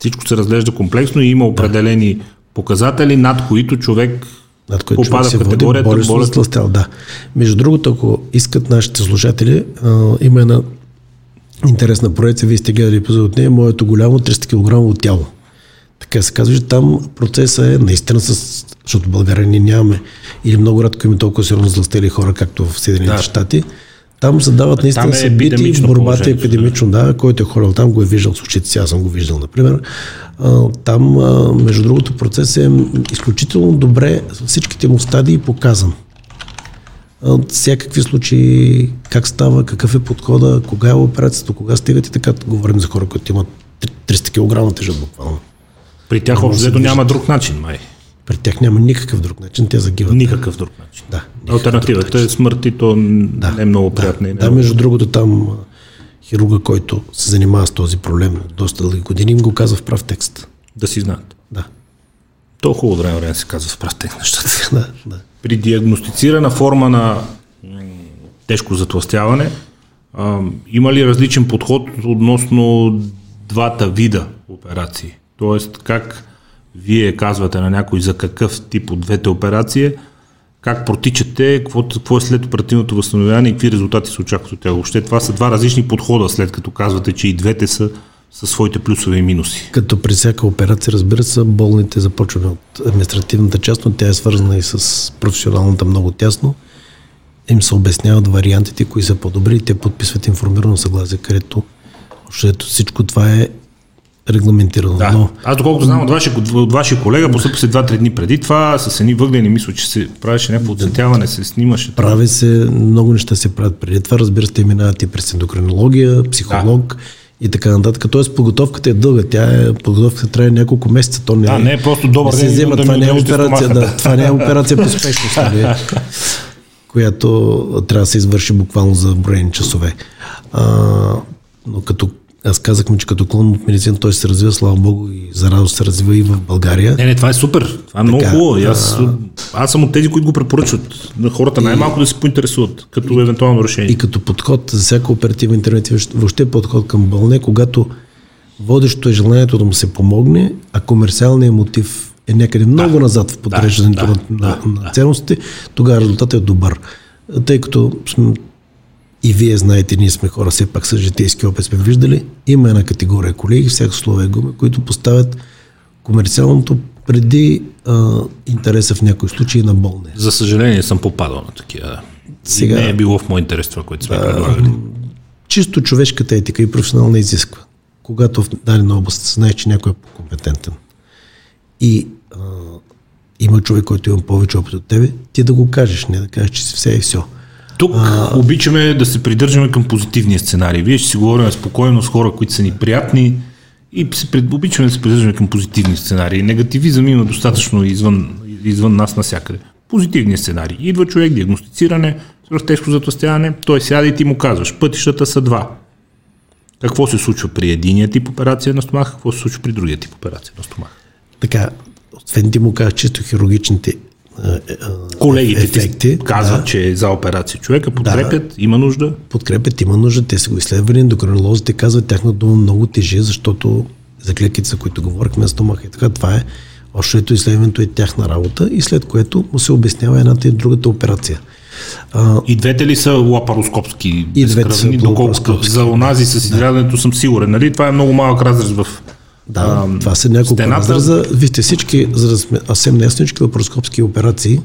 Всичко се разглежда комплексно и има определени да. показатели, над които човек над които попада човек в категорията болест. болест. Да. Между другото, ако искат нашите служатели, а, има една интересна проекция, вие сте гледали епизод от нея, моето голямо 300 кг тяло. Така се казва, че там процесът е наистина с... Защото в България ние нямаме или много рядко има толкова сериозно зластели хора, както в Съединените да. щати. Там се дават наистина е събити, борбата е епидемично, да, който е хорал там, го е виждал с очите си, аз съм го виждал, например. Там, между другото, процес е изключително добре, всичките му стадии показан. Всякакви случаи, как става, какъв е подхода, кога е операцията, кога стигат и така. Говорим за хора, които имат 300 кг тежат буквално. При тях общо няма друг начин, май. При тях няма никакъв друг начин, те загиват. Никакъв друг начин. Да. Альтернативата е смърт и то да, не е много приятна. Да, да, между другото там хирурга, който се занимава с този проблем доста дълги години, им го казва в прав текст. Да си знаят. Да. То хубаво време време се казва в прав текст нещата. да, да. При диагностицирана форма на тежко затластяване, а, има ли различен подход относно двата вида операции? Тоест, как вие казвате на някой за какъв тип от двете операции, как протичате, какво, какво е след оперативното възстановяване и какви резултати се очакват от тях. Въобще това са два различни подхода, след като казвате, че и двете са със своите плюсове и минуси. Като при всяка операция, разбира се, болните започваме от административната част, но тя е свързана и с професионалната много тясно. Им се обясняват вариантите, кои са по-добри и те подписват информирано съгласие, където всичко това е регламентирано. Да. Но... Аз доколкото знам от вашия, от вашия колега, постъпи се 2-3 дни преди това, с едни въглени, мисля, че се правеше някакво оцветяване, се снимаше. Прави се, много неща се правят преди това, разбира се, те минават и през ендокринология, психолог, да и така нататък. Тоест подготовката е дълга. Тя е, подготовката трябва няколко месеца. То не, а, не е просто добър ден. Взема, да това, не е операция, да, това не е операция по спешност, нали, която трябва да се извърши буквално за броени часове. А, но като аз казахме, че като клон от медицина той се развива, слава Богу, и за радост се развива и в България. Не, не, това е супер. Това е много хубаво. Аз, аз съм от тези, които го препоръчват на хората най-малко да се поинтересуват като и, евентуално решение. И като подход за всяка оперативна интервенция, въобще подход към болне, когато водещото е желанието да му се помогне, а комерциалният мотив е някъде много да, назад в подреждането да, на, да, на, на ценностите, тогава резултатът е добър. Тъй като и вие знаете, ние сме хора, все пак с житейски опит сме виждали, има една категория колеги, всяко слово е гума, които поставят комерциалното преди а, интереса в някои случаи на болне. За съжаление съм попадал на такива. Сега, не е било в мой интерес това, което сме предлагали. Чисто човешката етика и професионална изисква. Когато в дадена област знаеш, че някой е компетентен и а, има човек, който има повече опит от тебе, ти да го кажеш, не да кажеш, че си все и все. Тук а... обичаме да се придържаме към позитивния сценарий. Вие ще си говорим спокойно с хора, които са ни приятни и се пред... обичаме да се придържаме към позитивни сценарии. Негативизъм има достатъчно извън, извън нас насякъде. Позитивният сценарий. Идва човек, диагностициране, тежко затластяване, той сяда и ти му казваш, пътищата са два. Какво се случва при единия тип операция на стомаха, какво се случва при другия тип операция на стомаха? Така, освен ти му казваш чисто хирургичните Колегите ефекти, казват, да. че е за операция човека, подкрепят, да, има нужда. Подкрепят, има нужда, те са го изследвали, ендокринолозите казват, тяхното дума много тежи, защото за клетките, за които говорихме, стомаха и така, това е Общото изследването е тяхна работа и след което му се обяснява едната и другата операция. А, и двете ли са лапароскопски? И двете са доколко за онази с изрядането да. съм сигурен. Нали? Това е много малък разрез в да, а, това са няколко стената. разреза. Вижте, всички, за да сме съвсем неясно, всички лапароскопски операции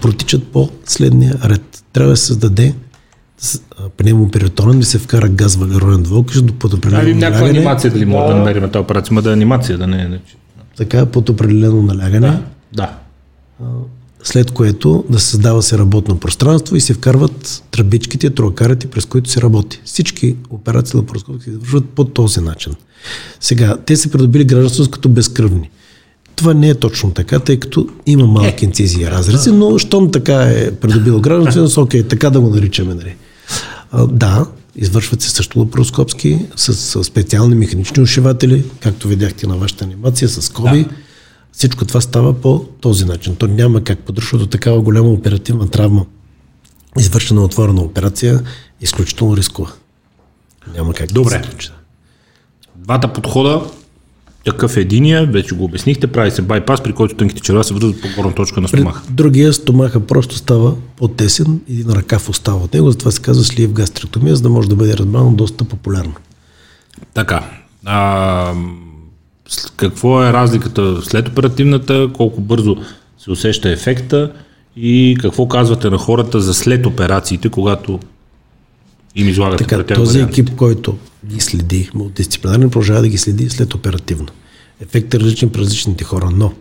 протичат по следния ред. Трябва да се създаде пневмоперитонен да се вкара газ въглероден двуокис до под определено Някаква анимация дали може да намерим тази операция, да е анимация, да не е така под определено налягане. Да. да. След което да създава се работно пространство и се вкарват тръбичките, троакарите, през които се работи. Всички операции лапароскопски се извършват по този начин. Сега, те са придобили гражданство като безкръвни. Това не е точно така, тъй като има малки инцизии и разрези, но щом така е придобило гражданство, окей, така да го наричаме. Нали. А, да, Извършват се също лапароскопски с, с специални механични ушиватели, както видяхте на вашата анимация, с коби. Да. Всичко това става по този начин. То няма как по защото такава голяма оперативна травма, извършена отворена операция, е изключително рискова. Няма как Добре. да се случи. Двата подхода такъв е единия, вече го обяснихте, прави се байпас, при който тънките черва се връзват по горна точка на стомаха. Другия стомаха просто става по-тесен, един ръкав остава от него, затова се казва слив гастректомия, за да може да бъде разбрано доста популярно. Така. А, какво е разликата след оперативната, колко бързо се усеща ефекта и какво казвате на хората за след операциите, когато им излагате така, този варианти. екип, който ги следи, мултидисциплинарен, продължава да ги следи след оперативно. Ефектът е различен при различните хора, но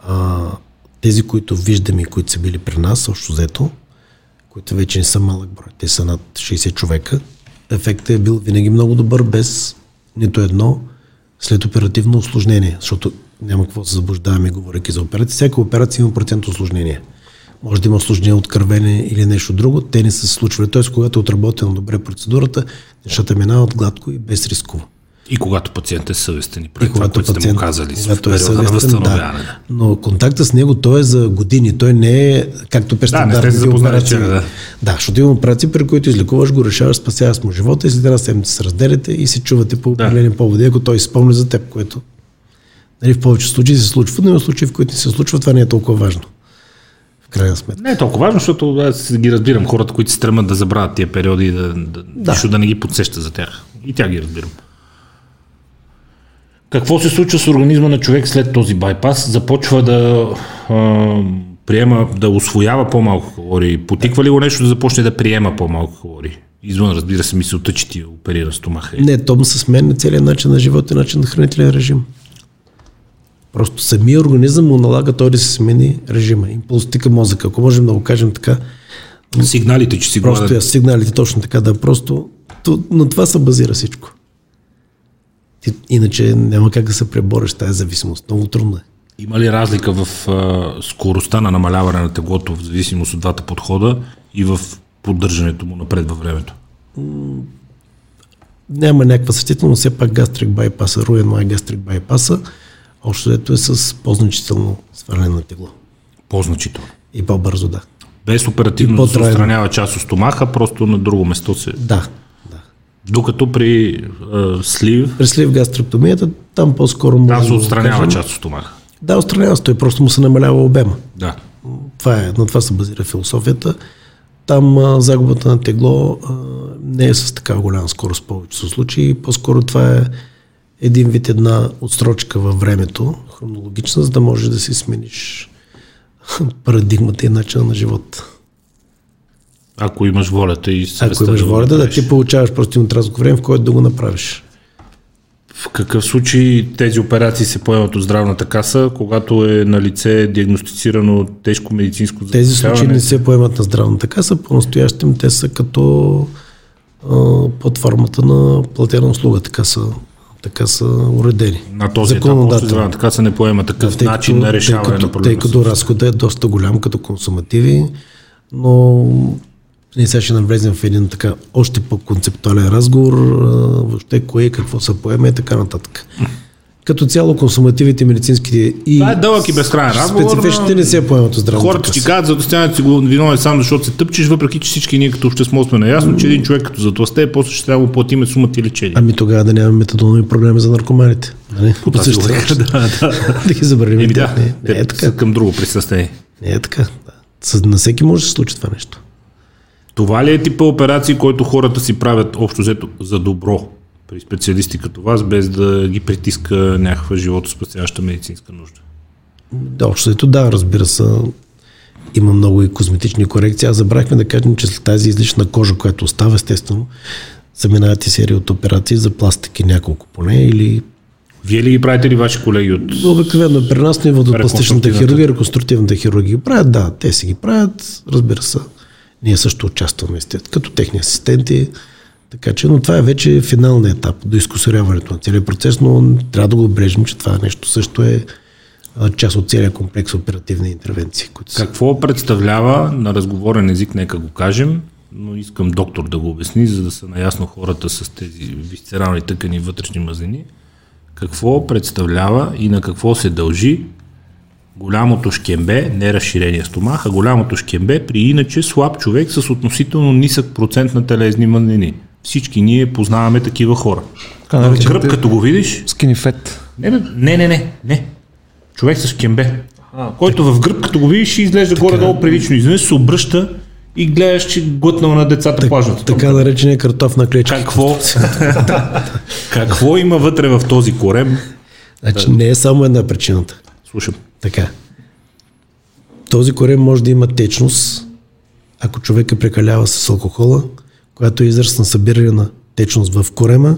а, тези, които виждаме които са били при нас, общо взето, които вече не са малък брой, те са над 60 човека, ефектът е бил винаги много добър, без нито едно след оперативно осложнение, защото няма какво да се заблуждаваме, говоряки за операция. Всяка операция има процент осложнение може да има осложнение от кървене или нещо друго, те не са се случвали. Тоест, когато е отработена добре процедурата, нещата минават гладко и без рисково. И когато пациент е съвестен и когато това, пациент, сте му казали когато е съвестен, да. Но контакта с него той е за години. Той не е както през да, не сте операции. Да. да, защото има операции, при които излекуваш го, решаваш, спасяваш му живота и след една седмица се разделите и се чувате по определени да. поводи, ако той спомня за теб, което нали, в повече случаи се случва, но има случаи, в които не се случва, това не е толкова важно крайна сметка. Не е толкова важно, защото аз ги разбирам хората, които се стремат да забравят тия периоди и да, да, да. Нищо да не ги подсеща за тях. И тя ги разбирам. Какво се случва с организма на човек след този байпас? Започва да а, приема, да освоява по-малко калории. Потиква ли го нещо да започне да приема по-малко калории? Извън, разбира се, мисълта, че ти оперира стомаха. Не, то се сменя целият начин на живота и начин на хранителен режим. Просто самия организъм му налага той да се смени режима. Импулсите към мозъка, ако можем да го кажем така. Сигналите, че си Просто гладен. сигналите, точно така, да просто... То, на това се базира всичко. Ти, иначе няма как да се пребориш тази зависимост. Много трудно е. Има ли разлика в а, скоростта на намаляване на теглото в зависимост от двата подхода и в поддържането му напред във времето? няма някаква но все пак гастрик байпаса, руен май гастрик байпаса, Общо ето е с по-значително сваляне на тегло. По-значително. И по-бързо, да. Без оперативно да се отстранява част от стомаха, просто на друго место се... Да, да. Докато при а, слив... При слив гастроптомията, там по-скоро... Да, се отстранява да част от стомаха. Да, отстранява се, той просто му се намалява обема. Да. Това е, на това се базира философията. Там а, загубата на тегло а, не е с така голяма скорост в повечето случаи. По-скоро това е един вид една отстрочка във времето, хронологична, за да можеш да си смениш парадигмата и начина на живота. Ако имаш волята и Ако имаш волята, да, да ти получаваш просто отрязък време, в който да го направиш. В какъв случай тези операции се поемат от здравната каса, когато е на лице диагностицирано тежко медицинско заболяване? Тези случаи не се поемат на здравната каса, по-настоящем те са като а, под формата на платена услуга, така са така са уредени. На този етап, още, така се не поема такъв да, начин като, на решаване тъй като, на проблема. Тъй като разходът е доста голям като консумативи, но ние сега ще навлезем в един така още по-концептуален разговор, въобще кое, какво се поема и така нататък. Като цяло консумативите медицинските и Това е дълъг и безкрайен разговор. Специфичните не се поемат от здравето. Хората ти казват, за достигането си го виновен само защото се тъпчеш, въпреки че всички ние като общество сме наясно, че един човек като затласте, после ще трябва да платиме сумата и лечение. Ами тогава да нямаме метадонови програми за наркоманите. Нали? По да, да. да ги забраним. Да, не, не, е така. Към друго присъствие. Не е така. На всеки може да се случи това нещо. Това ли е типа операции, който хората си правят общо взето за добро при специалисти като вас, без да ги притиска някаква животоспасяваща медицинска нужда? Да, общо взето да, разбира се. Има много и козметични корекции. Аз забрахме да кажем, че след тази излишна кожа, която остава, естествено, заминават и серия от операции за пластики няколко поне или вие ли ги правите ли ваши колеги от... Обикновено при нас нивото от пластичната хирургия, реконструктивната хирургия ги правят, да, те си ги правят, разбира се. Ние също участваме като техни асистенти. Така че, но това е вече финалният етап до изкусоряването на целият процес, но трябва да го обрежем, че това нещо също е част от целият комплекс оперативни интервенции. Които са... Какво представлява на разговорен език, нека го кажем, но искам доктор да го обясни, за да са наясно хората с тези висцерални тъкани вътрешни мазнини. Какво представлява и на какво се дължи голямото шкембе, не разширения стомах, а голямото шкембе при иначе слаб човек с относително нисък процент на телезни мазнини. Всички ние познаваме такива хора. Така, в гръб, като го видиш... Скинифет. Не, не, не, не, не. Човек с шкембе. А, който в гръб, като го видиш, изглежда така, горе-долу прилично. Изведнъж се обръща и гледаш, че глътнал на децата так, плажната. Така наречения картоф на клечка. Какво? какво има вътре в този корем? Значи не е само една причината. Слушам. Така. Този корем може да има течност, ако човека прекалява с алкохола, която е израз на събиране на течност в корема.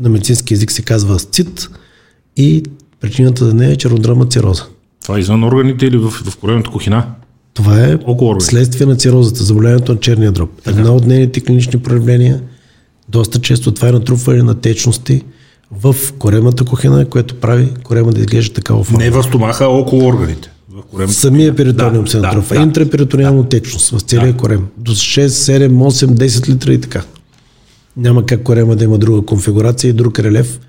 На медицински язик се казва асцит и причината за нея е чернодрома цироза. Това е извън органите или в, в коремната кухина? Това е следствие на цирозата, заболяването на черния дроб. Така. Една от нейните клинични проявления, доста често това е натрупване на течности, в коремата кухина, което прави корема да изглежда такава форма. Не в стомаха, а около органите. В коремата. Самия перитониум да, се натрупва. Да, Интраперитониална да. течност в целия да. корем. До 6, 7, 8, 10 литра и така. Няма как корема да има друга конфигурация и друг релеф,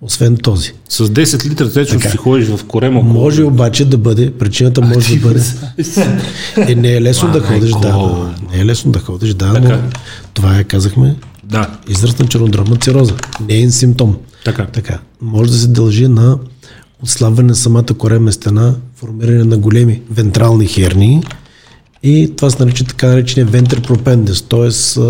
освен този. С 10 литра течност си ходиш в корема. Може обаче да бъде, причината може да бъде. е, не е лесно да ходиш, да, да. Не е лесно да ходиш, да, така. но това е, казахме, да. израз на чернодробна цироза. Не е симптом. Така. така. Може да се дължи на отслабване на самата коремна стена, формиране на големи вентрални хернии и това се нарича така наречения вентер пропендес, т.е.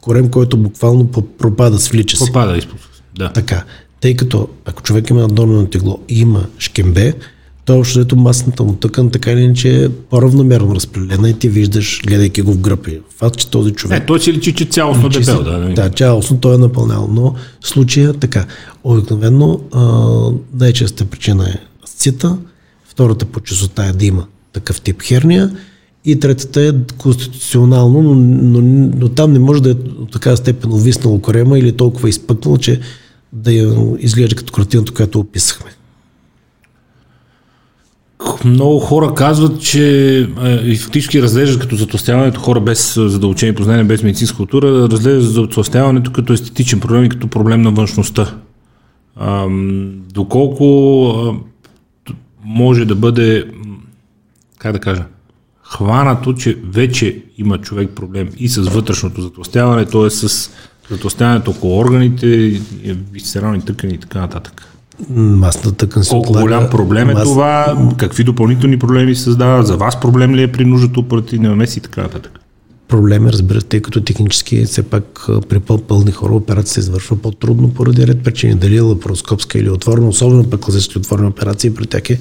корем, който буквално пропада, свлича се. Пропада, изпуск. Да. Така. Тъй като ако човек има надолно тегло и има шкембе, то общо ето масната му тъкан така или иначе е по-равномерно разпределена и ти виждаш, гледайки го в гръб. Факт, че този човек... Е, той си личи, че цялостно дебел, да. Да, цялостно той е напълнял, но в случая така. Обикновено най-честа причина е сцита, втората по честота е да има такъв тип херния и третата е конституционално, но, но, но там не може да е от такава степен увиснало корема или толкова изпъкнало, че да я изглежда като картината, която описахме много хора казват, че и фактически разглеждат като затластяването хора без задълбочени познания, без медицинска култура, разглеждат затластяването като естетичен проблем и като проблем на външността. Доколко а, може да бъде, как да кажа, хванато, че вече има човек проблем и с вътрешното затластяване, т.е. с затластяването около органите, висцерални тъкани и така нататък. Масната тъкан се Колко отлага. голям проблем е Мас... това? Какви допълнителни проблеми създава? За вас проблем ли е при нуждата оперативни намеси и така нататък? Проблем е, разбира тъй като технически все пак при по-пълни хора операция се извършва по-трудно поради ред причини. Дали е лапароскопска или отворена, особено пък класически отворена операция, при тях е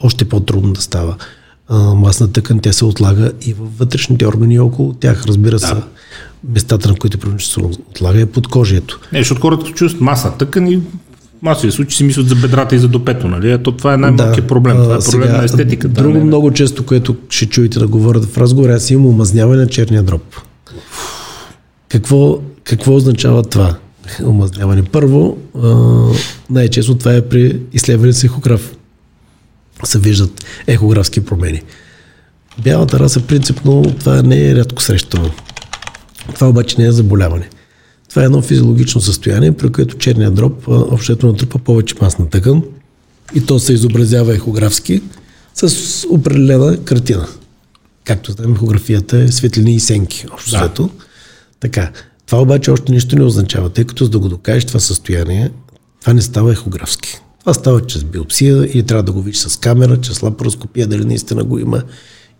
още по-трудно да става. масна тъкан, тя се отлага и във вътрешните органи около тях. Разбира се, да. местата, на които се отлага е под кожието. Не, защото хората чувстват масна тъкан и масови случаи си мислят за бедрата и за допето, нали? Ето това е най-малкият да, проблем. Това е проблем сега, на естетиката. Друго не, много често, което ще чуете да говорят в разговор, аз имам омазняване на черния дроб. Какво, какво означава това? омазняване. Първо, най-често това е при изследване с ехограф. Се виждат ехографски промени. Бялата раса, принципно, това не е рядко срещано. Това обаче не е заболяване. Това е едно физиологично състояние, при което черният дроб общото натрупа повече масна тъкан и то се изобразява ехографски с определена картина. Както знаем, ехографията е светлини и сенки, общо да. Така. Това обаче още нищо не означава, тъй като за да го докажеш това състояние, това не става ехографски. Това става чрез биопсия или трябва да го видиш с камера, чрез лапароскопия, дали наистина го има.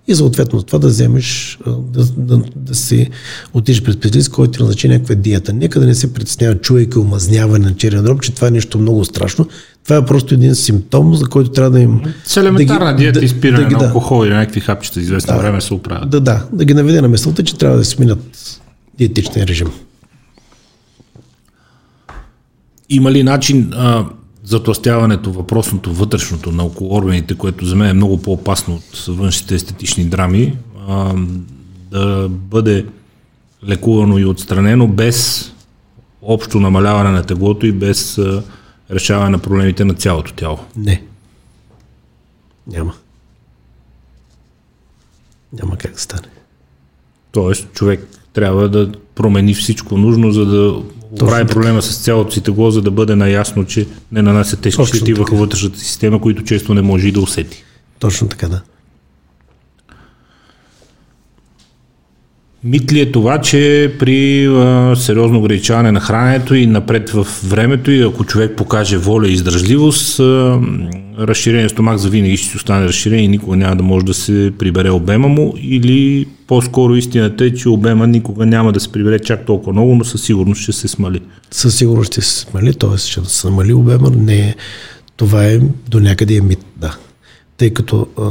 И съответно това да вземеш, да, да, да си отидеш пред специалист, който ти назначи някаква диета. Нека да не се притеснява човек омазняване на черен дроб, че това е нещо много страшно. Това е просто един симптом, за който трябва да им... С елементарна да ги, диета, да, изпиране да, на алкохол или някакви хапчета известно да, време се оправят. Да, да, да ги наведе на мисълта, че трябва да сменят диетичния режим. Има ли начин а, затластяването, въпросното, вътрешното на около органите, което за мен е много по-опасно от външните естетични драми, а, да бъде лекувано и отстранено без общо намаляване на теглото и без а, решаване на проблемите на цялото тяло? Не. Няма. Няма как да стане. Тоест, човек трябва да промени всичко нужно, за да прави проблема с цялото си тегло, за да бъде наясно, че не нанася тежки щети върху вътрешната система, които често не може и да усети. Точно така, да. Мит ли е това, че при а, сериозно ограничаване на храненето и напред в времето и ако човек покаже воля и издържливост, а, разширение стомах за винаги ще си остане разширен и никога няма да може да се прибере обема му или по-скоро истината е, че обема никога няма да се прибере чак толкова много, но със сигурност ще се смали. Със сигурност ще се смали, т.е. ще се намали обема, не е, това е до някъде е мит, да. Тъй като а,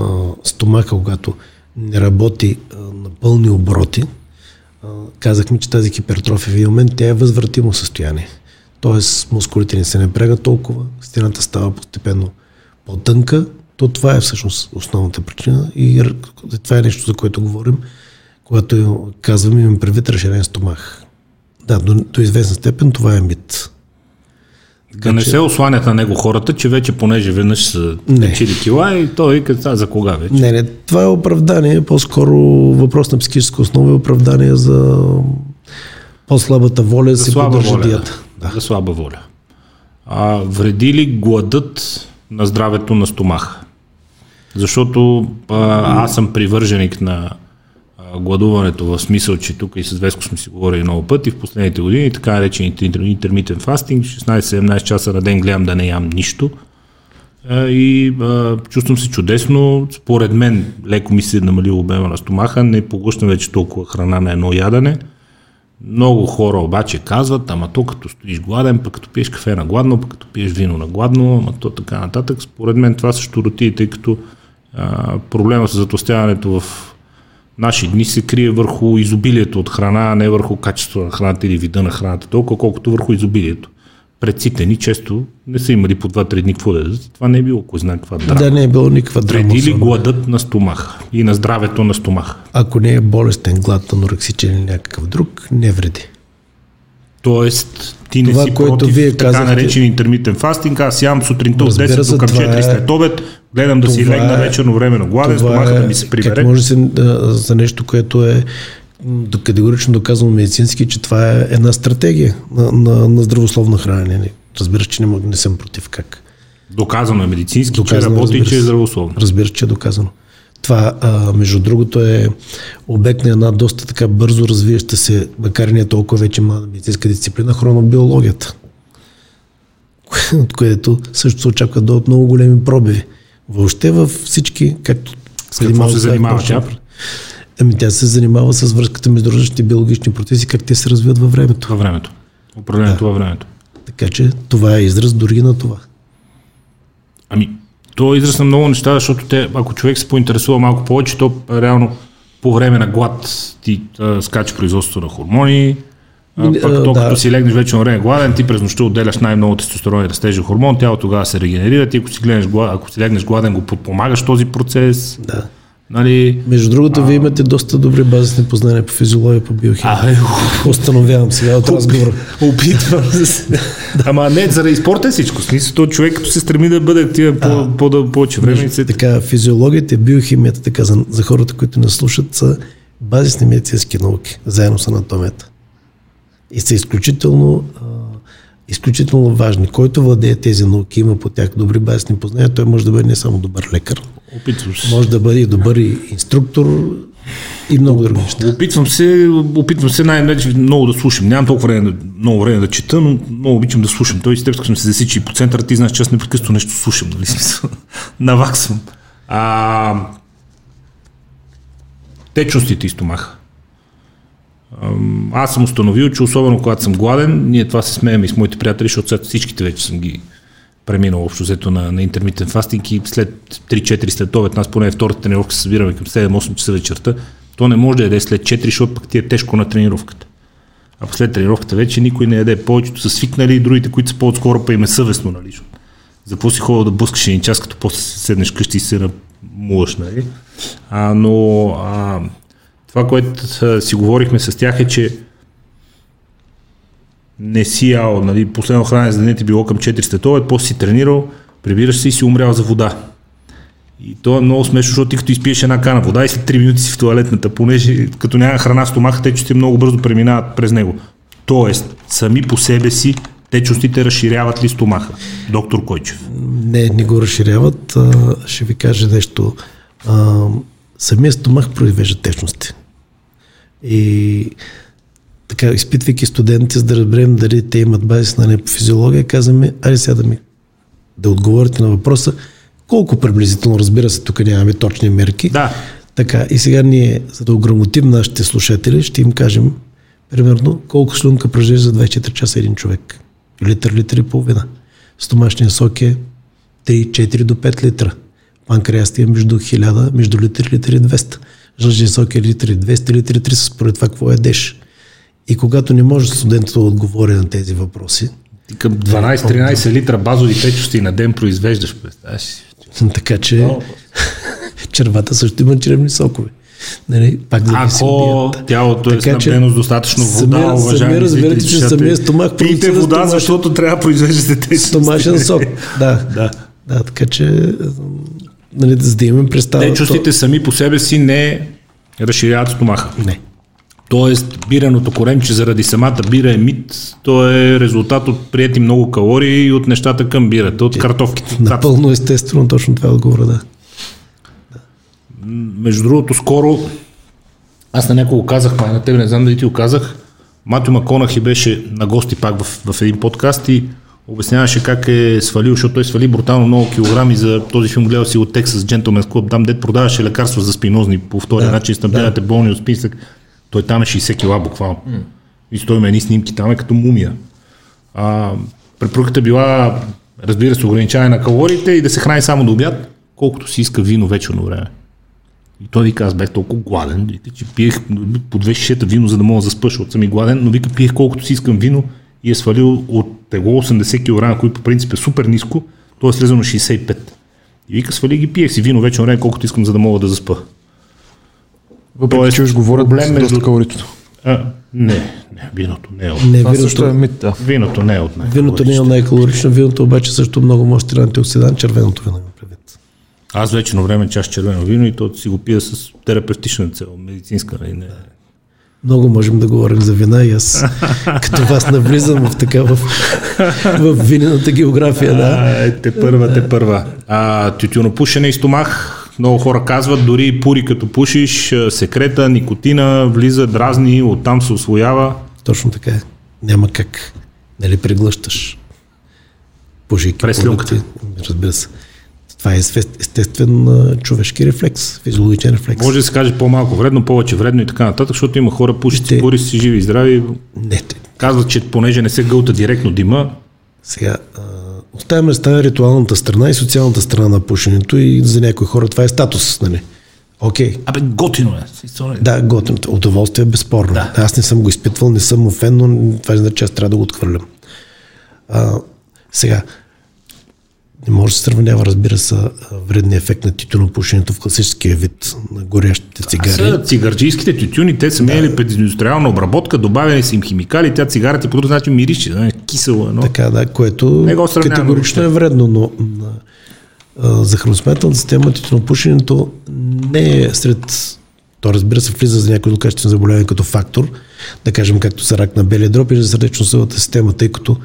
стомаха, когато не работи а, на пълни обороти, казахме, че тази хипертрофия в момент тя е възвратимо състояние. Тоест мускулите не се напрягат толкова, стената става постепенно по-тънка, то това е всъщност основната причина и това е нещо, за което говорим, когато казвам имам предвид разширен стомах. Да, до, до известна степен това е мит. Да не че... се осланят на него хората, че вече понеже веднъж са качили кила и той каза за кога вече. Не, не, това е оправдание, по-скоро въпрос на психическа основа е оправдание за по-слабата воля за си поддържа воля, диета. Да. За слаба воля. А, вреди ли гладът на здравето на стомаха? Защото а, аз съм привърженик на гладуването в смисъл, че тук и с Веско сме си говорили много пъти в последните години, така наречените интермитен фастинг, 16-17 часа на ден гледам да не ям нищо и а, чувствам се чудесно. Според мен леко ми се е намалило обема на стомаха, не поглъщам вече толкова храна на едно ядене. Много хора обаче казват, ама то като стоиш гладен, пък като пиеш кафе на гладно, пък като пиеш вино на гладно, ама то така нататък. Според мен това са щуротии, тъй като а, проблема с затластяването в наши дни се крие върху изобилието от храна, а не върху качеството на храната или вида на храната, толкова колкото върху изобилието. Предците ни често не са имали по 2-3 дни какво да ядат. Това не е било кой знае каква драма. Да, не е било никаква драма. Преди ли гладът на стомах и на здравето на стомах? Ако не е болестен глад, анорексичен или някакъв друг, не вреди. Тоест, ти не това, си което против вие така казахте, наречен интермитен фастинг, аз ям сутринта от 10 до към 4 е, след обед, гледам да си легна е, вечерно време на гладен, стомаха е, да ми се прибере. Как може се, за нещо, което е категорично доказано медицински, че това е една стратегия на, на, на здравословно хранене. Разбираш, че не, не съм против как. Доказано е медицински, доказано, че работи и че е здравословно. Разбираш, че е доказано. Това, а, между другото, е обект на една доста така бързо развиваща се, макар и не толкова вече млада медицинска дисциплина, хронобиологията. От което също се очаква да от много големи пробиви. Въобще във всички, както с какво се занимава тя? Ами тя се занимава с връзката между различните биологични процеси, как те се развиват във времето. Във времето. Управлението да. във времето. Така че това е израз дори на това. Ами, то е израз на много неща, защото те, ако човек се поинтересува малко повече, то реално по време на глад ти а, скача производството на хормони, а, пък то, да. като си легнеш вече на време гладен, ти през нощта отделяш най-много тестостерон и растежен хормон, тялото тогава се регенерира, ти ако си, гледаш, ако си легнеш гладен, го подпомагаш този процес. Да. Нали, Между другото, вие имате доста добри базисни познания по физиология, по биохимия. а, е, Установявам сега от разговора. опитвам се. Ама не, заради спорта е всичко. Смисъл, то човек като се стреми да бъде активен по, по, по, повече време. и Се... Така, физиологията и биохимията, така за, за хората, които не слушат, са базисни медицински науки, заедно с анатомията. И са изключително, а, изключително важни. Който владее тези науки, има по тях добри базисни познания, той може да бъде не само добър лекар, Опитвам се. може да бъде и добър и инструктор и много други неща. Опитвам се, опитвам се най-вече много да слушам. Нямам толкова време, много време да чета, но много обичам да слушам. Той с теб, като сме се засичи по центъра, ти знаеш, че аз непрекъснато нещо слушам, нали? Смисъл, Наваксвам. А, течностите и стомаха. Аз съм установил, че особено когато съм гладен, ние това се смеем и с моите приятели, защото всичките вече съм ги преминал общо взето на, на интермитен фастинг и след 3-4 след обед, нас поне втората тренировка се събираме към 7-8 часа вечерта, то не може да яде след 4, защото пък ти е тежко на тренировката. А след тренировката вече никой не яде. Повечето са свикнали и другите, които са по-отскоро, па им е съвестно, нали? За какво си ходил да блъскаш един час, като после седнеш къщи и се намуваш, нали? А, но а, това, което си говорихме с тях е, че не си ял, нали, последно хранене за денят било към 4 след обед, после си тренирал, прибираш се и си умрял за вода. И то е много смешно, защото ти като изпиеш една кана вода и след 3 минути си в туалетната, понеже като няма храна в стомаха, течностите много бързо преминават през него. Тоест, сами по себе си течностите разширяват ли стомаха? Доктор Койчев. Не, не го разширяват. А, ще ви кажа нещо. А, самия стомах произвежда течности. И така, изпитвайки студентите, за да разберем дали те имат базис на по физиология, казваме, айде сега да ми да отговорите на въпроса, колко приблизително, разбира се, тук нямаме точни мерки. Да. Така, и сега ние, за да ограмотим нашите слушатели, ще им кажем, примерно, колко слюнка произвежда за 24 часа един човек. Литър, литър и половина. Стомашният сок е 3-4 до 5 литра. Панкреаст е между 1000, между литър и 200. Жълчен сок е литър и 200, литър и 300, според това какво ядеш. И когато не може студентът да отговори на тези въпроси, Ти към 12-13 литра базови течности на ден произвеждаш, представяш си. така че червата също имат черевни сокове. Нали, пак зависи Ако тялото е Така че снабдено с достатъчно вода, самия- уважаеми самия разберете, зрители, че самия стомах Пийте вода, стомашен- защото трябва да произвеждате течности. Стомашен сок. Да. Да. да, така че нали, за да имаме представа. Течностите сами по себе си не разширяват стомаха. То... Не. Тоест, бираното коремче заради самата бира е мит, то е резултат от прияти много калории и от нещата към бирата, от картофките. цапските. Напълно естествено, точно това е отговора, да. Между другото, скоро аз на някого казах, май на тебе не знам дали ти го казах, Матю Маконахи беше на гости пак в, в един подкаст и обясняваше как е свалил, защото той свали брутално много килограми за този филм, гледал си от Texas Gentleman's Club, там дед продаваше лекарства за спинозни по втория Да, начин, снабдявате болни от списък. Той там е 60 кила буквално. И той има едни снимки, там е като мумия. А, препоръката била, разбира се, ограничаване на калориите и да се храни само до обяд, колкото си иска вино вечерно време. И той вика, аз бях толкова гладен, че пиех по две шишета вино, за да мога да заспа, защото съм и гладен, но вика, пиех колкото си искам вино и е свалил от тегло 80 кг, което по принцип е супер ниско, то е слезено на 65. И вика, свали ги, пиех си вино вече време, колкото искам, за да мога да заспа. Въпреки, Тоест, че уж говорят проблем доста между- калорично. А, не, не, виното не е от... Не, Това също е виното, мит, да. Виното не е от най виното не е най-калорично, виното обаче също много мощен антиоксидант, червеното вино има предвид. Аз вече на време чаш червено вино и то си го пия с терапевтична цел, медицинска. нали, Не, не. Много можем да говорим за вина и аз като вас навлизам в така в, в винената география, да. А, е, те първа, те първа. А, тютюнопушене и стомах, много хора казват, дори и пури като пушиш, секрета, никотина, влиза, дразни, оттам се освоява. Точно така е. Няма как. Нали преглъщаш. Пушейки През продукти. Разбира се. Това е естествен, човешки рефлекс, физиологичен рефлекс. Може да се каже по-малко вредно, повече вредно и така нататък, защото има хора Ще- пури си живи и здрави. Не, те- Казват, че понеже не се гълта директно дима, Сега, оставяме с тази ритуалната страна и социалната страна на пушенето и за някои хора това е статус, нали? Окей, абе готино е. да, готин. Удоволствие е безспорно. Да. Аз не съм го изпитвал, не съм му фен, но това не значи, че аз трябва да го отхвърлям. А, сега, Не може да се сравнява, разбира се, вредния ефект на тютюнопушенето в класическия вид на горящите цигари. Са цигарджийските тютюни, те са да. минали пред индустриална обработка, добавени са им химикали, тя цигарата по друг начин мирише, да, кисело е. Но... Така, да, което категорично е вредно, но за храносмилателната система тютюнопушенето не е сред то разбира се влиза за някои злокачествени заболявания като фактор, да кажем както са рак на белия дроб или за сърдечно-съдовата система, тъй като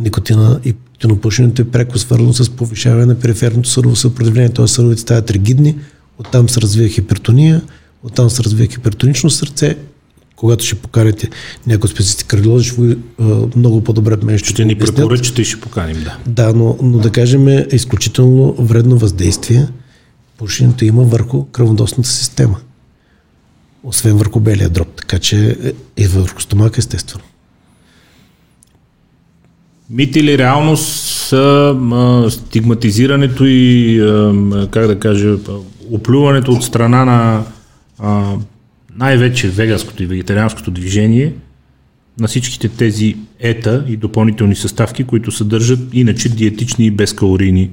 никотина и тютюнопушенето е пряко свързано с повишаване на периферното съдово съпротивление, т.е. съдовете стават ригидни, оттам се развива хипертония, оттам се развива хипертонично сърце, когато ще покарате някой специалисти кардиолози, ще ви много по-добре мен ще, ще ни препоръчате и ще поканим, да. Да, но, но да кажем е изключително вредно въздействие пушенето има върху кръвоносната система. Освен върху белия дроб, така че и върху стомака естествено. Мит или реалност са стигматизирането и, как да кажа, оплюването от страна на най-вече веганското и вегетарианското движение на всичките тези ета и допълнителни съставки, които съдържат иначе диетични и безкалорийни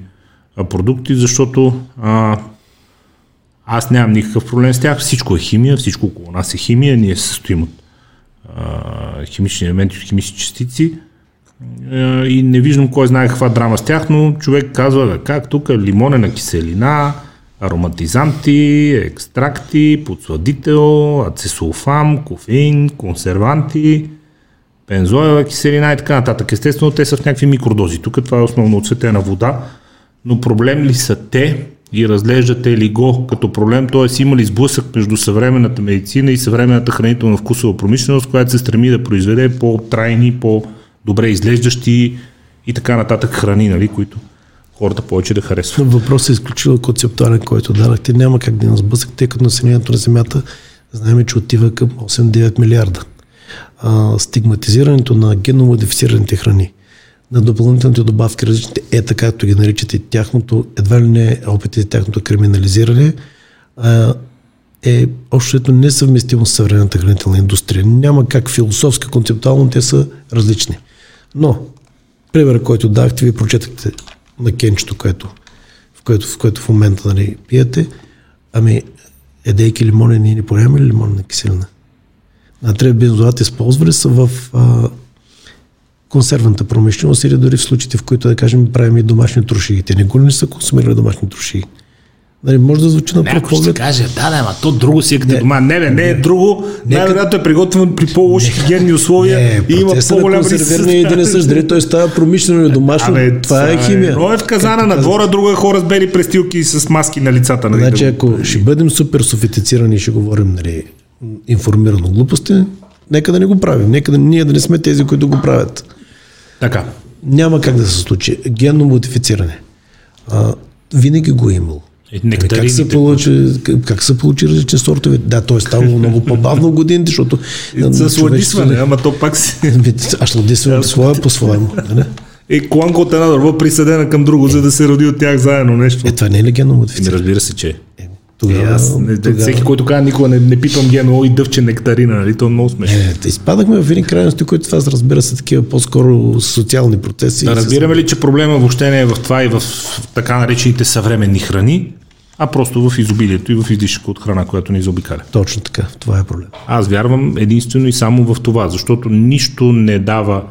продукти, защото а, аз нямам никакъв проблем с тях. Всичко е химия, всичко около нас е химия. Ние се състоим от а, химични елементи, от химични частици. А, и не виждам кой знае каква драма с тях, но човек казва, как тук е лимонена киселина, ароматизанти, екстракти, подсладител, ацесулфам, кофеин, консерванти, бензоева киселина и така нататък. Естествено, те са в някакви микродози. Тук това е основно оцветена вода, но проблем ли са те и разглеждате ли го като проблем, т.е. има ли сблъсък между съвременната медицина и съвременната хранителна вкусова промишленост, която се стреми да произведе по-трайни, по-добре изглеждащи и така нататък храни, нали, които хората повече да харесват. Въпросът е изключително концептуален, който дадахте. Няма как да има сблъсък, тъй като населението на Земята знаем, че отива към 8-9 милиарда. А, стигматизирането на геномодифицираните храни на допълнителните добавки, различните ета, както ги наричате, тяхното, едва ли не опити за тяхното криминализиране, а, е общото несъвместимо с съвременната хранителна индустрия. Няма как философски, концептуално те са различни. Но, пример, който дахте, ви прочетахте на кенчето, което, в, което, в което в момента нали, пиете, ами, едейки лимонен, ние не поемаме ли лимонна киселина? Натрия бензоат използвали са в а, консервната промишленост или дори в случаите, в които, да кажем, правим и домашни трошии. Те не го не са консумирали домашни трошии. Нали, може да звучи на пръв поглед. ще каже, да, да, ама то друго си е като дома. Не, не, не е друго. Най-вероятно е приготвено при по-лоши хигиенни условия не, и има по-голям риск. Не е и същ, дали той става промишлено или домашно, Абе, това е химия. Но е в казана на двора, друго е хора с бели престилки и с маски на лицата. Нали, значи, ако ще бъдем супер софистицирани и ще говорим нали, информирано глупости, нека да не го правим. Нека да, ние да не сме тези, които го правят. Така. Няма как да се случи. Генно модифициране. А, винаги го е имало. Е, как, се получи, как се получи различни сортове? Да, то е ставало много по-бавно годините, защото... За сладисване, ама то пак си... А сладисване свое по-своему. Нали? Е, кланка от една дърва присъдена към друго, е. за да се роди от тях заедно нещо. Е, това не е ли генно модифициране? разбира се, че. Тогава, е, аз, не, тогава... Всеки, който казва, никога не, не питам ГМО и дъвче нектарина, нали? То е много смешно. Не, изпадахме в едни крайности, които това разбира се такива по-скоро социални процеси. Да, разбираме ли, че проблема въобще не е в това и в така наречените съвременни храни, а просто в изобилието и в излишъка от храна, която ни заобикаля. Точно така, това е проблем. Аз вярвам единствено и само в това, защото нищо не дава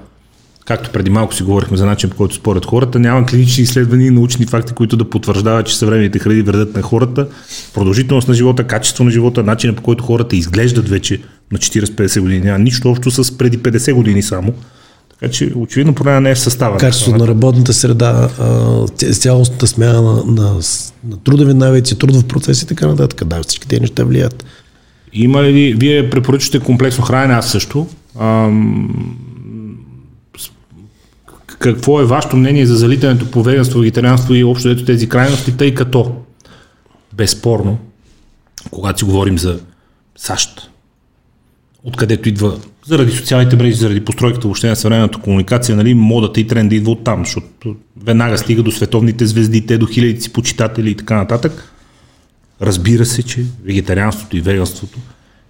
както преди малко си говорихме за начин, по който според хората, няма клинични изследвания и научни факти, които да потвърждават, че съвременните храни вредят на хората, продължителност на живота, качество на живота, начина по който хората изглеждат вече на 40-50 години. Няма нищо общо с преди 50 години само. Така че очевидно проблема не е в състава. Качеството на работната среда, цялостната смяна на, на, на трудови навици, трудов процес и така нататък. Да, всички тези неща влияят. Има ли, вие препоръчате комплексно хранене, аз също. Ам, какво е вашето мнение за залитането по веганство, вегетарианство и общо ето тези крайности, тъй като безспорно, когато си говорим за САЩ, откъдето идва заради социалните мрежи, заради постройката въобще на съвременната комуникация, нали, модата и тренда идва от там, защото веднага стига до световните звезди, те до хиляди си почитатели и така нататък. Разбира се, че вегетарианството и веганството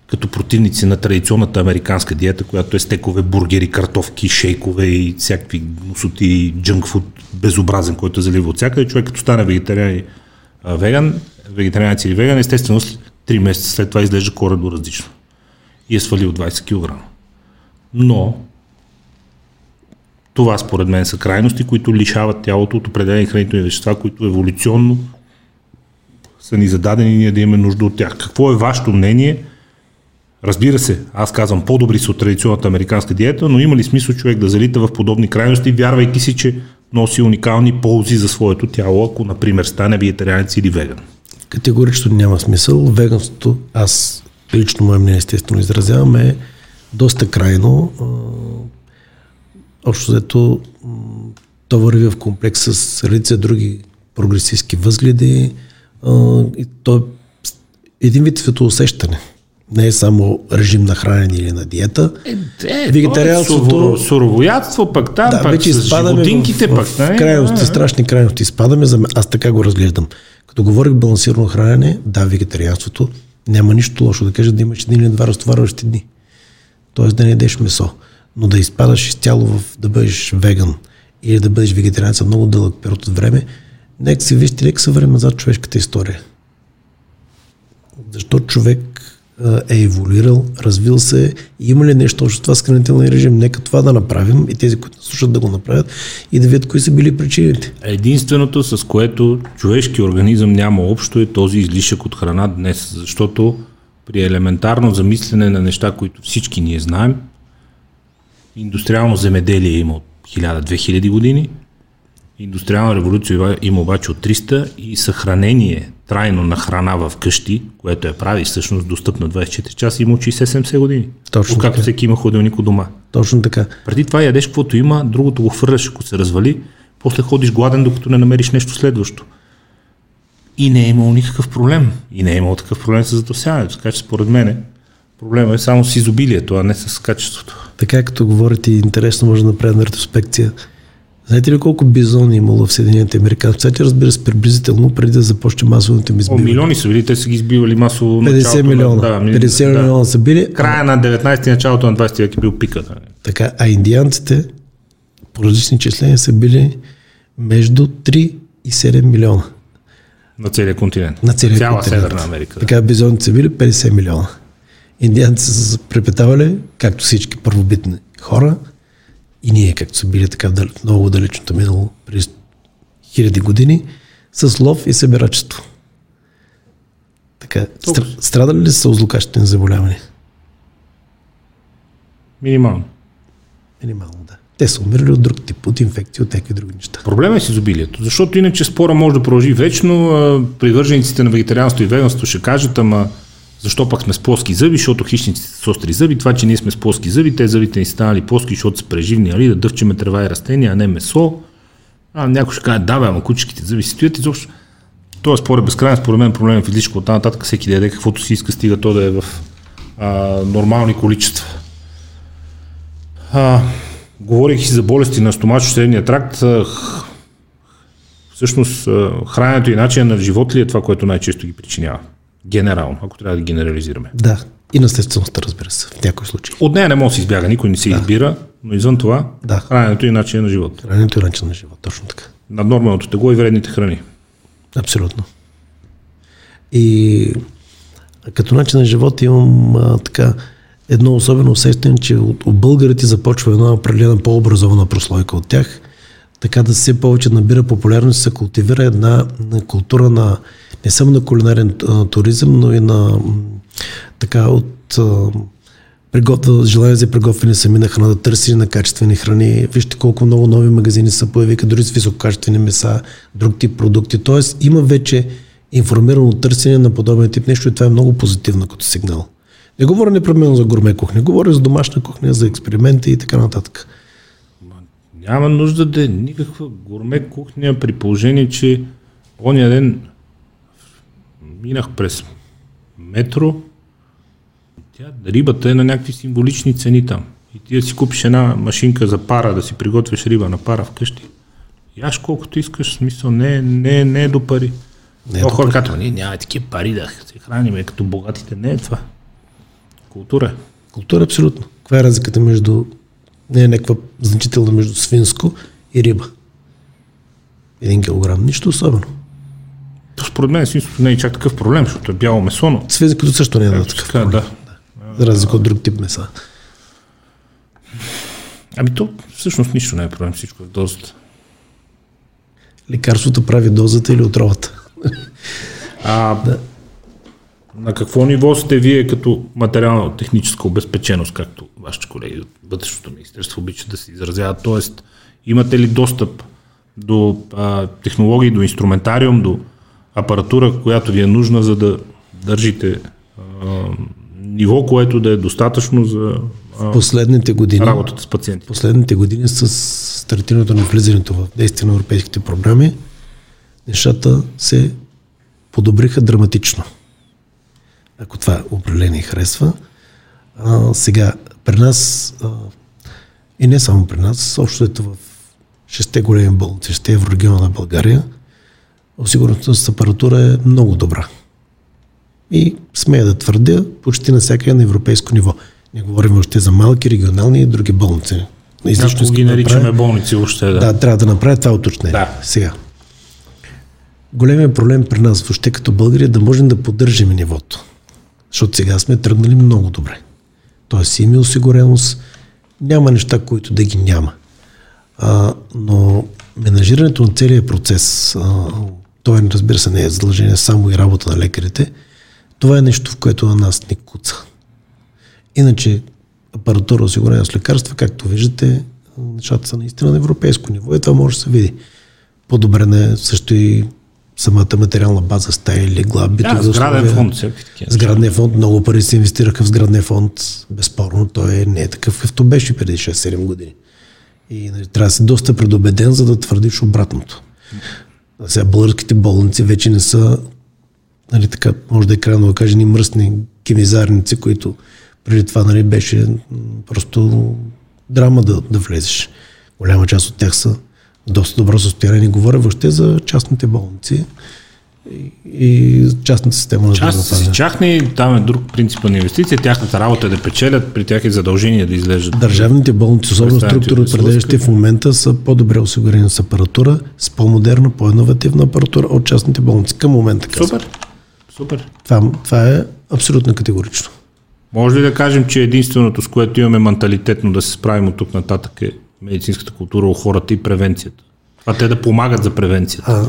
като противници на традиционната американска диета, която е стекове, бургери, картофки, шейкове и всякакви гнусоти, джънкфуд, безобразен, който залива от всякъде. Човек като стане вегетариан и веган, вегетарианец или веган, естествено 3 месеца след това изглежда коренно различно. И е свалил 20 кг. Но това според мен са крайности, които лишават тялото от определени хранителни вещества, които еволюционно са ни зададени ние да имаме нужда от тях. Какво е вашето мнение? Разбира се, аз казвам по-добри са от традиционната американска диета, но има ли смисъл човек да залита в подобни крайности, вярвайки си, че носи уникални ползи за своето тяло, ако, например, стане вегетарианец или веган? Категорично няма смисъл. Веганството, аз лично мое мнение естествено изразявам, е доста крайно. Общо взето то върви в комплекс с редица други прогресистски възгледи. И то е един вид светоусещане не е само режим на хранене или на диета. Е, е, Вегетарианството... Е суровоядство, пък там, да, пък вече с животинките, в, пък. В, в крайности, а, страшни крайности спадаме. За, аз така го разглеждам. Като говорих балансирано хранене, да, вегетарианството, няма нищо лошо да кажа да имаш един или два разтоварващи дни. Тоест да не ядеш месо. Но да изпадаш изцяло в да бъдеш веган или да бъдеш вегетарианец много дълъг период от време, нека се вижте, нека се време за човешката история. Защо човек е еволюирал, развил се има ли нещо общо това с хранителния режим. Нека това да направим и тези, които слушат да го направят и да видят кои са били причините. Единственото, с което човешки организъм няма общо е този излишък от храна днес, защото при елементарно замислене на неща, които всички ние знаем, индустриално земеделие има от 1000-2000 години, Индустриална революция има обаче от 300 и съхранение трайно на храна в къщи, което я прави всъщност достъпна 24 часа, има от 60-70 години. Точно както всеки има ходилник у дома. Точно така. Преди това ядеш каквото има, другото го хвърляш, ако се развали, после ходиш гладен, докато не намериш нещо следващо. И не е имало никакъв проблем. И не е имало такъв проблем с задосяването. Така че според мен проблема е само с изобилието, а не с качеството. Така като говорите, интересно може да направим ретроспекция Знаете ли колко бизони е имало в Съединените Американски щати? Разбира се, приблизително преди да започне масовото им избиване. О, милиони са били, те са ги избивали масово. 50 милиона. Да, 50 да. милиона са били. Края на 19 началото на 20 век е бил пика. Така, а индианците по различни числения са били между 3 и 7 милиона. На целия континент. На целия Цяла континент. Северна Америка. Да. Така, бизоните са били 50 милиона. Индианците са препетавали, както всички първобитни хора, и ние, както са били така в много далечното минало, през хиляди години, с лов и събирачество. Така, стр... страдали ли са от злокачествени заболявания? Минимално. Минимално, да. Те са умирали от друг тип, от инфекции, от някакви други неща. Проблема е с изобилието, защото иначе спора може да продължи вечно. Привържениците на вегетарианство и веганство ще кажат, ама защо пък сме с плоски зъби? Защото хищниците са с остри зъби. Това, че ние сме с плоски зъби, те зъбите ни станали плоски, защото са преживни, али, да дъвчеме трева и растения, а не месо. А някой ще каже, да, бе, ама кучките зъби си стоят изобщо. Това спор е безкрайен, според мен проблем е физическо. От нататък всеки да каквото си иска, стига то да е в а, нормални количества. А, говорих и за болести на стомачо-средния тракт. Всъщност, храненето и начин на живот ли е това, което най-често ги причинява? Генерално, ако трябва да генерализираме. Да. И наследствеността, разбира се, в някои случаи. От нея не може да се избяга, никой не се да. избира, но извън това, да. храненето и начин на живот. Храненето и начин на живот, точно така. Наднорменото тегло и вредните храни. Абсолютно. И като начин на живот имам а, така едно особено усещане, че от, от българите започва една определена по-образована прослойка от тях, така да все повече набира популярност, се култивира една култура на не само на кулинарен туризъм, но и на така от желание за приготвяне сами на храна, да търси на качествени храни. Вижте колко много нови магазини са появиха, дори с висококачествени меса, друг тип продукти. Тоест има вече информирано търсене на подобен тип нещо и това е много позитивно като сигнал. Не говоря непременно за гурме кухня, говоря за домашна кухня, за експерименти и така нататък. Няма нужда да е никаква гурме кухня при положение, че ония ден минах през метро, тя, рибата е на някакви символични цени там. И ти да си купиш една машинка за пара, да си приготвиш риба на пара вкъщи. Яш колкото искаш, смисъл, не, не, не е до пари. Не е до хора казват, ние няма такива пари да се храниме като богатите. Не е това. Култура. Култура абсолютно. Каква е разликата между, не е някаква значителна между свинско и риба? Един килограм. Нищо особено. Според мен свинството не е чак такъв проблем, защото е бяло месо, но... Свинското също не е да такъв проблем. да. За разлика от друг тип меса. Ами то всъщност нищо не е проблем, всичко е дозата. Лекарството прави дозата или отровата. А да. На какво ниво сте вие като материално-техническа обезпеченост, както вашите колеги от Вътрешното министерство обичат да се изразяват? Тоест, имате ли достъп до а, технологии, до инструментариум, до апаратура, която ви е нужна, за да държите а, ниво, което да е достатъчно за а, Последните години, работата с пациенти? последните години с стартирането на влизането в действие на европейските програми, нещата се подобриха драматично. Ако това определение харесва. А, сега, при нас, а, и не само при нас, общо ето в шесте големи болници, шесте еврорегиона на България, осигуреността с апаратура е много добра. И смея да твърдя, почти навсякъде на европейско ниво. Не говорим още за малки, регионални и други болници. Излишно Ако ги наричаме направя- болници въобще, да. да, трябва да направя това уточнение. Да. Сега. Големият проблем при нас въобще като българи е да можем да поддържаме нивото. Защото сега сме тръгнали много добре. Тоест има осигуреност, няма неща, които да ги няма. А, но менажирането на целия процес, а, това разбира се не е задължение само и работа на лекарите, това е нещо, в което на нас ни куца. Иначе апаратура осигурена с лекарства, както виждате, нещата са наистина на европейско ниво и това може да се види. Подобрена е също и самата материална база, стаи, легла, битови Да, сграден условия. фонд, такива. Сградния фонд, много пари се инвестираха в сградния фонд. Безспорно, той не е такъв, какъвто беше преди 6-7 години. И нали, трябва да си доста предубеден, за да твърдиш обратното. А сега българските болници вече не са, нали, така, може да е крайно да кажа, ни мръсни кемизарници, които преди това нали, беше просто драма да, да влезеш. Голяма част от тях са доста добро състояние. Не говоря въобще за частните болници и, частната система на здравеопазване. чахни, там е друг принцип на инвестиция, тяхната работа е да печелят, при тях е задължение да излежат. Държавните болници, особено се определящи в момента, са по-добре осигурени с апаратура, с по-модерна, по-инновативна апаратура от частните болници. Към момента казвам. Супер, супер. Това, това е абсолютно категорично. Може ли да кажем, че единственото, с което имаме менталитетно да се справим от тук нататък е медицинската култура у хората и превенцията? Това те да помагат за превенцията. А,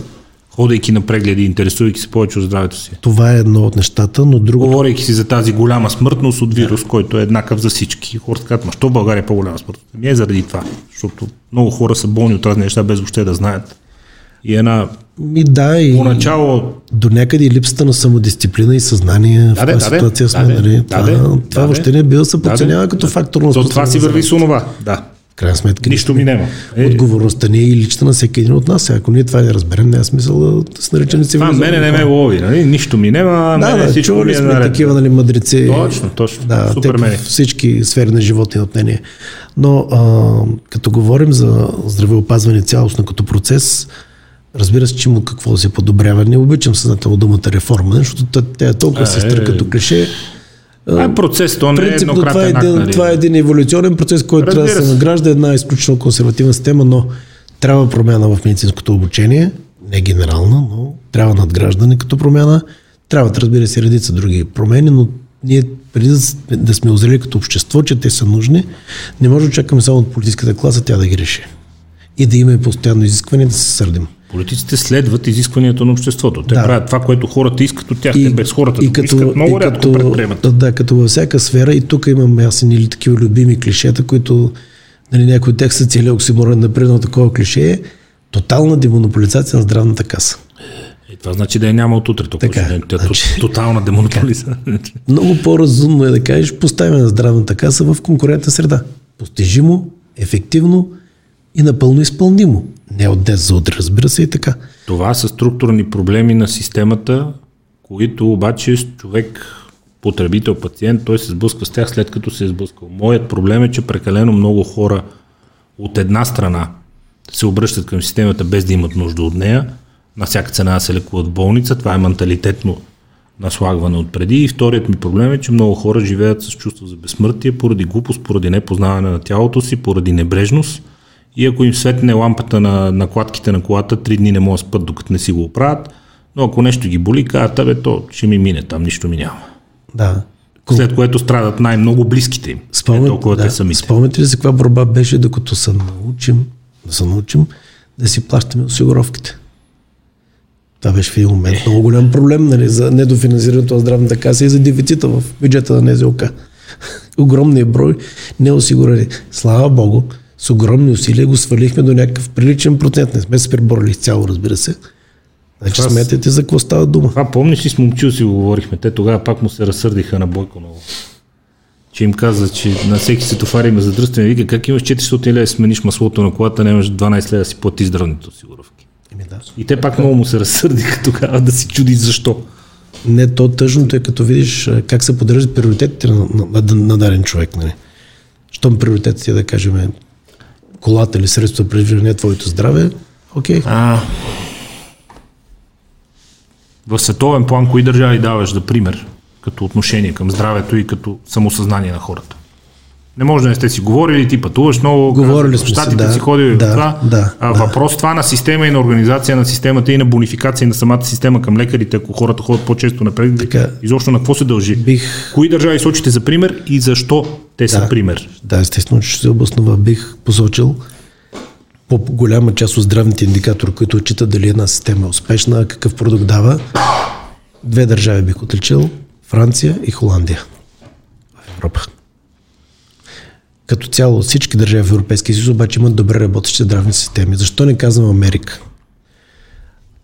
Ходейки на прегледи, интересувайки се повече от здравето си. това е едно от нещата, но друго Говорейки си за тази голяма смъртност от вирус, който е еднакъв за всички. Хората казват, ма що в България е по-голяма смъртност? Ами е заради това, защото много хора са болни от тази неща, без въобще да знаят. И една ми да и поначало до някъде и липсата на самодисциплина и съзнание в Да, де, тази да, ситуация сме. да, нали? да, това де, това да, въобще не бива да се Да, подценява като фактор на то това си върви с онова. Да. Крайна сметка. Нищо ми няма. Е, Отговорността ни е и лична на всеки един от нас. Ако ние това не разберем, няма смисъл да, се наричаме това цивилизовани. мене не ме лови, нали? Нищо ми няма, Да, мене да, чували е сме наред. такива нали, мъдреци. Точно, точно. Да, Супер те мени. в всички сфери на живота имат мнение. Но а, като говорим за здравеопазване цялостно като процес, разбира се, че има какво да се подобрява. Не обичам съзнателно думата реформа, защото тя- е толкова се Е, стър като клише. Това е процес, то не е Принципно това е, еднократен акт, един, нали? това е един еволюционен процес, който Разбира трябва да се награжда една изключително консервативна система, но трябва промяна в медицинското обучение, не генерална, но трябва надграждане като промяна. Трябват, разбира се, редица други промени, но ние преди да, да сме озрели като общество, че те са нужни, не може да чакаме само от политическата класа тя да ги реши. И да има и постоянно изискване да се сърдим. Политиците следват изискванията на обществото. Те Да. правят това, което хората искат от тях. Те без хората да го искат, много и рядко като, предприемат. Да, като във всяка сфера и тук имам ясен или такива любими клишета, които нали, някой от тях са цели оксиморон, например, на такова клише е тотална демонополизация на здравната каса. Е, това значи да я няма от утре. Толкова Така, ще е. Тя е значи- тотална демонополизация. Много по-разумно е да кажеш, поставяме на здравната каса в конкурентна среда. Постижимо, ефективно и напълно изпълнимо. Не от днес за утре, разбира се и така. Това са структурни проблеми на системата, които обаче човек, потребител, пациент, той се сблъсква с тях след като се е сблъскал. Моят проблем е, че прекалено много хора от една страна се обръщат към системата без да имат нужда от нея, на всяка цена се лекуват в болница, това е менталитетно наслагване от преди. И вторият ми проблем е, че много хора живеят с чувство за безсмъртие поради глупост, поради непознаване на тялото си, поради небрежност. И ако им светне лампата на накладките на колата, три дни не могат да докато не си го оправят. Но ако нещо ги боли, казват, бе, то ще ми мине, там нищо ми няма. Да. След което страдат най-много близките им. Спомнят, толкова да, те самите. Спомняте ли за каква борба беше, докато се научим, да се научим да си плащаме осигуровките? Това беше в един момент много голям проблем нали, за недофинансирането на здравната каса и за дефицита в бюджета на НЗОК. Огромният брой неосигурени. Слава Богу, с огромни усилия го свалихме до някакъв приличен процент. Не сме се преборили цяло, разбира се. Значи това, сметете за какво става дума. Това помниш ли с момчил си го говорихме. Те тогава пак му се разсърдиха на Бойко много. Че им каза, че на всеки се товари има задръстване. Вика, как имаш 400 лева смениш маслото на колата, нямаш 12 лева си плати здравните осигуровки. Еми да. И те пак много му се разсърдиха тогава да си чуди защо. Не, то тъжното е като видиш как се поддържат приоритетите на, на, на, на даден човек. Нали. Щом приоритетите, да кажем, колата или средството за твоето здраве, окей. Okay. В световен план, кои държави даваш за пример, като отношение към здравето и като самосъзнание на хората? Не може да не сте си говорили, ти пътуваш много, Говорили сме щатите да, си ходили да, това. Да, а, да. Въпрос това на система и на организация на системата и на бонификация на самата система към лекарите, ако хората ходят по-често напред, така, изобщо на какво се дължи? Бих... Кои държави сочите за пример и защо те да, са пример? Да, естествено, че се обоснова. Бих посочил по-голяма част от здравните индикатори, които отчитат дали една система е успешна, какъв продукт дава. Две държави бих отличил Франция и Холандия в Европа. Като цяло всички държави в Европейския съюз обаче имат добре работещи здравни системи. Защо не казвам Америка?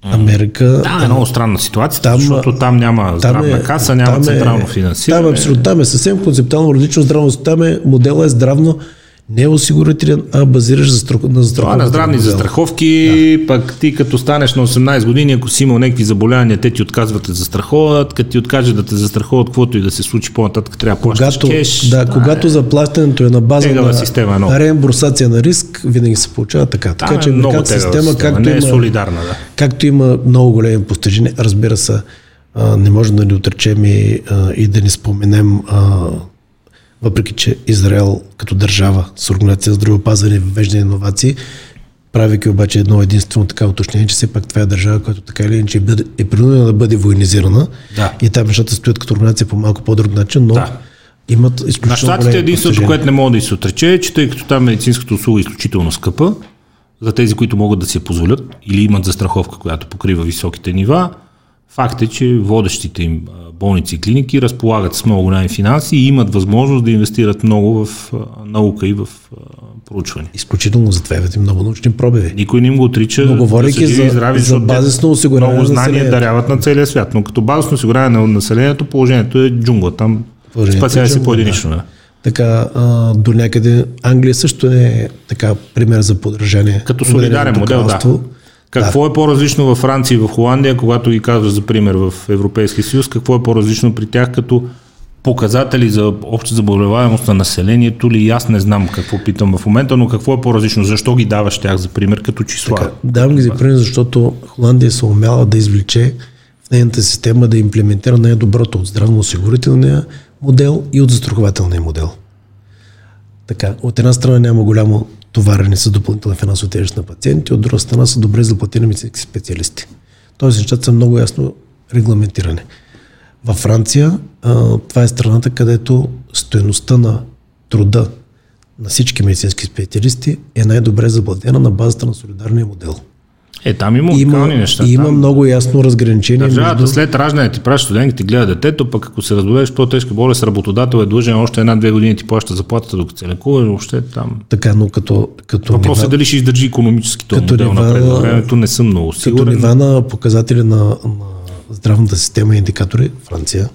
Америка. Да, е много странна ситуация, там, защото там няма здравна там е, каса, няма там централно е, финансиране. Там е, абсолютно, там е съвсем концептуално различно здравно. Там е, модела е здравно не е осигурителен, а базираш за страх... на застраховки. на здравни модел. застраховки, да. пък ти като станеш на 18 години, ако си имал някакви заболявания, те ти отказват да застраховат, като ти откажат да те застраховат, каквото и да се случи по-нататък, трябва да плащаш кеш. Да, да когато е... заплащането е на база на система, но... реимбурсация на риск, винаги се получава така. Така че много система, система, както не е има, солидарна, да. както има много големи постижения, разбира се, не може да ни отречем и, и да ни споменем въпреки че Израел като държава с организация за здравеопазване и въвеждане иновации, правейки обаче едно единствено така уточнение, че все пак това е държава, която така или иначе е принудена да бъде военизирана да. и там нещата стоят като организация по малко по-друг начин, но да. имат изключително На щатите единственото, което не мога да се отрече е, че тъй като там медицинската услуга е изключително скъпа, за тези, които могат да си я позволят или имат застраховка, която покрива високите нива, факт е, че водещите им болници и клиники разполагат с много големи финанси и имат възможност да инвестират много в наука и в проучване. Изключително за това имате много научни пробиви. Никой не им го отрича. Но говорейки да за, здрави, за базисно осигуряване Много знания даряват на целия свят, но като базисно осигуряване на населението положението е джунгла. Там спасява се по-единично. Да. Така, а, до някъде Англия също е така пример за подражание. Като солидарен модел, да. Какво да. е по-различно във Франция и в Холандия, когато ги казваш за пример в Европейския съюз, какво е по-различно при тях като показатели за обща заболеваемост на населението ли? Аз не знам какво питам в момента, но какво е по-различно? Защо ги даваш тях за пример като числа? Така, давам ги за пример, защото Холандия се умяла да извлече в нейната система да имплементира най-доброто от здравно-осигурителния модел и от застрахователния модел. Така, от една страна няма голямо товарени с допълнителна финансова тежест на пациенти, от друга страна са добре заплатени медицински специалисти. Тоест нещата са много ясно регламентирани. Във Франция това е страната, където стоеността на труда на всички медицински специалисти е най-добре заплатена на базата на солидарния модел. Е, там има уникални неща. Има там... много ясно разграничение. Държавата между... след раждане ти праща студентите, гледа детето, пък ако се разболееш по-тежка болест, работодател е длъжен още една-две години ти плаща заплатата, докато се лекува, въобще там. Така, но като. като Въпрос е дали ще издържи економически този като модел нива, напред. Времето не съм много сигурен. Като нива на показатели на, на здравната система и индикатори, Франция,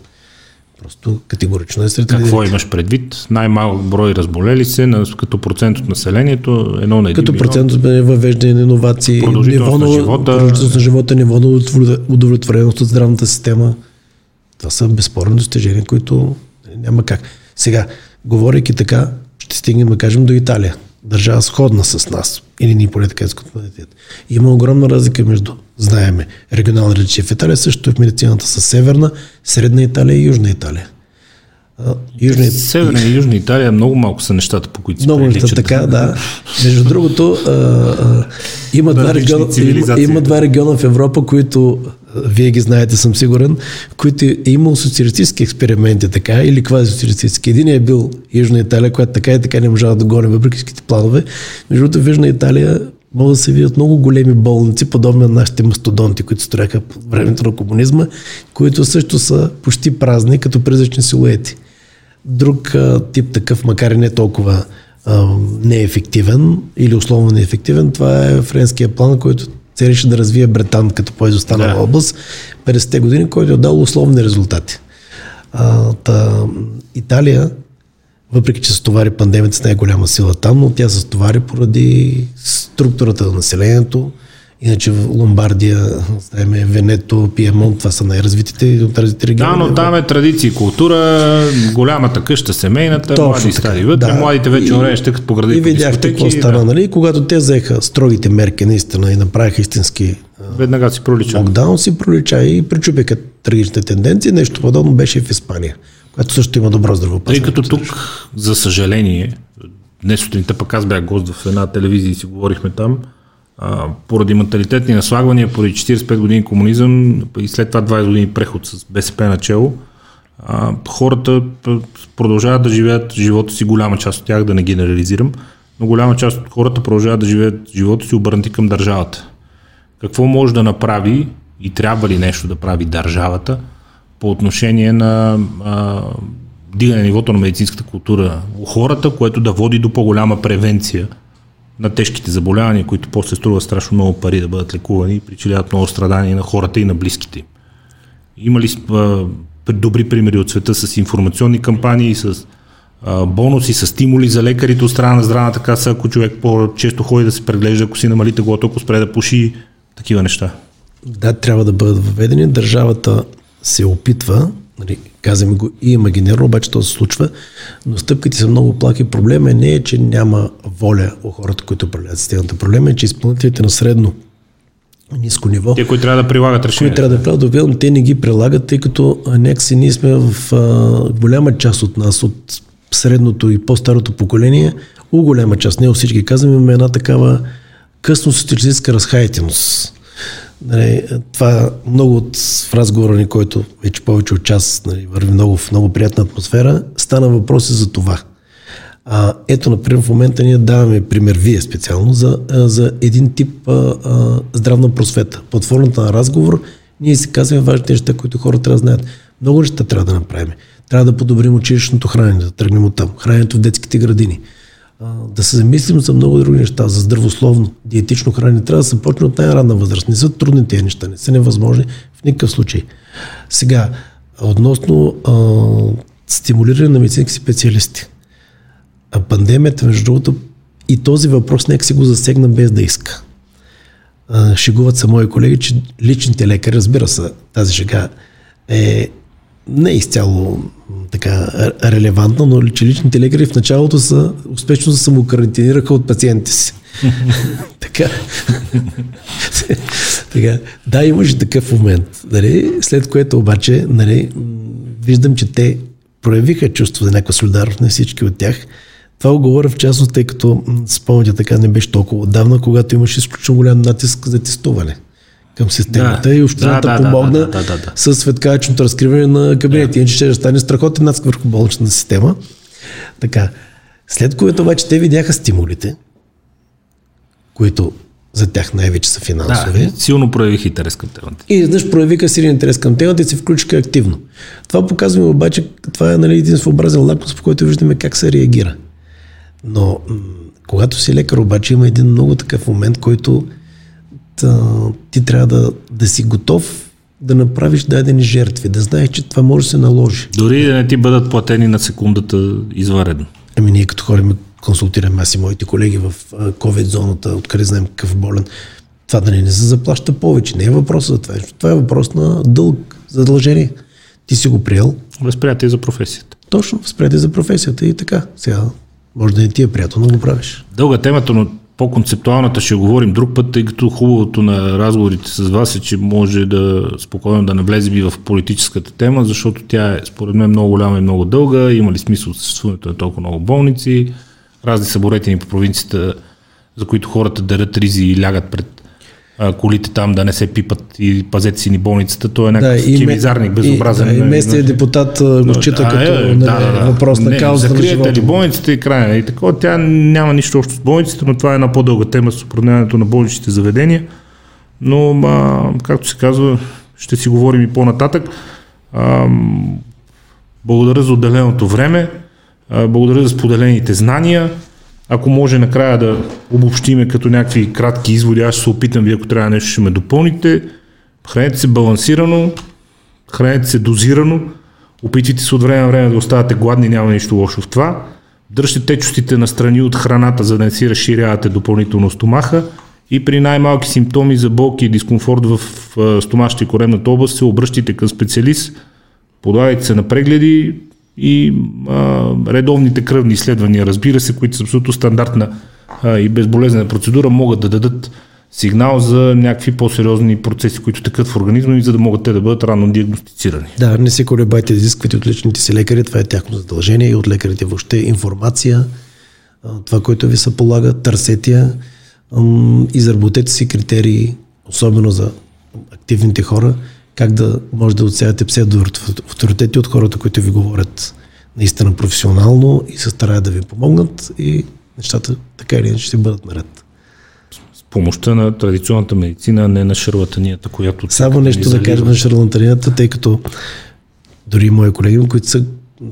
Просто категорично е сред Какво имаш предвид? Най-малък брой разболели се на, като процент от населението, едно на един Като процент от въвеждане на иновации, ниво на живота, на живота, ниво на удовлетвореност от здравната система. Това са безспорни достижения, които няма как. Сега, говорейки така, ще стигнем, да кажем, до Италия. Държава сходна с нас. Или ни поне така искат Има огромна разлика между знаеме. Регионални различия в Италия също е в медицината с Северна, Средна Италия и Южна Италия. Южна... Северна и Южна Италия много малко са нещата, по които се Много неща, така, да. Между другото, а, а, има, два региона, има, има два региона в Европа, които, вие ги знаете, съм сигурен, които е имал социалистически експерименти, така, или квази социалистически. Един е бил Южна Италия, която така и така не можа да гони въпреки планове. Между другото, в Южна Италия могат да се видят много големи болници, подобни на нашите мастодонти, които строяха по времето на комунизма, които също са почти празни, като призрачни силуети. Друг а, тип такъв, макар и не толкова а, неефективен или условно неефективен, това е френския план, който целеше да развие Бретан като по-изостанала да. област 50-те години, който е дал условни резултати. А, та, Италия, въпреки че стовари пандемията с най-голяма сила там, но тя стовари поради структурата на населението, Иначе в Ломбардия, знаеме, Венето, Пиемонт, това са най-развитите от развитите региони. Да, но там е традиция и култура, голямата къща, семейната, Точно млади стади вътре, да. младите вече орее щекат по града и видяхте какво стана, да. нали? Когато те взеха строгите мерки наистина и направиха истински Веднага си пролича. Локдаун си пролича и причупиха трагичните тенденции. Нещо подобно беше и в Испания, която също има добро здравеопазване. Тъй като тук, за съжаление, днес сутринта пък аз бях гост в една телевизия и си говорихме там, а, поради менталитетни наслагвания, поради 45 години комунизъм и след това 20 години преход с БСП начало, а, хората продължават да живеят живота си, голяма част от тях, да не генерализирам, но голяма част от хората продължават да живеят живота си обърнати към държавата. Какво може да направи и трябва ли нещо да прави държавата по отношение на дигане нивото на медицинската култура у хората, което да води до по-голяма превенция на тежките заболявания, които после струват страшно много пари да бъдат лекувани и причиняват много страдания на хората и на близките им. Има ли а, добри примери от света с информационни кампании, с а, бонуси, с стимули за лекарите от страна на здравната каса, ако човек по-често ходи да се преглежда, ако си намали теглото, ако спре да пуши, такива неща? Да, трябва да бъдат въведени. Държавата се опитва, нали, казваме го и имагинерно, обаче то се случва, но стъпките са много плаки. Проблема не е, че няма воля у хората, които управляват системата. Проблема е, че изпълнителите на средно ниско ниво. Те, които трябва да прилагат решения. Които трябва да прилагат, доведам, те не ги прилагат, тъй като някакси ние сме в а, голяма част от нас, от средното и по-старото поколение, у голяма част, не всички казвам, имаме една такава късно социалистическа разхаятеност. Нали, това много от в разговора ни, който вече повече от час нали, върви много в много приятна атмосфера, стана въпроси за това. А, ето, например, в момента ние даваме пример, вие специално, за, за един тип а, а, здравна просвета. Под формата на разговор ние си казваме важните неща, които хората трябва да знаят. Много неща трябва да направим. Трябва да подобрим училищното хранене, да тръгнем от там. Храненето в детските градини да се замислим за много други неща, за здравословно, диетично хранене. Трябва да се почне от най-ранна възраст. Не са трудни тези неща, не са невъзможни в никакъв случай. Сега, относно а, стимулиране на медицински специалисти. А пандемията, между другото, и този въпрос нека си го засегна без да иска. А, шегуват са мои колеги, че личните лекари, разбира се, тази шега е не изцяло така релевантна, но че личните лекари в началото са успешно се самокарантинираха от пациентите си. така. така. Да, имаше такъв момент. Нали? След което обаче нали, виждам, че те проявиха чувство за някаква солидарност на всички от тях. Това го говоря в частност, тъй като спомняте така не беше толкова отдавна, когато имаше изключително голям натиск за тестуване към системата да. и общината да, да, помогна да, да, да, да, с светкавичното разкриване на кабинети. Да. Иначе ще стане страхотен натиск върху болничната система. Така. След което обаче те видяха стимулите, които за тях най-вече са финансови. Да, силно проявиха интерес към темата. И изнъж проявиха силен интерес към темата и се включиха активно. Това показва обаче, това е нали, един своеобразен лакмус, по който виждаме как се реагира. Но м- когато си лекар, обаче има един много такъв момент, който а, ти трябва да, да си готов да направиш дадени жертви, да знаеш, че това може да се наложи. Дори да не ти бъдат платени на секундата изваредно. Ами ние като ходим, консултираме аз и моите колеги в COVID зоната, откъде знаем какъв болен, това да не, не се заплаща повече. Не е въпрос за това. Това е въпрос на дълг, задължение. Ти си го приел. Възприятие за професията. Точно, възприятие за професията и така. Сега, може да не ти е приятел, но го правиш. Дълга темата, но по-концептуалната ще говорим друг път, тъй като хубавото на разговорите с вас е, че може да спокойно да навлезе би в политическата тема, защото тя е според мен много голяма и много дълга, има ли смисъл съществуването на толкова много болници, разни съборетени по провинцията, за които хората дърят ризи и лягат пред а, колите там да не се пипат и пазете си ни болницата, то е някакъв да, химизарник, безобразен. Да, и местният депутат го счита да, като е, да, да, въпрос на кауза на живота. ли болницата и края. И такова, тя няма нищо общо с болниците, но това е една по-дълга тема с управлението на болничните заведения. Но, а, както се казва, ще си говорим и по-нататък. А, благодаря за отделеното време, а, благодаря за споделените знания. Ако може накрая да обобщиме като някакви кратки изводи, аз ще се опитам, вие ако трябва нещо ще ме допълните. Хранете се балансирано, хранете се дозирано, опитвайте се от време на време да оставате гладни, няма нищо лошо в това. Дръжте на страни от храната, за да не си разширявате допълнително стомаха. И при най-малки симптоми за болки и дискомфорт в стомашната и коремната област се обръщайте към специалист, подлагайте се на прегледи, и а, редовните кръвни изследвания, разбира се, които са абсолютно стандартна а, и безболезнена процедура, могат да дадат сигнал за някакви по-сериозни процеси, които тъкат в организма и за да могат те да бъдат рано диагностицирани. Да, не се колебайте изисквате от личните си лекари, това е тяхно задължение и от лекарите въобще информация, това, което ви се полага, търсете я, изработете си критерии, особено за активните хора, как да може да отсявате псевдоавторитети от хората, които ви говорят наистина професионално и се стараят да ви помогнат и нещата така или иначе ще бъдат наред. С помощта на традиционната медицина, не на шарлатанията, която... Само нещо да кажа на шарлатанията, тъй като дори мои колеги, които са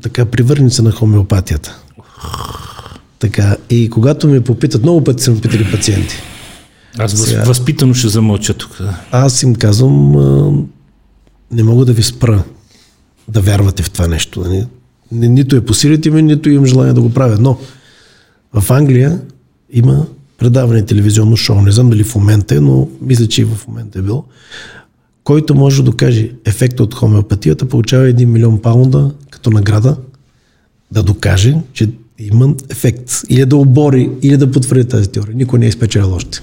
така привърници на хомеопатията. Така, и когато ме попитат, много пъти са ме питали пациенти. Аз Сега, възпитано ще замълча тук. Аз им казвам, не мога да ви спра да вярвате в това нещо. Нали? Нито е по силите ми, нито имам желание да го правя. Но в Англия има предаване телевизионно шоу, не знам дали в момента е, но мисля, че и в момента е било, който може да докаже ефекта от хомеопатията, получава 1 милион паунда като награда да докаже, че има ефект. Или да обори, или да потвърди тази теория. Никой не е спечелил още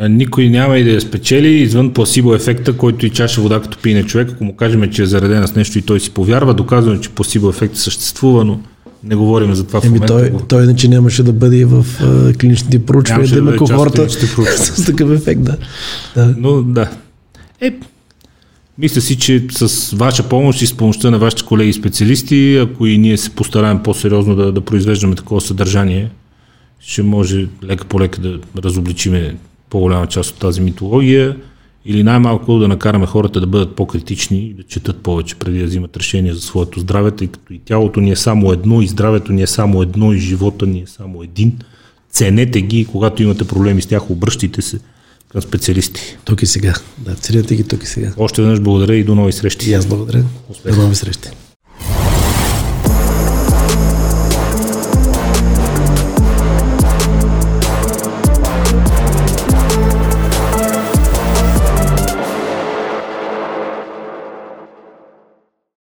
никой няма и да я спечели извън пласибо ефекта, който и чаша вода като пине човек. Ако му кажем, че е заредена с нещо и той си повярва, доказваме, че пласибо ефект съществува, но не говорим за това Еми, в момента. Той, той иначе нямаше да бъде в uh, клиничните проучвания, да има да кохорта с такъв ефект, да. да. Но да. Е, мисля си, че с ваша помощ и с помощта на вашите колеги специалисти, ако и ние се постараем по-сериозно да, да произвеждаме такова съдържание, ще може лека по лека да разобличиме по-голяма част от тази митология или най-малко да накараме хората да бъдат по-критични и да четат повече преди да взимат решение за своето здраве, тъй като и тялото ни е само едно, и здравето ни е само едно, и живота ни е само един. Ценете ги и когато имате проблеми с тях, обръщайте се към специалисти. Тук и сега. Да, ценете ги тук и сега. Още веднъж благодаря и до нови срещи. И аз благодаря. Успех. До нови срещи.